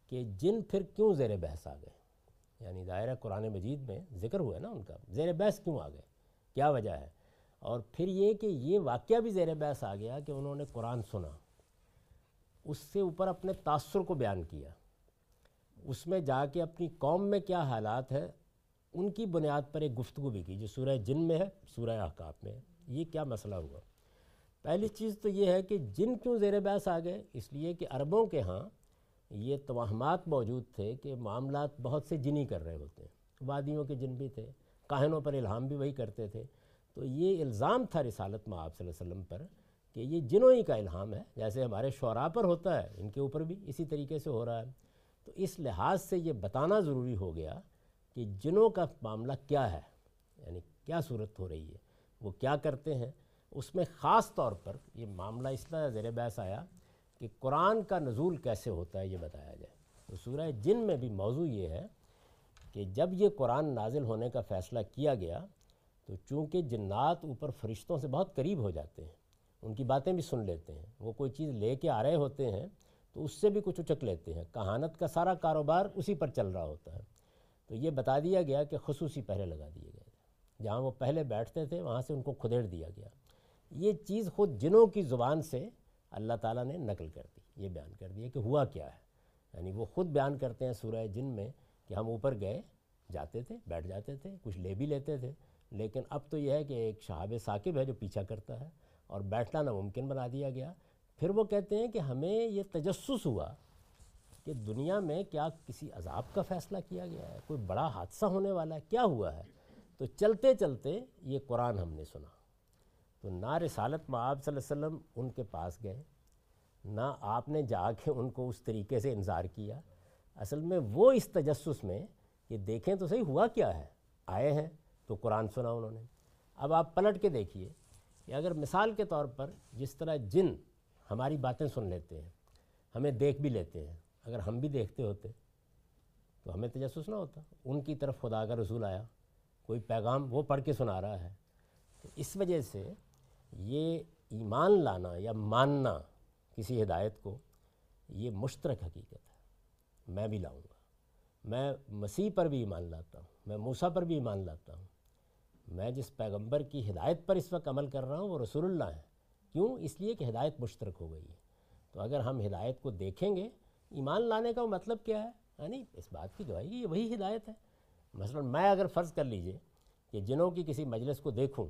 کہ جن پھر کیوں زیر بحث آ گئے؟ یعنی دائرہ قرآن مجید میں ذکر ہوا ہے نا ان کا، زیر بحث کیوں آ گئے؟ کیا وجہ ہے؟ اور پھر یہ کہ یہ واقعہ بھی زیر بحث آ گیا کہ انہوں نے قرآن سنا، اس سے اوپر اپنے تاثر کو بیان کیا، اس میں جا کے اپنی قوم میں کیا حالات ہے ان کی بنیاد پر ایک گفتگو بھی کی جو سورہ جن میں ہے، سورہ احقاب میں ہے۔ یہ کیا مسئلہ ہوا؟ پہلی چیز تو یہ ہے کہ جن کیوں زیر بحث آ گئے؟ اس لیے کہ عربوں کے ہاں یہ توہمات موجود تھے کہ معاملات بہت سے جنی کر رہے ہوتے ہیں۔ وادیوں کے جن بھی تھے، کاہنوں پر الہام بھی وہی کرتے تھے۔ تو یہ الزام تھا رسالت میں آپ صلی اللہ علیہ وسلم پر کہ یہ جنوں ہی کا الہام ہے۔ جیسے ہمارے شعراء پر ہوتا ہے، ان کے اوپر بھی اسی طریقے سے ہو رہا ہے۔ تو اس لحاظ سے یہ بتانا ضروری ہو گیا کہ جنوں کا معاملہ کیا ہے یعنی کیا صورت ہو رہی ہے، وہ کیا کرتے ہیں۔ اس میں خاص طور پر یہ معاملہ اس طرح زیر بحث آیا کہ قرآن کا نزول کیسے ہوتا ہے یہ بتایا جائے۔ تو سورہ جن میں بھی موضوع یہ ہے کہ جب یہ قرآن نازل ہونے کا فیصلہ کیا گیا، تو چونکہ جنات اوپر فرشتوں سے بہت قریب ہو جاتے ہیں، ان کی باتیں بھی سن لیتے ہیں، وہ کوئی چیز لے کے آ رہے ہوتے ہیں، تو اس سے بھی کچھ اچک لیتے ہیں۔ کہانت کا سارا کاروبار اسی پر چل رہا ہوتا ہے۔ تو یہ بتا دیا گیا کہ خصوصی پہلے لگا دیے گئے جہاں وہ پہلے بیٹھتے تھے، وہاں سے ان کو کھدیڑ دیا گیا۔ یہ چیز خود جنوں کی زبان سے اللہ تعالیٰ نے نقل کر دی، یہ بیان کر دیا کہ ہوا کیا ہے۔ یعنی وہ خود بیان کرتے ہیں سورہ جن میں کہ ہم اوپر گئے، جاتے تھے، بیٹھ جاتے تھے، کچھ لے بھی لیتے تھے۔ لیکن اب تو یہ ہے کہ ایک شہاب ثاقب ہے جو پیچھا کرتا ہے اور بیٹھنا ناممکن بنا دیا گیا۔ پھر وہ کہتے ہیں کہ ہمیں یہ تجسس ہوا کہ دنیا میں کیا کسی عذاب کا فیصلہ کیا گیا ہے، کوئی بڑا حادثہ ہونے والا ہے، کیا ہوا ہے؟ تو چلتے چلتے یہ قرآن ہم نے سنا۔ تو نہ رسالت میں آپ صلی اللہ علیہ وسلم ان کے پاس گئے، نہ آپ نے جا کے ان کو اس طریقے سے انظار کیا۔ اصل میں وہ اس تجسس میں کہ دیکھیں تو صحیح ہوا کیا ہے، آئے ہیں تو قرآن سنا انہوں نے۔ اب آپ پلٹ کے دیکھیے کہ اگر مثال کے طور پر جس طرح جن ہماری باتیں سن لیتے ہیں، ہمیں دیکھ بھی لیتے ہیں، اگر ہم بھی دیکھتے ہوتے تو ہمیں تجسس نہ ہوتا۔ ان کی طرف خدا کا رسول آیا، کوئی پیغام وہ پڑھ کے سنا رہا ہے۔ تو اس وجہ سے یہ ایمان لانا یا ماننا کسی ہدایت کو، یہ مشترک حقیقت ہے۔ میں بھی لاؤں گا۔ میں مسیح پر بھی ایمان لاتا ہوں، میں موسیٰ پر بھی ایمان لاتا ہوں۔ میں جس پیغمبر کی ہدایت پر اس وقت عمل کر رہا ہوں، وہ رسول اللہ ہے کیوں؟ اس لیے کہ ہدایت مشترک ہو گئی ہے۔ تو اگر ہم ہدایت کو دیکھیں گے، ایمان لانے کا مطلب کیا ہے؟ یعنی اس بات کی گواہی یہ وہی ہدایت ہے۔ مثلا میں اگر فرض کر لیجیے کہ جنوں کی کسی مجلس کو دیکھوں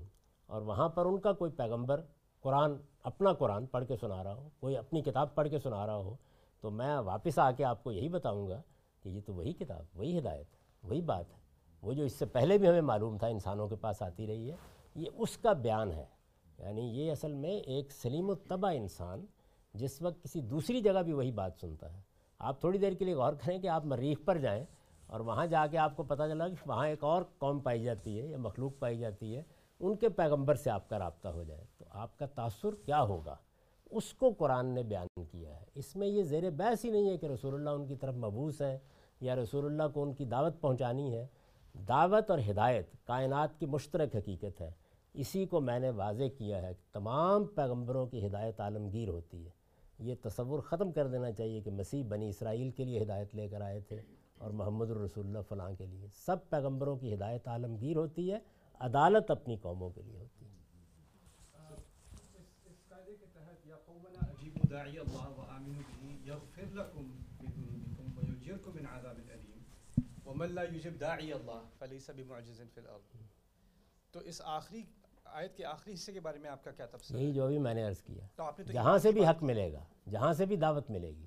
اور وہاں پر ان کا کوئی پیغمبر قرآن، اپنا قرآن پڑھ کے سنا رہا ہو، کوئی اپنی کتاب پڑھ کے سنا رہا ہو، تو میں واپس آ کے آپ کو یہی بتاؤں گا کہ یہ تو وہی کتاب، وہی ہدایت، وہی بات ہے۔ وہ جو اس سے پہلے بھی ہمیں معلوم تھا انسانوں کے پاس آتی رہی ہے، یہ اس کا بیان ہے۔ یعنی یہ اصل میں ایک سلیم و الطبع انسان جس وقت کسی دوسری جگہ بھی وہی بات سنتا ہے۔ آپ تھوڑی دیر کے لیے غور کریں کہ آپ مریخ پر جائیں اور وہاں جا کے آپ کو پتہ چلا کہ وہاں ایک اور قوم پائی جاتی ہے، یا مخلوق پائی جاتی ہے۔ ان کے پیغمبر سے آپ کا رابطہ ہو جائے تو آپ کا تاثر کیا ہوگا؟ اس کو قرآن نے بیان کیا ہے۔ اس میں یہ زیر بحث ہی نہیں ہے کہ رسول اللہ ان کی طرف مبوس ہے یا رسول اللہ کو ان کی دعوت پہنچانی ہے۔ دعوت اور ہدایت کائنات کی مشترک حقیقت ہے۔ اسی کو میں نے واضح کیا ہے کہ تمام پیغمبروں کی ہدایت عالمگیر ہوتی ہے۔ یہ تصور ختم کر دینا چاہیے کہ مسیح بنی اسرائیل کے لیے ہدایت لے کر آئے تھے اور محمد الرسول اللہ فلاں کے لیے۔ سب پیغمبروں کی ہدایت عالمگیر ہوتی ہے۔ عدالت اپنی قوموں کے لیے ہوتی ہے۔ تو اس آخری آیت کے آخری حصے کے بارے میں آپ کا کیا تفسیر یہی جو ابھی میں نے عرض کیا جہاں سے بھی حق ملے گا جہاں سے بھی دعوت ملے گی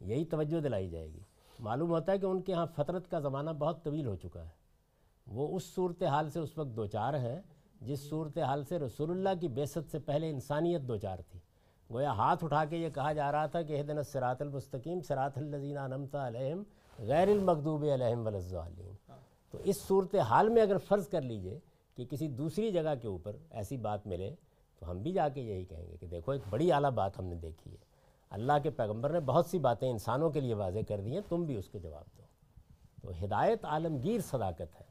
یہی توجہ دلائی جائے گی۔ معلوم ہوتا ہے کہ ان کے ہاں فطرت کا زمانہ بہت طویل ہو چکا ہے۔ وہ اس صورتحال سے اس وقت دو چار ہیں جس صورتحال سے رسول اللہ کی بیست سے پہلے انسانیت دو چار تھی۔ گویا ہاتھ اٹھا کے یہ کہا جا رہا تھا کہ دن سرات المستقیم سرات الزین انمتا علیہم غیر المقدوب علیہم ولزالین تو اس صورت حال میں اگر فرض کر لیجیے کہ کسی دوسری جگہ کے اوپر ایسی بات ملے، تو ہم بھی جا کے یہی کہیں گے کہ دیکھو، ایک بڑی اعلیٰ بات ہم نے دیکھی ہے۔ اللہ کے پیغمبر نے بہت سی باتیں انسانوں کے لیے واضح کر دی ہیں، تم بھی اس کے جواب دو۔ تو ہدایت عالمگیر صداقت ہے۔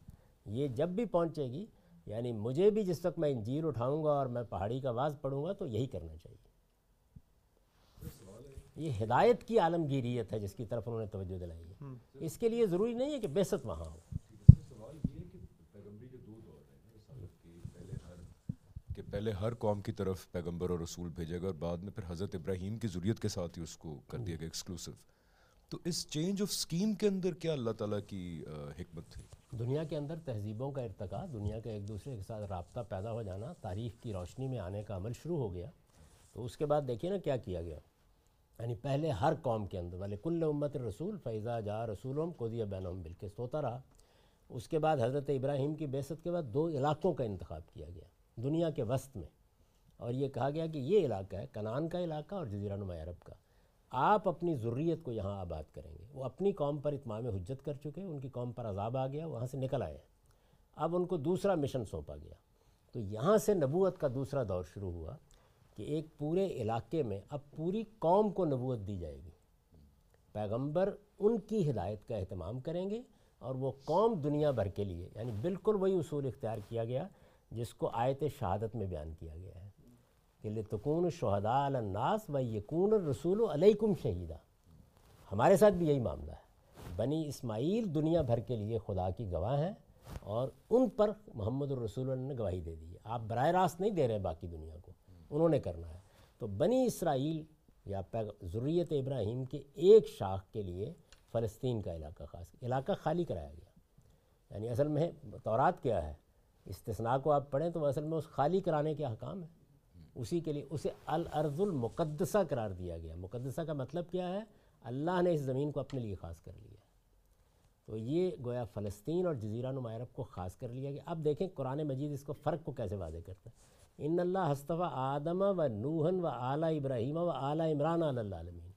یہ جب بھی پہنچے گی یعنی مجھے بھی جس وقت میں انجیر اٹھاؤں گا اور میں پہاڑی کا آواز پڑھوں گا تو یہی کرنا چاہیے۔ یہ ہدایت کی عالمگیریت ہے جس کی طرف انہوں نے توجہ دلائی ہے۔ اس کے لیے ضروری نہیں ہے کہ بیست وہاں ہو۔ کہ پہلے ہر قوم کی طرف پیغمبر اور رسول بھیجے گا اور بعد میں پھر حضرت ابراہیم کی ضروریت کے ساتھ ہی اس کو کر دیا گیا ایکسکلوسیو تو اس چینج آف سکیم کے اندر کیا اللہ تعالیٰ کی حکمت تھی؟ دنیا کے اندر تہذیبوں کا ارتقا دنیا کا ایک دوسرے کے ساتھ رابطہ پیدا ہو جانا، تاریخ کی روشنی میں آنے کا عمل شروع ہو گیا۔ تو اس کے بعد دیکھیے نا کیا کیا گیا۔ یعنی پہلے ہر قوم کے اندر والے کل امت رسول فیضا جا رسولم کو دیا بین بالکس ہوتا رہا۔ اس کے بعد حضرت ابراہیم کی بیست کے بعد دو علاقوں کا انتخاب کیا گیا۔ دنیا کے وسط میں۔ اور یہ کہا گیا کہ یہ علاقہ ہے، کنان کا علاقہ اور جزیرہ نما عرب کا۔ آپ اپنی ضروریت کو یہاں آباد کریں گے۔ وہ اپنی قوم پر اتمام حجت کر چکے ان کی قوم پر عذاب آ گیا، وہاں سے نکل آئے اب ان کو دوسرا مشن سونپا گیا۔ تو یہاں سے نبوت کا دوسرا دور شروع ہوا کہ ایک پورے علاقے میں اب پوری قوم کو نبوت دی جائے گی۔ پیغمبر ان کی ہدایت کا اہتمام کریں گے اور وہ قوم دنیا بھر کے لیے یعنی بالکل وہی اصول اختیار کیا گیا جس کو آیت شہادت میں بیان کیا گیا ہے۔ کہ لتکون شہداء الناس و یکون الرسول علیکم شہیدہ ہمارے ساتھ بھی یہی معاملہ ہے۔ بنی اسماعیل دنیا بھر کے لیے خدا کی گواہ ہیں اور ان پر محمد الرسول نے گواہی دے دی ہے۔ آپ براہ راست نہیں دے رہے باقی دنیا کو۔ انہوں نے کرنا ہے۔ تو بنی اسرائیل یا ضروریت ابراہیم کے ایک شاخ کے لیے فلسطین کا علاقہ خاص، علاقہ خالی کرایا گیا۔ یعنی اصل میں تورات کیا ہے؟ استثناء کو آپ پڑھیں تو اصل میں اس خالی کرانے کے حکام ہے اسی کے لیے اسے الارض المقدسہ قرار دیا گیا۔ مقدسہ کا مطلب کیا ہے؟ اللہ نے اس زمین کو اپنے لیے خاص کر لیا۔ تو یہ گویا فلسطین اور جزیرہ نما عرب کو خاص کر لیا گیا۔ اب دیکھیں قرآن مجید اس کو فرق کو کیسے واضح کرتا ہے۔ ان اللہ ہستفا آدم و نوحن و اعلیٰ ابراہیم و اعلیٰ عمران اللہ عالمین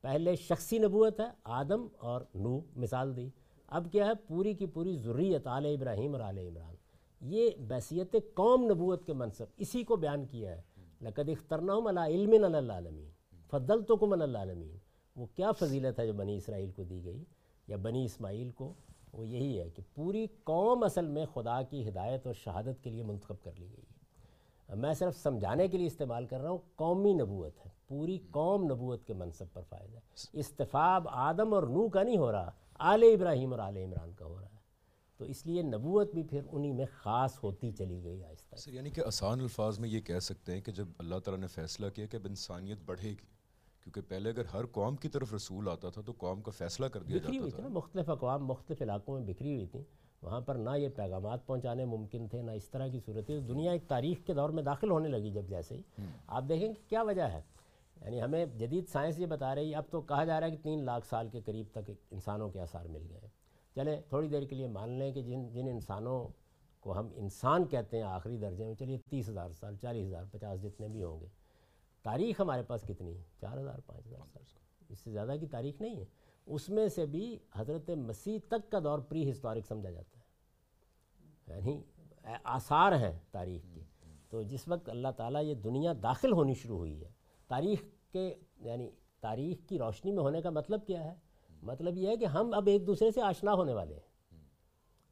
پہلے شخصی نبوت ہے، آدم اور نو مثال دی۔ اب کیا ہے؟ پوری کی پوری ضروریت آل ابراہیم اور آل عمران۔ یہ بحثیت قوم نبوت کے منصب، اسی کو بیان کیا ہے۔ لقد اخترناہم علی علم اللہ عالمین فضل تو کم اللہ عالمین وہ کیا فضیلت ہے جو بنی اسرائیل کو دی گئی؟ یا بنی اسماعیل کو؟ وہ یہی ہے کہ پوری قوم اصل میں خدا کی ہدایت اور شہادت کے لیے منتخب کر لی گئی ہے۔ میں صرف سمجھانے کے لیے استعمال کر رہا ہوں، قومی نبوت ہے۔ پوری قوم نبوت کے منصب پر فائدہ ہے۔ استفاب آدم اور نو کا نہیں ہو رہا، آل ابراہیم اور آل عمران کا ہو رہا ہے۔ تو اس لیے نبوت بھی پھر انہی میں خاص ہوتی چلی گئی آہستہ سر یعنی کہ آسان الفاظ میں یہ کہہ سکتے ہیں کہ جب اللہ تعالیٰ نے فیصلہ کیا کہ اب انسانیت بڑھے گی کیونکہ پہلے اگر ہر قوم کی طرف رسول آتا تھا تو قوم کا فیصلہ کر دیا بکھری ہوئی تھی نا مختلف اقوام مختلف علاقوں میں بکھری ہوئی تھیں۔ وہاں پر نہ یہ پیغامات پہنچانے ممکن تھے نہ اس طرح کی صورتیں۔ دنیا ایک تاریخ کے دور میں داخل ہونے لگی جب جیسے ہی۔ آپ دیکھیں کہ کیا وجہ ہے؟ یعنی ہمیں جدید سائنس یہ بتا رہی ہے اب تو کہا جا رہا ہے کہ تین لاکھ سال کے قریب تک انسانوں کے آثار مل گئے۔ چلیں تھوڑی دیر کے لیے مان لیں کہ جن جن انسانوں کو ہم انسان کہتے ہیں آخری درجے میں، چلیے تیس ہزار سال، چالیس ہزار، پچاس جتنے بھی ہوں گے، تاریخ ہمارے پاس کتنی؟ ہے چار ہزار، پانچ ہزار سال۔ اس سے زیادہ کی تاریخ نہیں ہے۔ اس میں سے بھی حضرت مسیح تک کا دور پری ہسٹورک سمجھا جاتا ہے۔ یعنی آثار ہیں تاریخ کے۔ تو جس وقت اللہ تعالیٰ یہ دنیا داخل ہونی شروع ہوئی ہے، تاریخ کے یعنی تاریخ کی روشنی میں ہونے کا مطلب کیا ہے؟ مطلب یہ ہے کہ ہم اب ایک دوسرے سے آشنا ہونے والے ہیں۔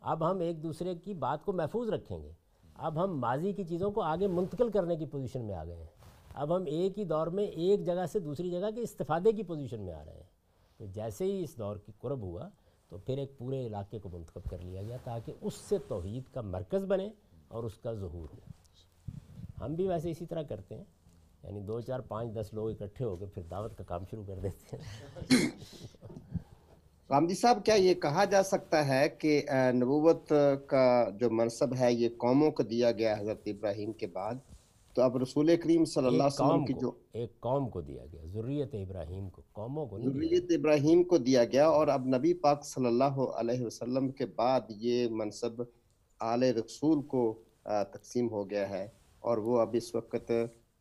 اب ہم ایک دوسرے کی بات کو محفوظ رکھیں گے۔ اب ہم ماضی کی چیزوں کو آگے منتقل کرنے کی پوزیشن میں آ گئے ہیں۔ اب ہم ایک ہی دور میں ایک جگہ سے دوسری جگہ کے استفادے کی پوزیشن میں آ رہے ہیں۔ تو جیسے ہی اس دور کی قرب ہوا، تو پھر ایک پورے علاقے کو منتخب کر لیا گیا تاکہ اس سے توحید کا مرکز بنے اور اس کا ظہور ہو۔ ہم بھی ویسے اسی طرح کرتے ہیں۔ یعنی دو چار پانچ دس لوگ اکٹھے ہو کے پھر دعوت کا کام شروع کر دیتے ہیں۔ رام جی صاحب کیا یہ کہا جا سکتا ہے کہ نبوت کا جو منصب ہے یہ قوموں کو دیا گیا حضرت ابراہیم کے بعد؟ تو اب رسول کریم صلی اللہ علیہ وسلم کی جو ایک قوم کو دیا گیا ضروریت ابراہیم کو قوموں کو ضروریت ابراہیم کو دیا گیا اور اب نبی پاک صلی اللہ علیہ وسلم کے بعد یہ منصب آل رسول کو تقسیم ہو گیا ہے اور وہ اب اس وقت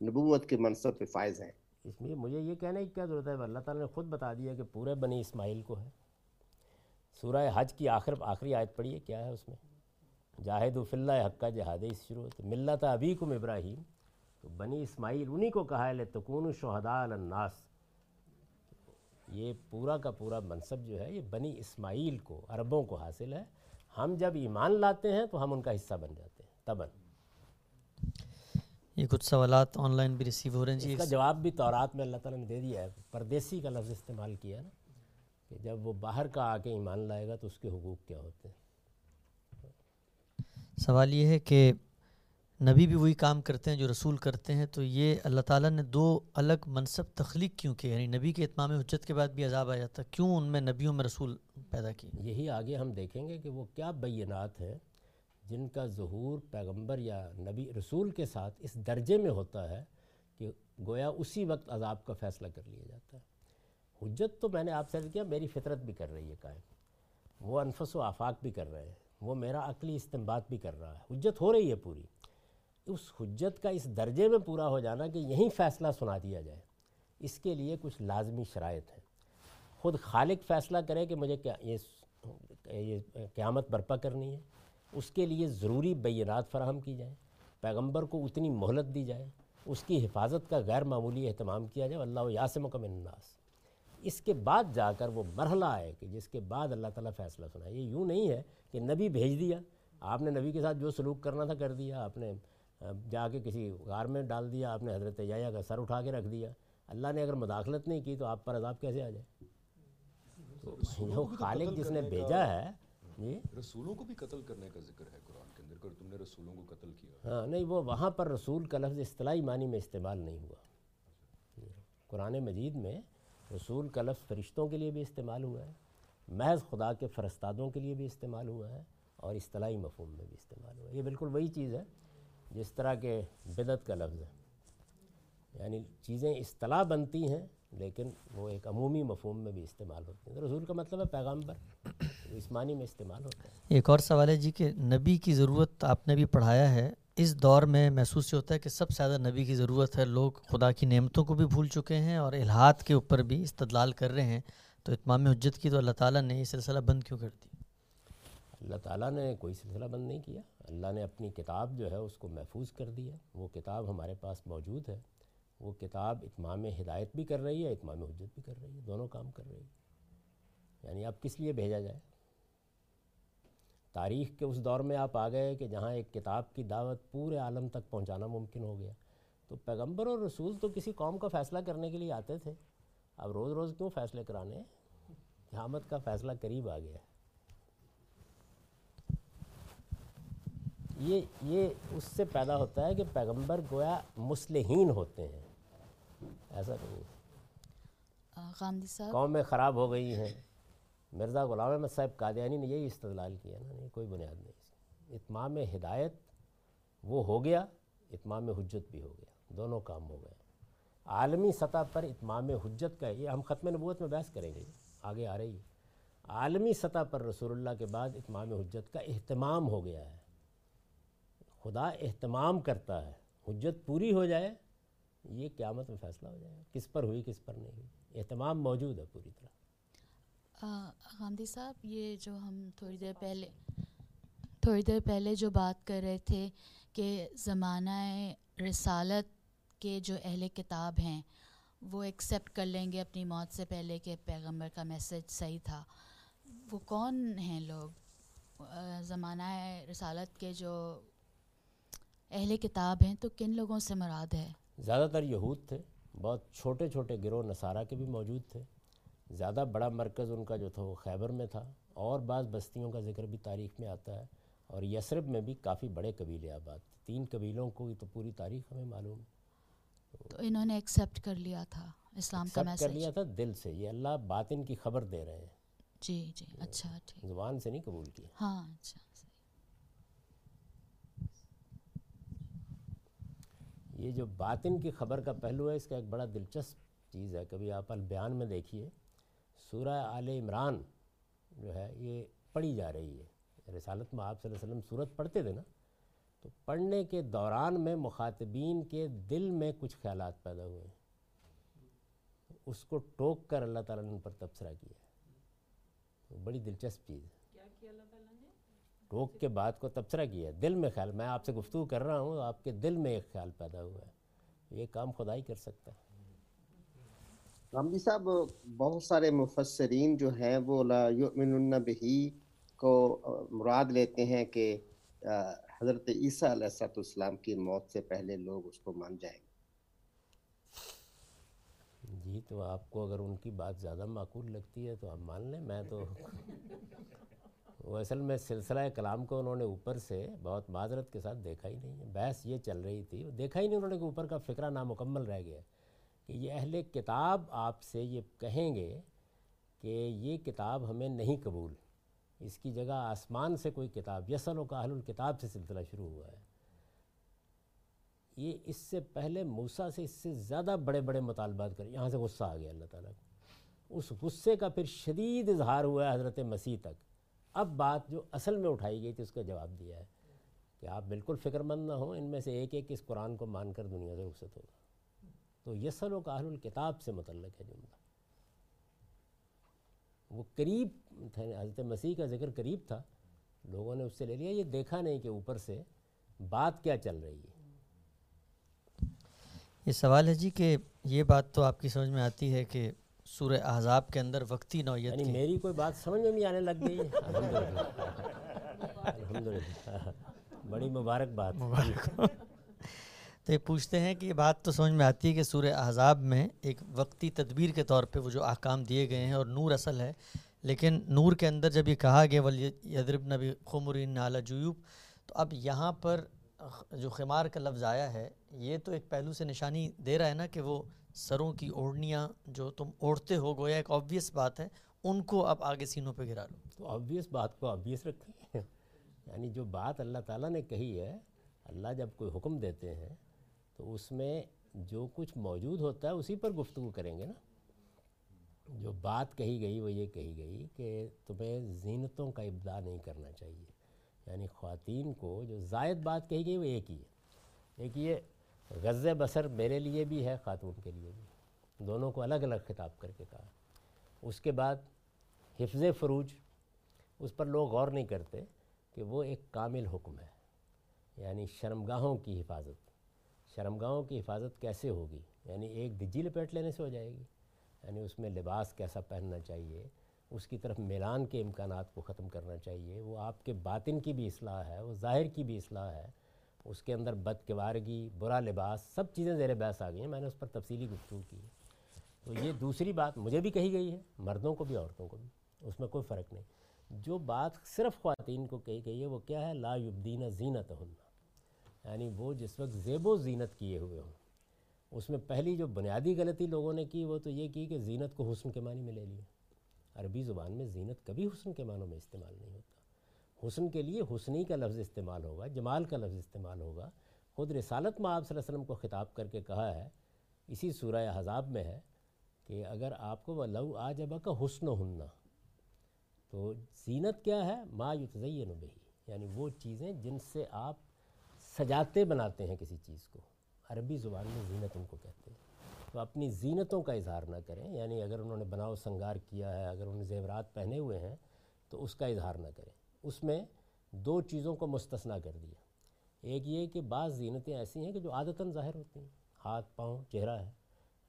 نبوت کے منصب پہ فائز ہیں اس میں مجھے یہ کہنا کی کیا ضرورت ہے؟ اللہ تعالیٰ نے خود بتا دیا کہ پورے بنی اسماعیل کو ہے۔ سورہ حج کی آخر، آخری آیت پڑھی ہے، کیا ہے اس میں؟ جاہد فی اللہ حقہ جہاد شروع ملت ابیکم ابراہیم۔ تو بنی اسماعیل انہی کو کہا ہے تکون شہداء الناس۔ یہ پورا کا پورا منصب جو ہے، یہ بنی اسماعیل کو، عربوں کو حاصل ہے۔ ہم جب ایمان لاتے ہیں تو ہم ان کا حصہ بن جاتے ہیں تبن یہ کچھ سوالات آن لائن بھی ریسیو ہو رہے ہیں جی۔ اس کا جواب بھی تورات میں اللہ تعالیٰ نے دے دیا ہے۔ پردیسی کا لفظ استعمال کیا نا کہ جب وہ باہر کا آ کے ایمان لائے گا تو اس کے حقوق کیا ہوتے ہیں؟ سوال یہ ہے کہ نبی بھی وہی کام کرتے ہیں جو رسول کرتے ہیں تو یہ اللہ تعالیٰ نے دو الگ منصب تخلیق کیوں کیے؟ یعنی نبی کے اتمام حجت کے بعد بھی عذاب آ جاتا کیوں ان میں نبیوں میں رسول پیدا کی یہی آگے ہم دیکھیں گے کہ وہ کیا بینات ہیں جن کا ظہور پیغمبر یا نبی رسول کے ساتھ اس درجے میں ہوتا ہے کہ گویا اسی وقت عذاب کا فیصلہ کر لیا جاتا ہے۔ حجت تو میں نے آپ سے کیا، میری فطرت بھی کر رہی ہے قائم۔ وہ انفس و آفاق بھی کر رہے ہیں، وہ میرا عقلی استعمال بھی کر رہا ہے۔ حجت ہو رہی ہے پوری۔ اس حجت کا اس درجے میں پورا ہو جانا کہ یہیں فیصلہ سنا دیا جائے۔ اس کے لیے کچھ لازمی شرائط ہیں۔ خود خالق فیصلہ کرے کہ مجھے کیا یہ قیامت برپا کرنی ہے۔ اس کے لیے ضروری بینات فراہم کی جائیں، پیغمبر کو اتنی مہلت دی جائے، اس کی حفاظت کا غیر معمولی اہتمام کیا جائے اللہ یاسم کم الناس۔ اس کے بعد جا کر وہ مرحلہ آئے کہ جس کے بعد اللہ تعالیٰ فیصلہ سنا یہ یوں نہیں ہے کہ نبی بھیج دیا، آپ نے نبی کے ساتھ جو سلوک کرنا تھا کر دیا، آپ نے جا کے کسی غار میں ڈال دیا، آپ نے حضرت یا کا سر اٹھا کے رکھ دیا۔ اللہ نے اگر مداخلت نہیں کی تو آپ پر عذاب کیسے آ جائے؟ تو خالق جس نے بھیجا ہے جی رسولوں کو بھی قتل کرنے کا ذکر ہے قرآن کے اندر تم نے رسولوں کو قتل کیا ہاں نہیں وہ وہاں پر رسول کا لفظ اصطلاحی معنی میں استعمال نہیں ہوا۔ قرآن مجید میں رسول کا لفظ فرشتوں کے لیے بھی استعمال ہوا ہے محض خدا کے فرستادوں کے لیے بھی استعمال ہوا ہے اور اصطلاحی مفہوم میں بھی استعمال ہوا ہے۔ یہ بالکل وہی چیز ہے جس طرح کے بدت کا لفظ ہے۔ یعنی چیزیں اصطلاح بنتی ہیں لیکن وہ ایک عمومی مفہوم میں بھی استعمال ہوتی ہیں۔ رسول کا مطلب ہے پیغام پر اس معنی میں استعمال ہوتا ہے۔ ایک اور سوال ہے جی کہ نبی کی ضرورت آپ نے بھی پڑھایا ہے اس دور میں محسوس ہوتا ہے کہ سب سے زیادہ نبی کی ضرورت ہے لوگ خدا کی نعمتوں کو بھی بھول چکے ہیں اور الحاد کے اوپر بھی استدلال کر رہے ہیں۔ تو اتمام حجت کی تو اللہ تعالیٰ نے یہ سلسلہ بند کیوں کر دی اللہ تعالیٰ نے کوئی سلسلہ بند نہیں کیا۔ اللہ نے اپنی کتاب جو ہے اس کو محفوظ کر دیا وہ کتاب ہمارے پاس موجود ہے۔ وہ کتاب اتمام ہدایت بھی کر رہی ہے، اتمام حجت بھی کر رہی ہے، دونوں کام کر رہی ہے۔ یعنی اب کس لیے بھیجا جائے؟ تاریخ کے اس دور میں آپ آ گئے کہ جہاں ایک کتاب کی دعوت پورے عالم تک پہنچانا ممکن ہو گیا۔ تو پیغمبر اور رسول تو کسی قوم کا فیصلہ کرنے کے لیے آتے تھے۔ اب روز روز کیوں فیصلے کرانے قیامت کا فیصلہ قریب آ گیا۔ یہ یہ اس سے پیدا ہوتا ہے کہ پیغمبر گویا مسلحین ہوتے ہیں۔ ایسا نہیں صاحب؟ قومیں خراب ہو گئی ہیں۔ مرزا غلام احمد صاحب قادیانی نے یہی استدلال کیا نا نہیں کوئی بنیاد نہیں۔ اتمام ہدایت وہ ہو گیا اتمام حجت بھی ہو گیا دونوں کام ہو گئے۔ عالمی سطح پر اتمام حجت کا یہ ہم ختم نبوت میں بحث کریں گے آگے آ رہی۔ ہے عالمی سطح پر رسول اللہ کے بعد اتمام حجت کا اہتمام ہو گیا ہے۔ خدا اہتمام کرتا ہے حجت پوری ہو جائے یہ قیامت میں فیصلہ ہو جائے کس پر ہوئی، کس پر نہیں ہوئی۔ اہتمام موجود ہے پوری طرح۔ گاندھی صاحب، یہ جو ہم تھوڑی دیر پہلے، تھوڑی دیر پہلے جو بات کر رہے تھے کہ زمانہ رسالت کے جو اہل کتاب ہیں، وہ ایکسیپٹ کر لیں گے اپنی موت سے پہلے کہ پیغمبر کا میسج صحیح تھا۔ وہ کون ہیں لوگ؟ زمانہ رسالت کے جو اہل کتاب ہیں، تو کن لوگوں سے مراد ہے؟ زیادہ تر یہود تھے بہت چھوٹے چھوٹے گروہ نصارہ کے بھی موجود تھے۔ زیادہ بڑا مرکز ان کا جو تھا وہ خیبر میں تھا۔ اور بعض بستیوں کا ذکر بھی تاریخ میں آتا ہے۔ اور یسرب میں بھی کافی بڑے قبیلے آباد تھے۔ تین قبیلوں کو تو پوری تاریخ ہمیں معلوم۔ تو انہوں نے ایکسیپٹ کر لیا تھا اسلام کا میسج کر لیا تھا دل سے۔ یہ اللہ باطن کی خبر دے رہے ہیں۔ جی جی اچھا ٹھیک۔ زبان سے نہیں قبول کیا۔ ہاں اچھا۔ یہ جو باطن کی خبر کا پہلو ہے، اس کا ایک بڑا دلچسپ چیز ہے۔ کبھی آپ البیان میں دیکھیے، سورہ آل عمران جو ہے، یہ پڑھی جا رہی ہے۔ رسالت میں آپ صلی اللہ علیہ وسلم صورت پڑھتے تھے نا، تو پڑھنے کے دوران میں مخاطبین کے دل میں کچھ خیالات پیدا ہوئے۔ ہیں اس کو ٹوک کر اللہ تعالیٰ نے ان پر تبصرہ کیا۔ ہے بڑی دلچسپ چیز ہے۔ ٹوک کے بعد کو تبصرہ کیا دل میں خیال میں آپ سے گفتگو کر رہا ہوں آپ کے دل میں ایک خیال پیدا ہوا ہے۔ یہ کام خدا ہی کر سکتا ہے۔ رامجی صاحب بہت سارے مفسرین جو ہیں وہ لا یؤمنون بہی کو مراد لیتے ہیں کہ حضرت عیسیٰ علیہ السلام کی موت سے پہلے لوگ اس کو مان جائیں گے۔ جی تو آپ کو اگر ان کی بات زیادہ معقول لگتی ہے تو ہم مان لیں میں تو وہ اصل میں سلسلہ کلام کو انہوں نے اوپر سے بہت معذرت کے ساتھ دیکھا ہی نہیں ہے۔ بحث یہ چل رہی تھی، دیکھا ہی نہیں انہوں نے کہ اوپر کا فکرہ نامکمل رہ گیا کہ یہ اہل کتاب آپ سے یہ کہیں گے کہ یہ کتاب ہمیں نہیں قبول۔ اس کی جگہ آسمان سے کوئی کتاب یسل و کا اہل الکتاب سے سلسلہ شروع ہوا ہے۔ یہ اس سے پہلے موسیٰ سے اس سے زیادہ بڑے بڑے مطالبات کریں۔ یہاں سے غصہ آ گیا اللہ تعالیٰ کو۔ اس غصے کا پھر شدید اظہار ہوا ہے حضرت مسیح تک۔ اب بات جو اصل میں اٹھائی گئی تھی، اس کا جواب دیا ہے کہ آپ بالکل فکر مند نہ ہوں، ان میں سے ایک ایک اس قرآن کو مان کر دنیا سے رخصت ہوگا تو یسل و کاہل الکتاب سے متعلق ہے جملہ۔ وہ قریب تھے حضرت مسیح کا ذکر قریب تھا۔ لوگوں نے اس سے لے لیا، یہ دیکھا نہیں کہ اوپر سے بات کیا چل رہی ہے۔ یہ سوال ہے جی کہ یہ بات تو آپ کی سمجھ میں آتی ہے کہ سورہ احزاب کے اندر وقتی نوعیت یعنی کی۔ میری کوئی بات سمجھ میں بھی آنے لگ گئی۔ بڑی مبارک بات۔ تو یہ پوچھتے ہیں کہ یہ بات تو سمجھ میں آتی ہے کہ سورہ احزاب میں ایک وقتی تدبیر کے طور پہ وہ جو احکام دیے گئے ہیں اور نور اصل ہے لیکن نور کے اندر جب یہ کہا گیا ولی یدرب نبی خمرین نالا جیوب تو اب یہاں پر جو خمار کا لفظ آیا ہے یہ تو ایک پہلو سے نشانی دے رہا ہے نا کہ وہ سروں کی اوڑھنیاں جو تم اوڑھتے ہو، گویا ایک آبویس بات ہے، ان کو اب آگے سینوں پہ گرا لو۔ تو آبویس بات کو آبویس رکھیں یعنی جو بات اللہ تعالیٰ نے کہی ہے، اللہ جب کوئی حکم دیتے ہیں، تو اس میں جو کچھ موجود ہوتا ہے، اسی پر گفتگو کریں گے نا۔ جو بات کہی گئی، وہ یہ کہی گئی کہ تمہیں زینتوں کا ابدا نہیں کرنا چاہیے۔ یعنی خواتین کو جو زائد بات کہی گئی، وہ ایک ہی ہے۔ ایک یہ غز بسر میرے لیے بھی ہے، خاتون کے لیے بھی۔ دونوں کو الگ الگ خطاب کر کے کہا۔ اس کے بعد حفظ فروج، اس پر لوگ غور نہیں کرتے کہ وہ ایک کامل حکم ہے یعنی شرمگاہوں کی حفاظت۔ شرمگاہوں کی حفاظت کیسے ہوگی؟ یعنی ایک دجی لپیٹ لینے سے ہو جائے گی۔ یعنی اس میں لباس کیسا پہننا چاہیے، اس کی طرف میلان کے امکانات کو ختم کرنا چاہیے۔ وہ آپ کے باطن کی بھی اصلاح ہے، وہ ظاہر کی بھی اصلاح ہے۔ اس کے اندر بدکوارگی برا لباس، سب چیزیں زیر بحث آ گئی ہیں، میں نے اس پر تفصیلی گفتگو کی ہے۔ تو یہ دوسری بات مجھے بھی کہی گئی ہے، مردوں کو بھی، عورتوں کو بھی، اس میں کوئی فرق نہیں۔ جو بات صرف خواتین کو کہی گئی ہے، وہ کیا ہے؟ لا یبدین زینت ہننا یعنی وہ جس وقت زیب و زینت کیے ہوئے ہوں، اس میں پہلی جو بنیادی غلطی لوگوں نے کی، وہ تو یہ کی کہ زینت کو حسن کے معنی میں لے لیا عربی زبان میں زینت کبھی حسن کے معنوں میں استعمال نہیں ہوتا۔ حسن کے لیے حسنی کا لفظ استعمال ہوگا، جمال کا لفظ استعمال ہوگا۔ خود رسالت میں آپ صلی اللہ علیہ وسلم کو خطاب کر کے کہا ہے، اسی سورہ حذاب میں ہے کہ اگر آپ کو وہ لو آ جبا کا حسن ہننا تو زینت کیا ہے؟ ما یتزین بہی۔ یعنی وہ چیزیں جن سے آپ سجاتے بناتے ہیں کسی چیز کو۔ عربی زبان میں زینت ان کو کہتے ہیں۔ تو اپنی زینتوں کا اظہار نہ کریں۔ یعنی اگر انہوں نے بناؤ سنگار کیا ہے، اگر انہوں نے زیورات پہنے ہوئے ہیں، تو اس کا اظہار نہ کریں۔ اس میں دو چیزوں کو مستثنا کر دیا۔ ایک یہ کہ بعض زینتیں ایسی ہیں کہ جو عادتاً ظاہر ہوتی ہیں۔ ہاتھ، پاؤں، چہرہ ہے۔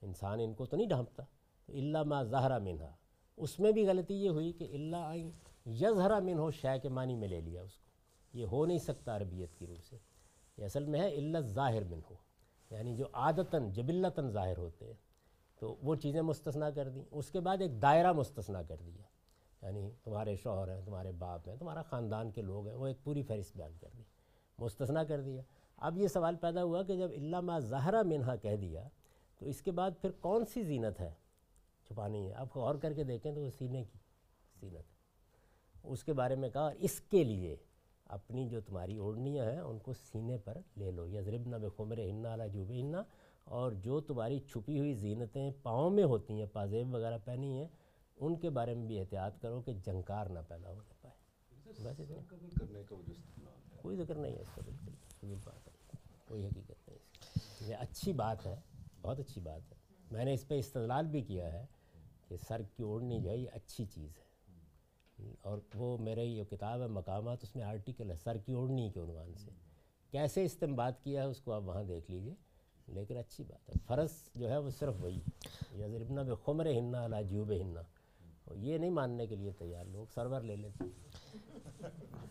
انسان ان کو تو نہیں ڈھانپتا۔ تو اللہ ما ظاہرہ منہا۔ اس میں بھی غلطی یہ ہوئی کہ اللہ آئیں یظہرہ من ہو شے کے معنی میں لے لیا اس کو۔ یہ ہو نہیں سکتا عربیت کی روح سے۔ یہ اصل میں ہے اللہ ظاہر من ہو یعنی جو عادتاً، جبلتاً ظاہر ہوتے ہیں۔ تو وہ چیزیں مستثنا کر دیں۔ اس کے بعد ایک دائرہ مستثنا کر دیا۔ یعنی تمہارے شوہر ہیں، تمہارے باپ ہیں، تمہارا خاندان کے لوگ ہیں، وہ ایک پوری فہرست بیان کر دی مستثنا کر دیا۔ اب یہ سوال پیدا ہوا کہ جب اللہ ما ظاہرہ منہا کہہ دیا، تو اس کے بعد پھر کون سی زینت ہے؟ چھپانی ہے۔ اب غور کر کے دیکھیں تو وہ سینے کی زینت ہے۔ اس کے بارے میں کہا، اور اس کے لیے اپنی جو تمہاری اوڑھنیاں ہیں، ان کو سینے پر لے لو۔ یا ضرب نہ بے خمر ہننا اعلیٰ جوب ہننا اور جو تمہاری چھپی ہوئی زینتیں پاؤں میں ہوتی ہیں، پازیب وغیرہ پہنی ہیں ان کے بارے میں بھی احتیاط کرو کہ جنکار نہ پیدا ہونے پائے۔ بس کوئی ذکر نہیں ہے اس کا، بالکل۔ بات ہے کوئی حقیقت نہیں یہ اچھی بات ہے، بہت اچھی بات ہے۔ میں نے اس پہ استدلال بھی کیا ہے کہ سر کی اوڑھنی جو ہے یہ اچھی چیز ہے۔ اور وہ میرے یہ کتاب ہے، مقامات، اس میں آرٹیکل ہے، سر کی اوڑھنی کے عنوان سے۔ کیسے استعمال کیا ہے، اس کو آپ وہاں دیکھ لیجیے۔ لیکن اچھی بات ہے۔ فرض جو ہے، وہ صرف وہی۔ یا ضربنا بے خمر ہننا لا جیوب ہننا یہ نہیں ماننے کے لیے تیار لوگ سرور لے لیتے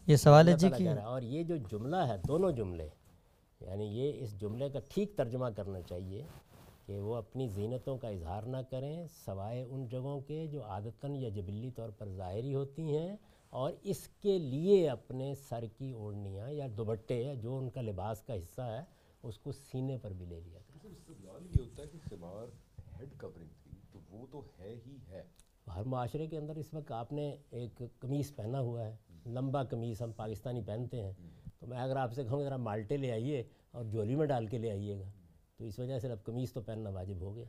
یہ سوال ہے جی کہ اور یہ جو جملہ ہے دونوں جملے یعنی یہ اس جملے کا ٹھیک ترجمہ کرنا چاہیے کہ وہ اپنی زینتوں کا اظہار نہ کریں سوائے ان جگہوں کے جو عادتاً یا جبلی طور پر ظاہری ہوتی ہیں اور اس کے لیے اپنے سر کی اوڑھنیاں یا دوبٹے یا جو ان کا لباس کا حصہ ہے اس کو سینے پر بھی لے لیا یہ ہوتا ہے کہ خمار ہیڈ کورنگ تھی تو وہ تو ہے ہی ہے۔ ہر معاشرے کے اندر اس وقت آپ نے ایک قمیص پہنا ہوا ہے، لمبا قمیص ہم پاکستانی پہنتے ہیں۔ تو میں اگر آپ سے کہوں ذرا مالٹے لے آئیے اور جولی میں ڈال کے لے آئیے گا۔ تو اس وجہ سے اب قمیص تو پہننا واجب ہو گیا۔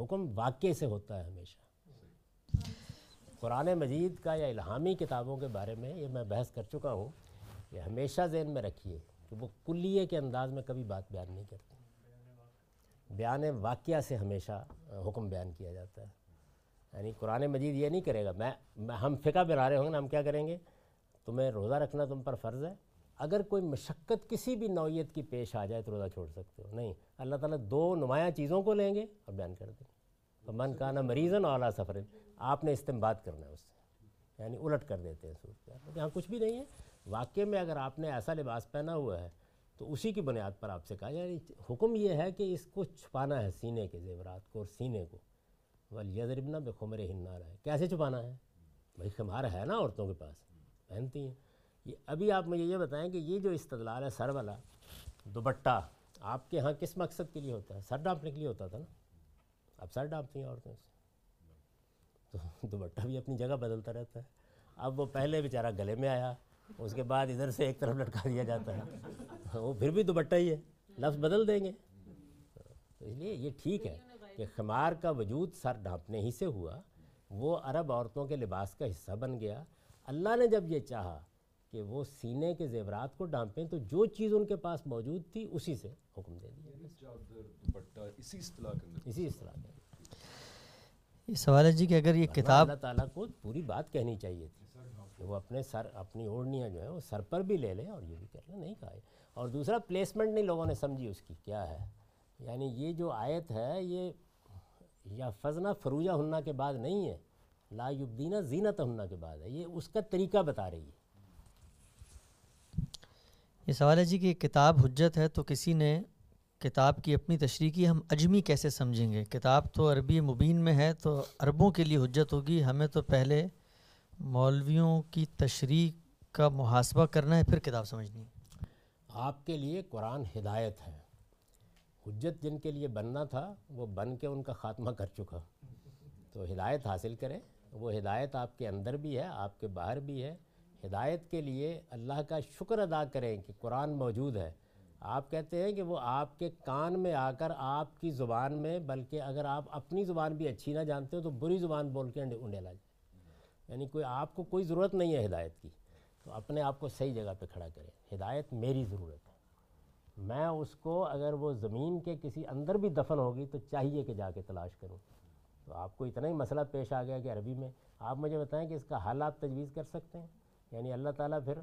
حکم واقعے سے ہوتا ہے ہمیشہ۔ قرآن مجید کا یا الہامی کتابوں کے بارے میں یہ میں بحث کر چکا ہوں کہ ہمیشہ ذہن میں رکھیے کہ وہ کلیے کے انداز میں کبھی بات بیان نہیں کرتے۔ بیان واقعہ سے ہمیشہ حکم بیان کیا جاتا ہے۔ یعنی قرآن مجید یہ نہیں کرے گا، میں ہم فقہ بنا رہے ہوں گے نا ہم کیا کریں گے؟ تمہیں روزہ رکھنا تم پر فرض ہے۔ اگر کوئی مشقت کسی بھی نوعیت کی پیش آ جائے تو روزہ چھوڑ سکتے ہو۔ نہیں، اللہ تعالیٰ دو نمایاں چیزوں کو لیں گے اور بیان کر دیں۔ گے من کانا مریضن اعلیٰ سفر، آپ نے استعمال کرنا ہے اس سے۔ یعنی الٹ کر دیتے ہیں سوٹ یہاں کچھ بھی نہیں ہے۔ واقعے میں اگر آپ نے ایسا لباس پہنا ہوا ہے تو اسی کی بنیاد پر آپ سے کہا یعنی حکم یہ ہے کہ اس کو چھپانا ہے سینے کے زیورات کو اور سینے کو۔ ولیضربنا بے خمر ہنار ہے کیسے چھپانا ہے؟ بھائی خمار ہے نا عورتوں کے پاس، پہنتی ہیں۔ یہ ابھی آپ مجھے یہ بتائیں کہ یہ جو استدلال ہے سر والا، دوپٹہ، آپ کے ہاں کس مقصد کے لیے ہوتا ہے؟ سر ڈانپنے کے لیے ہوتا تھا نا۔ اب سر ڈانپتی ہیں عورتیں سے۔ تو دوپٹہ بھی اپنی جگہ بدلتا رہتا ہے۔ اب وہ پہلے بیچارہ گلے میں آیا۔ اس کے بعد ادھر سے ایک طرف لٹکا دیا جاتا ہے۔ وہ پھر بھی دوپٹہ ہی ہے۔ لفظ بدل دیں گے۔ تو اس لیے یہ ٹھیک ہے کہ خمار کا وجود سر ڈھانپنے ہی سے ہوا۔ وہ عرب عورتوں کے لباس کا حصہ بن گیا۔ اللہ نے جب یہ چاہا کہ وہ سینے کے زیورات کو ڈھانپیں تو جو چیز ان کے پاس موجود تھی اسی سے حکم دے دیا۔ اسی اصطلاح کے اسی اصطلاح یہ سوال ہے جی کہ اگر یہ کتاب اللہ تعالیٰ کو پوری بات کہنی چاہیے تھی۔ وہ اپنے سر، اپنی اوڑھنیاں جو ہیں وہ سر پر بھی لے لیں اور یہ بھی کر لیں، نہیں کہا ہے۔ اور دوسرا پلیسمنٹ نہیں لوگوں نے سمجھی اس کی کیا ہے۔ یعنی یہ جو آیت ہے، یہ یا فضنا فروجہ ہننا کے بعد نہیں ہے، لا یبدینہ زینت ہننا کے بعد ہے۔ یہ اس کا طریقہ بتا رہی ہے۔ یہ سوال ہے جی کہ کتاب حجت ہے تو کسی نے کتاب کی اپنی تشریح کی، ہم اجمی کیسے سمجھیں گے؟ کتاب تو عربی مبین میں ہے تو عربوں کے لیے حجت ہوگی، ہمیں تو پہلے مولویوں کی تشریح کا محاسبہ کرنا ہے، پھر کتاب سمجھنی ہے۔ آپ کے لیے قرآن ہدایت ہے۔ حجت جن کے لیے بننا تھا، وہ بن کے ان کا خاتمہ کر چکا۔ تو ہدایت حاصل کریں۔ وہ ہدایت آپ کے اندر بھی ہے، آپ کے باہر بھی ہے۔ ہدایت کے لیے اللہ کا شکر ادا کریں کہ قرآن موجود ہے۔ آپ کہتے ہیں کہ وہ آپ کے کان میں آ کر آپ کی زبان میں، بلکہ اگر آپ اپنی زبان بھی اچھی نہ جانتے ہو تو بری زبان بول کے انڈے لا جائیں۔ یعنی کوئی آپ کو کوئی ضرورت نہیں ہے ہدایت کی، تو اپنے آپ کو صحیح جگہ پہ کھڑا کریں۔ ہدایت میری ضرورت ہے۔ میں اس کو اگر وہ زمین کے کسی اندر بھی دفن ہوگی تو چاہیے کہ جا کے تلاش کروں۔ تو آپ کو اتنا ہی مسئلہ پیش آ گیا کہ عربی میں، آپ مجھے بتائیں کہ اس کا حل آپ تجویز کر سکتے ہیں؟ یعنی اللہ تعالیٰ پھر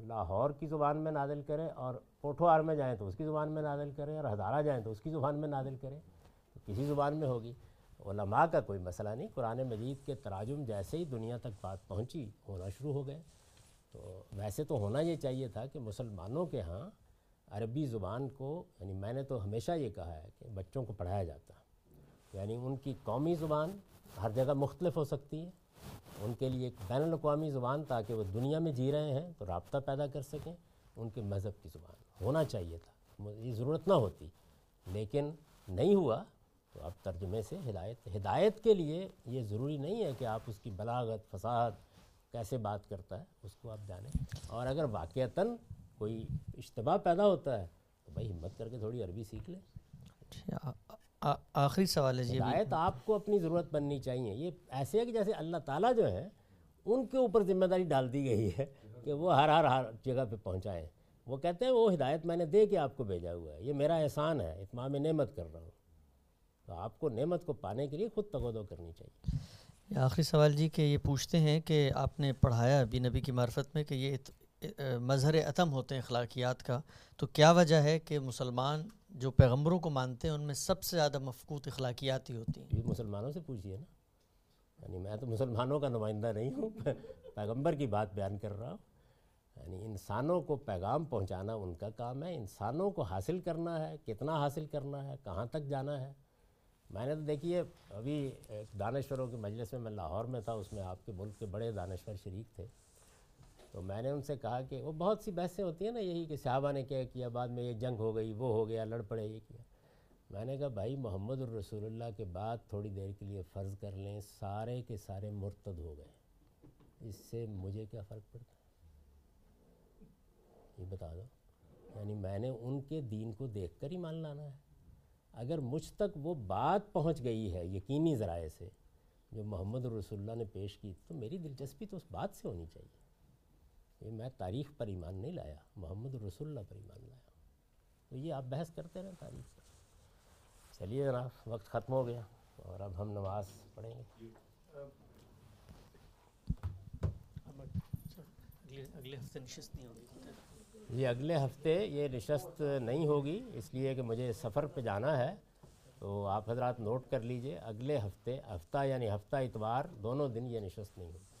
لاہور کی زبان میں نادل کرے اور پوٹھوار میں جائیں تو اس کی زبان میں نادل کرے اور ہزارہ جائیں تو اس کی زبان میں نادل کرے۔ تو کسی زبان میں ہوگی۔ علماء کا کوئی مسئلہ نہیں، قرآن مجید کے تراجم جیسے ہی دنیا تک بات پہنچی ہونا شروع ہو گئے۔ تو ویسے تو ہونا یہ چاہیے تھا کہ مسلمانوں کے ہاں عربی زبان کو یعنی میں نے تو ہمیشہ یہ کہا ہے کہ بچوں کو پڑھایا جاتا۔ یعنی ان کی قومی زبان ہر جگہ مختلف ہو سکتی ہے۔ ان کے لیے ایک بین الاقوامی زبان تاکہ وہ دنیا میں جی رہے ہیں تو رابطہ پیدا کر سکیں۔ ان کے مذہب کی زبان ہونا چاہیے تھا، یہ ضرورت نہ ہوتی۔ لیکن نہیں ہوا۔ تو اب ترجمے سے ہدایت ہدایت کے لیے یہ ضروری نہیں ہے کہ آپ اس کی بلاغت فساد کیسے بات کرتا ہے اس کو آپ جانیں۔ اور اگر واقعتاً کوئی اشتباہ پیدا ہوتا ہے تو بھائی ہمت کر کے تھوڑی عربی سیکھ لیں۔ آخری سوال ہے جی ہدایت آپ کو اپنی ضرورت بننی چاہیے۔ یہ ایسے ہے کہ جیسے اللہ تعالیٰ جو ہے ان کے اوپر ذمہ داری ڈال دی گئی ہے کہ وہ ہر ہر ہر جگہ پہ پہنچائیں۔ وہ کہتے ہیں وہ ہدایت میں نے دے کے آپ کو بھیجا ہوا ہے۔ یہ میرا احسان ہے اتمام نعمت کر رہا ہوں۔ تو آپ کو نعمت کو پانے کے لیے خود تغدو کرنی چاہیے۔ آخری سوال جی کہ یہ پوچھتے ہیں کہ آپ نے پڑھایا ابھی نبی کی معرفت میں کہ یہ مظہر عتم ہوتے ہیں اخلاقیات کا تو کیا وجہ ہے کہ مسلمان جو پیغمبروں کو مانتے ہیں ان میں سب سے زیادہ مفقوط اخلاقیات ہی ہوتی ہیں؟ یہ مسلمانوں سے پوچھیے نا۔ یعنی میں تو مسلمانوں کا نمائندہ نہیں ہوں پیغمبر کی بات بیان کر رہا ہوں۔ یعنی انسانوں کو پیغام پہنچانا ان کا کام ہے انسانوں کو حاصل کرنا ہے کتنا حاصل کرنا ہے کہاں تک جانا ہے۔ میں نے تو دیکھیے ابھی ایک دانشوروں کے مجلس میں میں لاہور میں تھا، اس میں آپ کے ملک کے بڑے دانشور شریک تھے۔ تو میں نے ان سے کہا کہ وہ بہت سی بحثیں ہوتی ہیں نا، یہی کہ صحابہ نے کیا کیا بعد میں یہ جنگ ہو گئی، وہ ہو گیا، لڑ پڑے، یہ کیا۔ میں نے کہا، بھائی محمد الرسول اللہ کے بعد تھوڑی دیر کے لیے فرض کر لیں، سارے کے سارے مرتد ہو گئے۔ اس سے مجھے کیا فرق پڑتا؟ ہے یہ بتا دو۔ یعنی میں نے ان کے دین کو دیکھ کر ہی مان لانا ہے۔ اگر مجھ تک وہ بات پہنچ گئی ہے یقینی ذرائع سے جو محمد رسول اللہ نے پیش کی، تو میری دلچسپی تو اس بات سے ہونی چاہیے۔ یہ میں تاریخ پر ایمان نہیں لایا، محمد رسول اللہ پر ایمان لایا۔ تو یہ آپ بحث کرتے رہیں تاریخ پر۔ چلیے جناب، وقت ختم ہو گیا اور اب ہم نماز پڑھیں گے۔ اگلے ہفتے نشست نہیں ہوگی۔ یہ اگلے ہفتے یہ نشست نہیں ہوگی، اس لیے کہ مجھے سفر پہ جانا ہے، تو آپ حضرات نوٹ کر لیجیے، اگلے ہفتے، ہفتہ یعنی ہفتہ اتوار، دونوں دن یہ نشست نہیں ہوگی۔